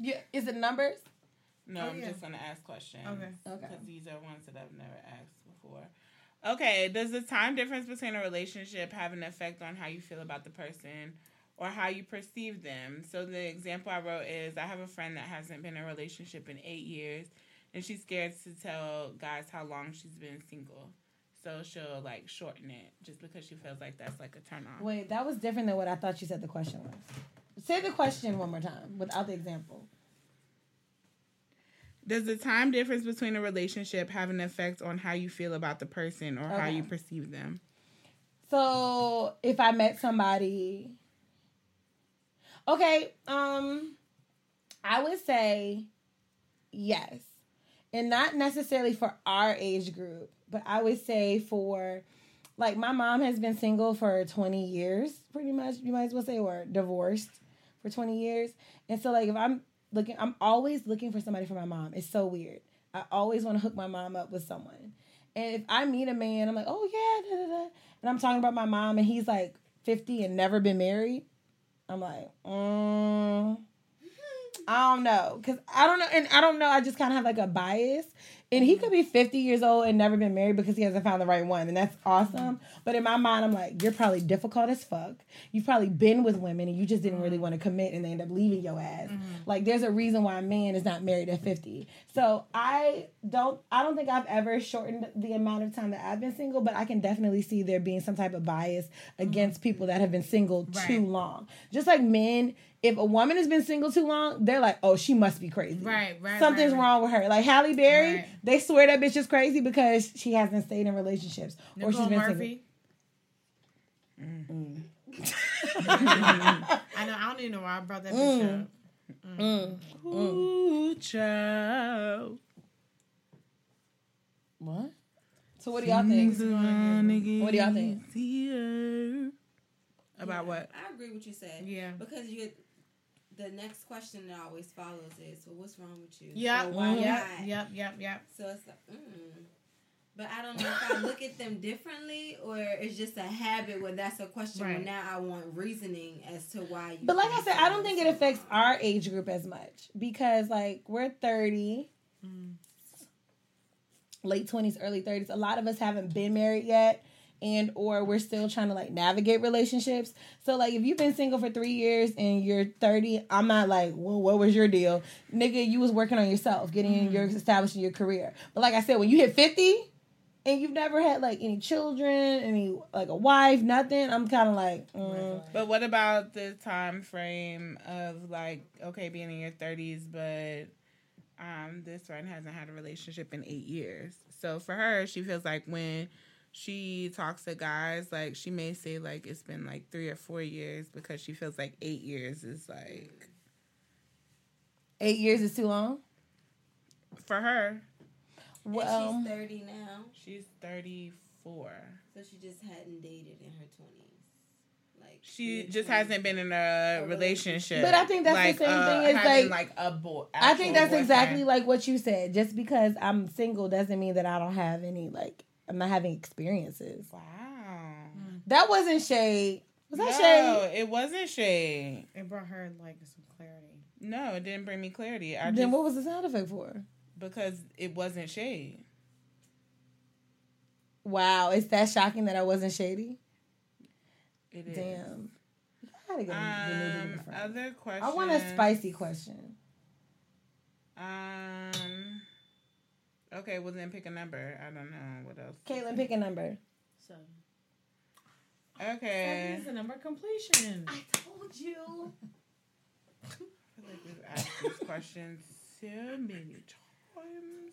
Yeah. Is it numbers? No, Oh, I'm yeah. just gonna ask questions. Okay. Okay. Because these are ones that I've never asked before. Okay, does the time difference between a relationship have an effect on how you feel about the person or how you perceive them? So the example I wrote is I have a friend that hasn't been in a relationship in eight years and she's scared to tell guys how long she's been single. So she'll like shorten it just because she feels like that's like a turn off. Wait, that was different than what I thought you said the question was. Say the question one more time without the example. Does the time difference between a relationship have an effect on how you feel about the person or how you perceive them? So if I met somebody, okay, um, I would say yes, and not necessarily for our age group, but I would say for like my mom has been single for 20 years pretty much you might as well say or divorced for 20 years. And so like if i'm looking i'm always looking for somebody for my mom. It's so weird. I always want to hook my mom up with someone. And if i meet a man i'm like oh yeah da, da, da, and i'm talking about my mom and he's like 50 and never been married. I'm like mm, i don't know. Because i don't know and i don't know i just kind of have like a bias And he could be 50 years old and never been married because he hasn't found the right one. And that's awesome. But in my mind, I'm like, you're probably difficult as fuck. You've probably been with women and you just didn't really mm-hmm. want to commit and they end up leaving your ass. Mm-hmm. Like there's a reason why a man is not married at 50. So I don't I don't think I've ever shortened the amount of time that I've been single, but I can definitely see there being some type of bias against people that have been single too long. Just like men, if a woman has been single too long, they're like, oh, she must be crazy. Right, right. Something's right, right. wrong with her. Like Halle Berry, Right. they swear that bitch is crazy because she hasn't stayed in relationships or she's Nicole been Murphy. Mm. <laughs> I know. I don't even know why I brought that bitch Mm. up. single. Ooh, child. What? So what do y'all think? What What do y'all think? About what? I agree with you said. Yeah. Because you the next question that always follows is, well, what's wrong with you? Yeah, Or why Yep. not? Yep. Yep. Yep. So it's like, mm. But I don't know if I look at them differently or it's just a habit where that's a question where now I want reasoning as to why you But like I said, I don't think it affects on. our age group as much because like we're 30, late 20s, early 30s. A lot of us haven't been married yet and or we're still trying to like navigate relationships. So like if you've been single for 3 years and you're 30, I'm not like, "Well, what was your deal?" Nigga, you was working on yourself, getting in your establishing your career. But like I said, when you hit 50 and you've never had like any children, any like a wife, nothing, I'm kind of like, mm. But what about the time frame of like okay being in your thirties, but um this friend hasn't had a relationship in eight years. So for her, she feels like when she talks to guys, like she may say like it's been like three or four years because she feels like eight years is like 8 years is too long. for her. And Well, she's 30 now, She's thirty four. so she just hadn't dated in her 20s. Like She mid- just hasn't been in a A relationship. But I think that's the same uh, thing as, like- like a boy. I think actual that's exactly like what you said. Just because I'm single doesn't mean that I don't have any like I'm not having experiences. Wow. That wasn't shade. Was that shade? no, shade? it wasn't shade. It brought her like some clarity. No, it didn't bring me clarity. I Then just what was the sound effect for? because it wasn't shade. Wow, it's that shocking that I wasn't shady. It is. Damn. You gotta get a- the new Um, other question. I want a spicy question. Um. Okay, well then pick a number. I don't know what else. Caitlin, pick a number. So Okay. It's a number completion. I told you. I feel like we've asked these questions so many times.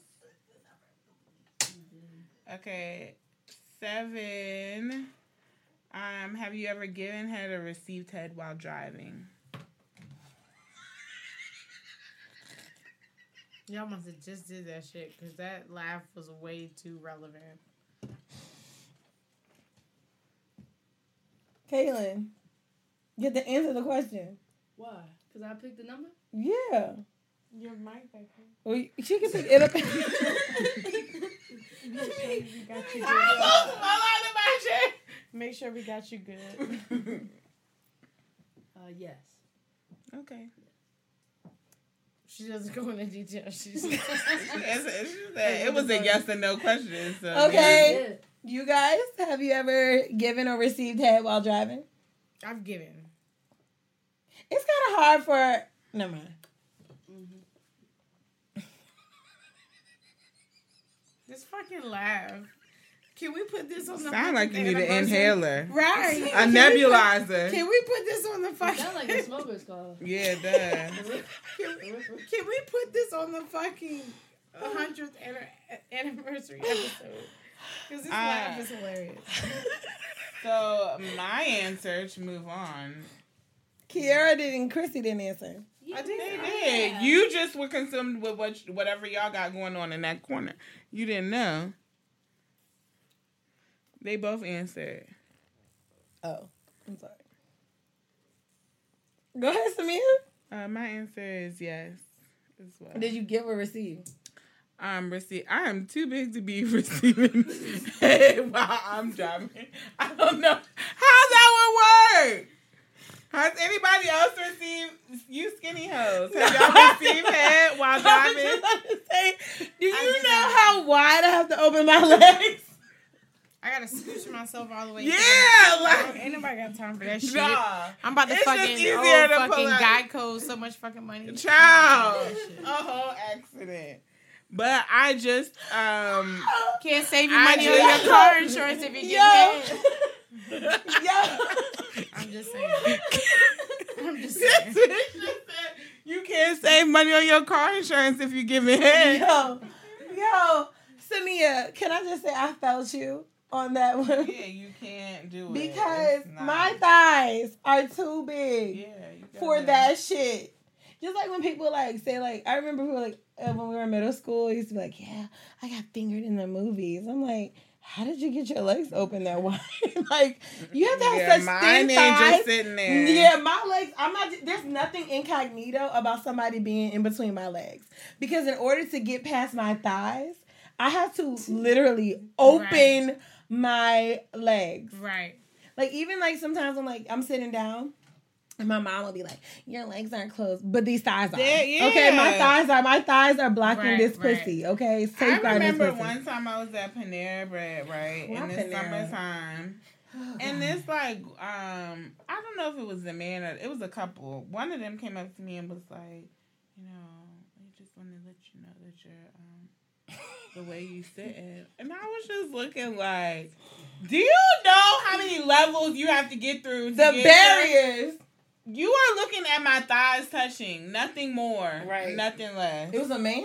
Okay, seven. Um, have you ever given head or received head while driving? Y'all must have just did that shit because that laugh was way too relevant. Kaylin, get to answer the question. why? Because I picked the number. Yeah. Your mic back here. Well, you- she can pick it up. <laughs> <laughs> I thought I love her bitch. Make sure we got you good. <laughs> Uh, yes. Okay. She doesn't go into detail. She's <laughs> It's- it's just that it was a yes or no question. So Okay. Yeah. you guys, have you ever given or received head while driving? I've given. It's kind of hard for. Never mind. Mm-hmm. <laughs> Just fucking laugh. Can we put this on the Sound like you need an inhaler, Right. a Can we nebulizer. put- Can we put this on the fucking? sounds like a smoker's car. Yeah, it does. Can we, can we put this on the fucking hundredth anniversary episode? Because this Uh, laugh is hilarious. <laughs> So my answer to move on. Kiera didn't. Chrissy didn't answer. I did. They did. You just were consumed with what whatever y'all got going on in that corner. You didn't know. They both answered. Oh, I'm sorry. Go ahead, Samia. Uh, my answer is yes as well. Did you give or receive? Um, receive. I am too big to be <laughs> receiving head while I'm driving. I don't know how that would work. Has anybody else received you skinny hoes? Have y'all <laughs> received head while I was driving? just about to say, do you just know how wide I have to open my <laughs> legs? I gotta scooch myself all the way. Yeah, down. like- ain't nobody got time for that shit. Nah. I'm about to fucking easier owe to fucking. Geico so much fucking money. Child, a whole accident. But I just um Can't save you I money on your car insurance if you Yo. get head. <laughs> Yo. I'm just saying. I'm just saying. you can't save money on your car insurance if you give it head. Yo. Yo. Samia, can I just say I felt you on that <laughs> one? Yeah, you can't do it Because my thighs are too big yeah for that shit. Just like when people like say like I remember people like uh, when we were in middle school, used to be like, yeah, I got fingered in the movies. I'm like, how did you get your legs open that <laughs> wide? like you have to have Yeah, such mine thin thighs. just sitting there. Yeah, my legs. I'm not. There's nothing incognito about somebody being in between my legs because in order to get past my thighs, I have to literally open my legs. Right. Like even like sometimes I'm like I'm sitting down. And my mom will be like, "Your legs aren't closed, but these thighs are." They- Okay, my thighs are. My thighs are blocking Right, this right. pussy. Okay, I safeguarding this remember one time I was at Panera Bread, right, in the Panera? summertime, and this like, um, I don't know if it was a man or it was a couple. One of them came up to me and was like, you know, I just want to let you know that you're, um, the way you sit, in. and I was just looking like, do you know how many levels you have to get through? To The get barriers. there? You are looking at my thighs touching, nothing more, Right. Nothing less. It was a man.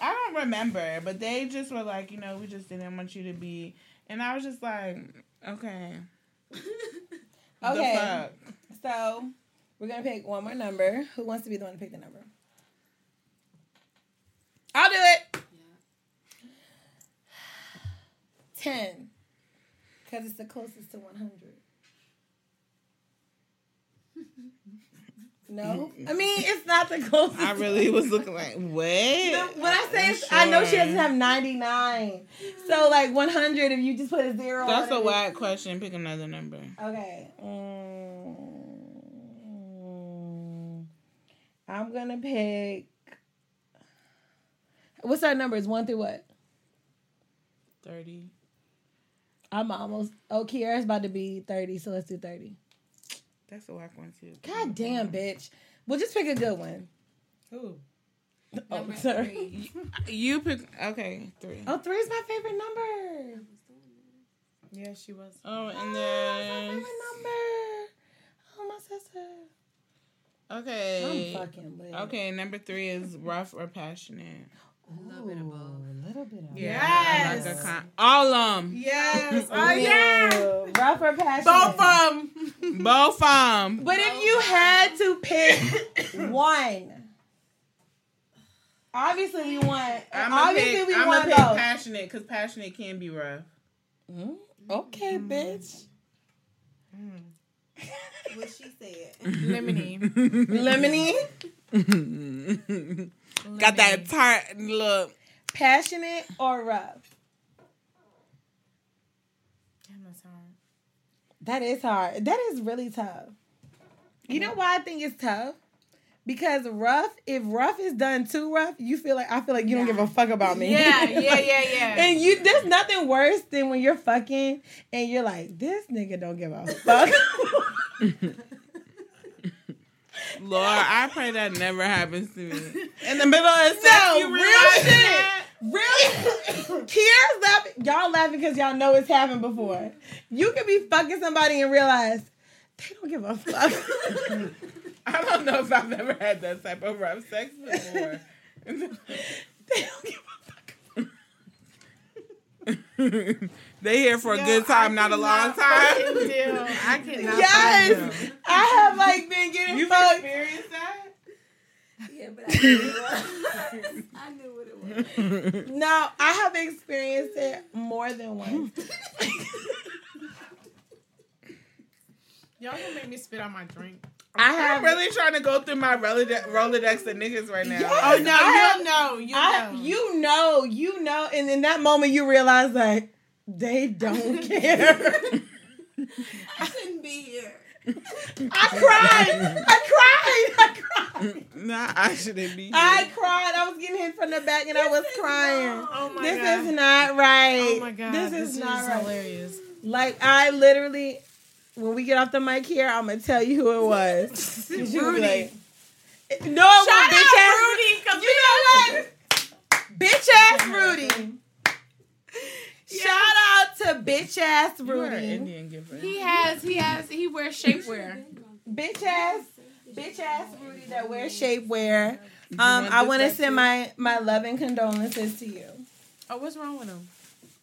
I don't remember, but they just were like, you know, we just didn't want you to be, and I was just like, okay, <laughs> Okay. So we're gonna pick one more number. Who wants to be the one to pick the number? I'll do it. Ten. Cause it's the closest to one hundred. No, I mean it's not the closest. I really was looking like, what? The- when I say it's, I know she doesn't have ninety nine. So like one hundred, if you just put a zero. That's a it, whack question. Pick another number. Okay. Mm, I'm gonna pick. What's our numbers? One through what? Thirty. I'm almost. Oh, Kiera's about to be thirty, so let's do thirty. That's a whack one too. God damn, bitch. Well, just pick a good one. Who? <laughs> Oh, Number sorry. You pick. Okay, three. Oh, three is my favorite number. Yeah, she was. Oh, and Oh, my then favorite number. Oh, my sister. okay. I'm fucking lit. Okay, number three is rough or passionate. A little bit of both. A little bit of Yeah, like Yes. con- all of them. Yes. <laughs> Oh yeah. Rough or passionate. Both of them. <laughs> Both of them. But if you had to pick <coughs> one, obviously we want. I'm obviously pick, we I'm want gonna both. passionate because passionate can be rough. Mm, Okay, bitch. <laughs> What she said. Lemony. Lemony, Got that tart look. passionate or rough? Damn, that's hard. That is hard. That is really tough. You know why I think it's tough? Because rough, if rough is done too rough, you feel like I feel like you don't give a fuck about me. <laughs> Yeah, yeah, yeah, <laughs> yeah. And you there's nothing worse than when you're fucking and you're like, this nigga don't give a <laughs> fuck. Lord, I pray that never happens to me. <laughs> In the middle of sex, No, you real shit. that? Really? Kiera's laughing. Y'all laughing because y'all know it's happened before. You could be fucking somebody and realize they don't give a fuck. <laughs> I don't know if I've ever had that type of rough sex before. <laughs> they don't give a fuck. They here for a Yo, good time, not a long time. I cannot. Yes, I have like been getting You fucked. experienced that? Yeah, but I knew it was. I knew what it was. No, I have experienced it more than once. Y'all gonna make me spit out my drink. I have I'm really trying to go through my Rolodex, Rolodex of niggas right now. Yes. Oh no, I you know, you I, know. you know, you know, and in that moment you realize like they don't <laughs> care. I shouldn't be here. <laughs> I cried. I cried. I cried. <laughs> Nah, I shouldn't be. Here. I cried. I was getting hit from the back and I was crying. Oh my this god. is not right. Oh my god. This is not right. hilarious. Like I literally, when we get off the mic here, I'm gonna tell you who it was. 'Cause you like, no, it Shout was bitch ass Rudy, 'cause You know what? bitch ass Rudy. Shout out to bitch ass You are an Rudy. Indian giver. He has, he has, he wears shapewear. Bitch ass, bitch ass Rudy that wears shapewear. Um, I want to send too? my my loving condolences to you. Oh, what's wrong with him?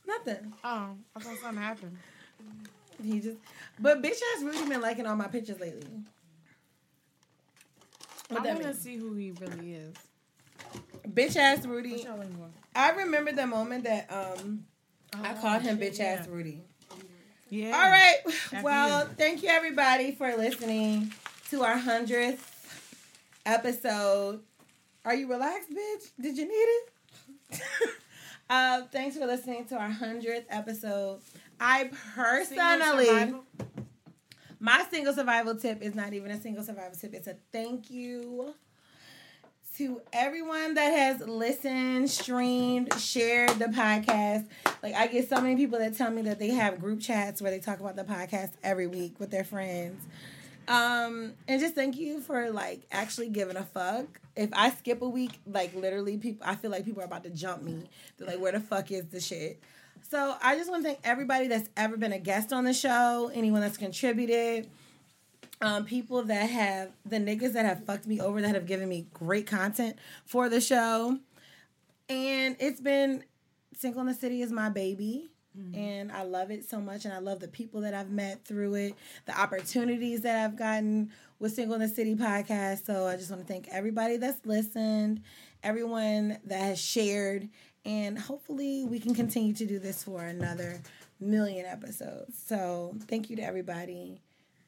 Nothing. Oh, I thought something happened. He just, but bitch ass Rudy been liking all my pictures lately. What I that want to see who he really is. Bitch ass Rudy. What y'all looking for? I remember the moment that um I Oh, called him bitch ass yeah. Rudy. Yeah. All right. Well, you. thank you everybody for listening to our hundredth episode. Are you relaxed, bitch? Did you need it? <laughs> uh, thanks for listening to our hundredth episode. I personally, my single survival tip is not even a single survival tip. It's a thank you to everyone that has listened, streamed, shared the podcast. Like I get so many people that tell me that they have group chats where they talk about the podcast every week with their friends. Um, and just thank you for like actually giving a fuck. If I skip a week, like literally people I feel like people are about to jump me. They're like, where the fuck is the shit? So I just want to thank everybody that's ever been a guest on the show, anyone that's contributed um, people that have the niggas that have fucked me over that have given me great content for the show. And it's been Single in the City is my baby. And I love it so much. And I love the people that I've met through it, the opportunities that I've gotten with Single in the City podcast. So I just want to thank everybody that's listened, everyone that has shared. And hopefully we can continue to do this for another million episodes. So thank you to everybody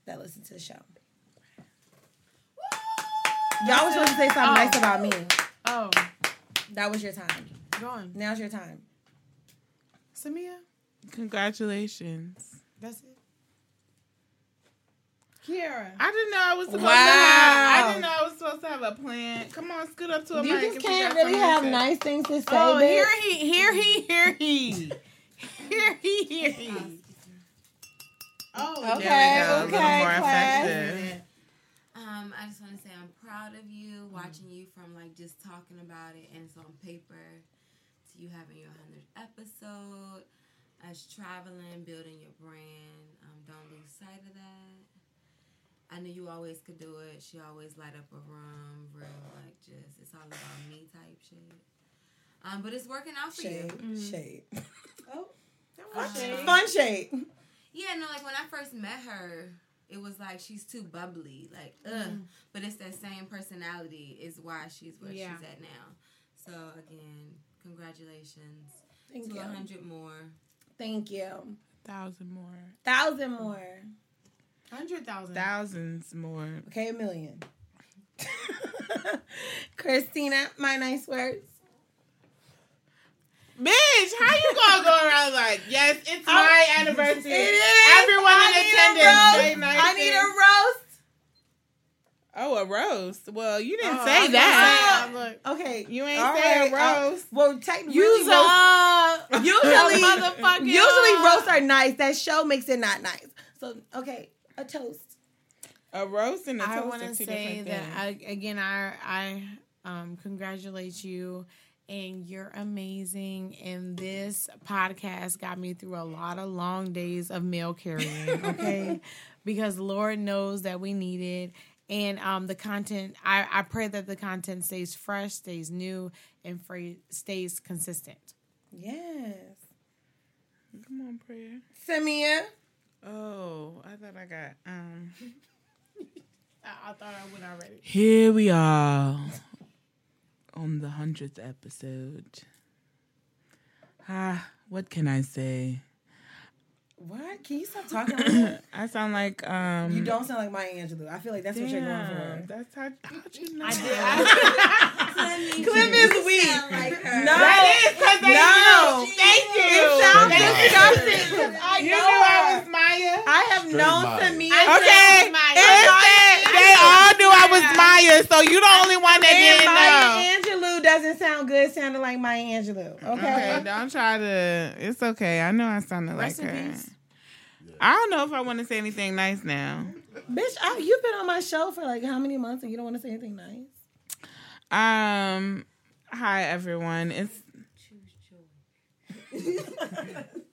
that listen to the show. Y'all was supposed to say something Oh. nice about me. Oh, That was your time. go on. Now's your time. Samia, Congratulations. that's it. Kiera. I didn't know I was supposed Wow. to have. I didn't know I was supposed to have a plan. Come on, scoot up to a You mic. just can't really something to have nice things to say. Oh, babe. here he, here he, here he, <laughs> here he, here he. Oh, Okay, There we go. A little okay, more class. effective. Um, I just want to say I'm proud of you, watching you from like just talking about it and it's on paper to you having your 100th episode, us traveling, building your brand. Um, don't lose sight of that. I knew you always could do it. She always light up a room, real like just it's all about me type shit. Um, but it's working out for Shade, you. shade. Oh, Um, fun shade. Yeah, no, like when I first met her, it was like she's too bubbly, like ugh. Mm. But it's that same personality is why she's where Yeah. she's at now. So again, congratulations Thank to a hundred more. Thank you. Thousand more. Thousand more. hundred thousand. Thousands more. Okay, a million. <laughs> Christina, my nice words. Bitch, how you gonna go around like, yes, it's I'm- my anniversary. It is. Everyone I in need a attendance. roast. I need a roast. Oh, a roast. Well, you didn't Oh, I say that. gonna say, Okay. You ain't all say a right, uh, roast. well, technically, use roast- a <laughs> usually, motherfucking usually uh, roasts are nice. That show makes it not nice. So, okay, a toast. A roast and a I toast want are to two say different that things. I, again, I I um, congratulate you, and you're amazing. And this podcast got me through a lot of long days of mail carrying. <laughs> Okay, because Lord knows that we need it. And um, the content, I, I pray that the content stays fresh, stays new, and free, stays consistent. Yes. Come on, prayer. Samia. Oh, I thought I got um. <laughs> I, I thought I went already. Here we are on the hundredth episode. Ah, what can I say? What? Can you stop talking <coughs> like? I sound like um. You don't sound like Maya Angelou. I feel like that's what you're going for. That's how. How'd you know? I did. that? <laughs> I, Clip is weak. No, That is 'cause they no. knew. Thank you. It sounds Thank you. I You know knew I her. was Maya. I have Straight known Maya. Samia. Okay, Maya. it's Maya so you the only one that didn't Maya know. Angelou doesn't sound good sounding like Maya Angelou. Okay. Okay, don't try to. It's okay. I know I sounded Rest like in her. peace. I don't know if I want to say anything nice now. Bitch, I, you've been on my show for like how many months and you don't want to say anything nice? Um, hi everyone. It's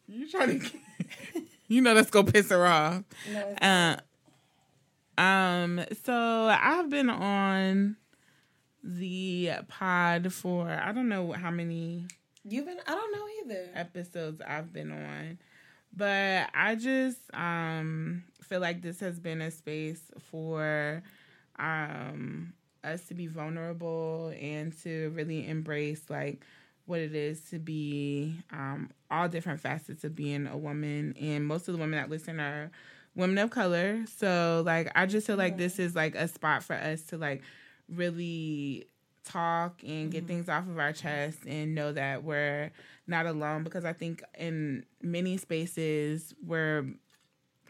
you trying to. <laughs> You know that's gonna piss her off. No, Uh, um. So I've been on the pod for I don't know how many You've been, I don't know either. episodes I've been on. But I just um feel like this has been a space for um us to be vulnerable and to really embrace like what it is to be um all different facets of being a woman and most of the women that listen are women of color. So like I just feel like this is like a spot for us to like really talk and get mm-hmm. things off of our chest and know that we're not alone because I think in many spaces we're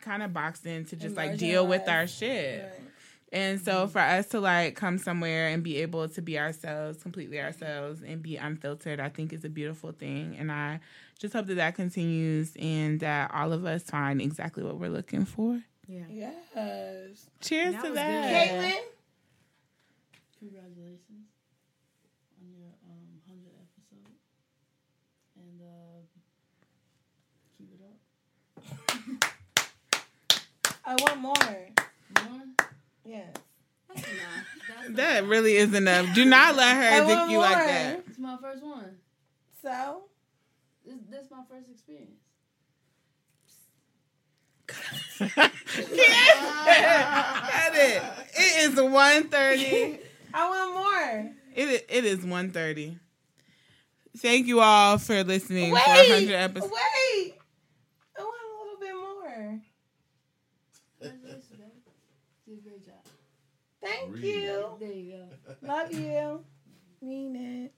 kind of boxed in to just like deal with our shit. Right. And so mm-hmm. for us to like come somewhere and be able to be ourselves, completely ourselves, and be unfiltered, I think is a beautiful thing. And I just hope that that continues and that all of us find exactly what we're looking for. Yeah. Yes. Cheers That to was that. Caitlin? Congratulations on your um hundred episode, and uh, keep it up. <laughs> I want more. More? Yes. That's enough. That's That really is enough. Do not let her want think you like that. It's my first one. So? This this my first experience. <laughs> Cut it. It is 1.30. <laughs> I want more. It, it is 1.30. Thank you all for listening Wait. for 100 episodes. Wait. I want a little bit more. Congratulations, babe. Did a great job. Thank Read. you. There you go. Love you. Mean it.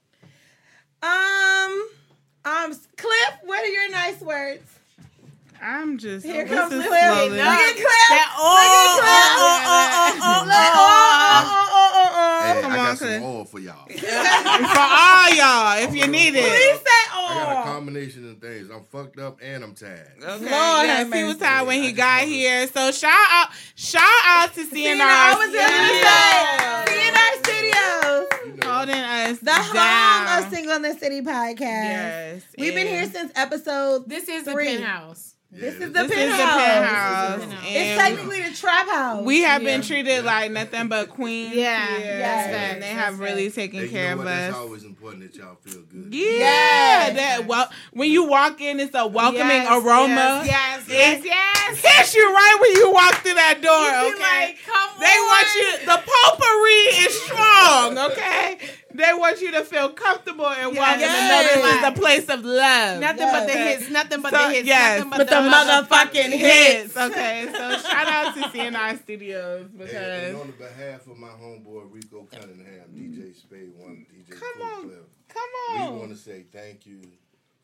Um, um, Cliff, what are your nice words? I'm just. Here this comes Cliff. slowly- Look at Cliff. That Look at oh, Cliff. Look, oh, oh, oh, oh, Uh, hey, Come I on, got Cliff. some oil for y'all. <laughs> for all y'all, if you need Please it. say I got a combination of things. I'm fucked up and I'm tired. Okay. Lord yes, he was tired when he just got wanted- here. So shout out, shout out to CNR. I was just Studios. gonna CNR Studios, You know, holding us the home down. of Single in the City podcast. Yes, We've been here since episode. This is the penthouse. This yeah, is the This is the penthouse. penthouse. It's technically the trap house. we have Yeah. been treated like nothing but queens. Yeah. here, Yes. and they have That's really right. taken Hey, you care know of what? That's us. always important that y'all feel good. Yeah, Yes. that well, when you walk in, it's a welcoming Yes, aroma. Yes, yes, yes. yes. Hits you right when you walk through that door. You be Okay, like, come they on. want you. The potpourri is strong. Okay, they want you to feel comfortable and welcome Yes. and know this is a place of love. Nothing but the hits. Nothing but So, the hits. yes, nothing but, but the motherfucking hits. Okay, so shout out to CNR Studios because and on the behalf of my homeboy Rico Cunningham, DJ Spade One, DJ Come Cool on. Cliff, come we want to say thank you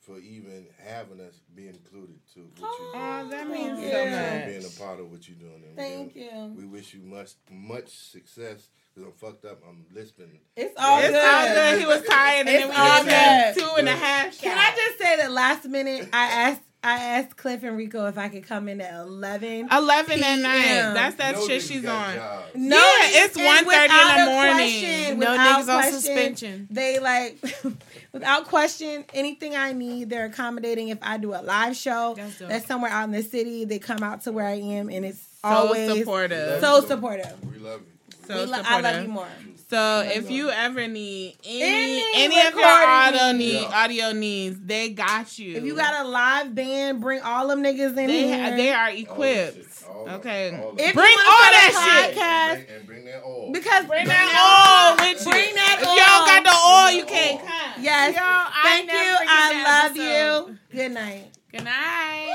for even having us be included to what Oh, you're oh, that doing. means you. so And being a part of what you're doing. And Thank we, you. We wish you much much success because I'm fucked up. I'm lisping. It's all It's good. all good. He was tired, and It's then we all just had good. two and a half. Can I just say that last minute I asked I asked Cliff and Rico if I could come in at eleven. Eleven at night. That's that No shit she's on. jobs. No, Yeah, it's and 1:30 in the morning. question, No without niggas on question, suspension. They like, <laughs> without question, anything I need, they're accommodating. If I do a live show That's that's somewhere out in the city, they come out to where I am, and it's So always supportive. so supportive. We love you. So We lo- I love you more. So if you ever need any Any any, of your audio needs. need audio needs, they got you. If you got a live band, bring all them niggas in they here. they are equipped. Oh, shit. All Okay. all If. Bring you all a that shit. podcast, And bring, and bring that oil. because Bring that all with you. Bring that if you don't got the oil, you can't come. Yes. Yo, I Thank never you. I love episode. you. Good night. Good night.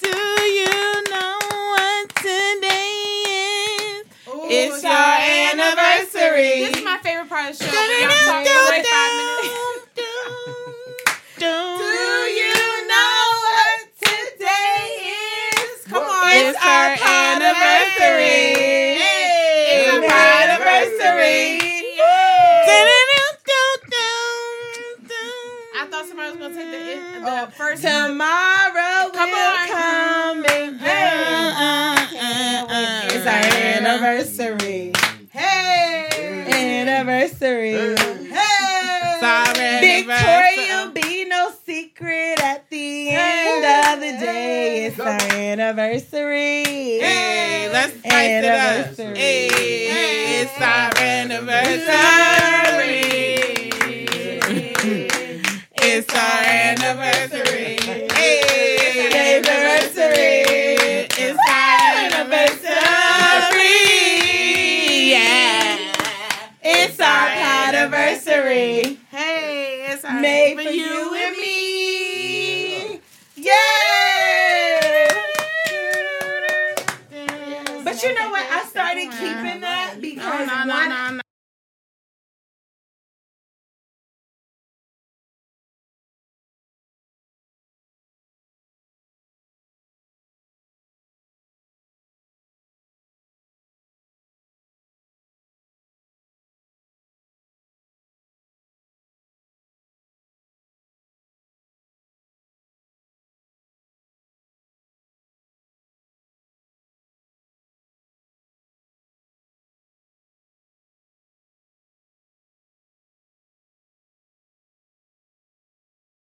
Do you know what today is? Ooh, it's our anniversary. This is my favorite part of the show. Y'all talk wait five minutes. <laughs> Do you know what today is? Come on, it's, it's our, our anniversary. Hey. It's our anniversary. I thought somebody was gonna take the, the oh, first tomorrow. Will on. come and go. Uh-uh anniversary. Hey, Anniversary. hey, Sorry, Victoria be no secret at the end of the day. It's our anniversary. Hey, let's spice it up. Anniversary. Hey, it's our anniversary. It's our anniversary. Hey, It's our anniversary. Hey, it's our Made for you and me. Yay! But you know what? I started keeping that oh, because No, no, no, one.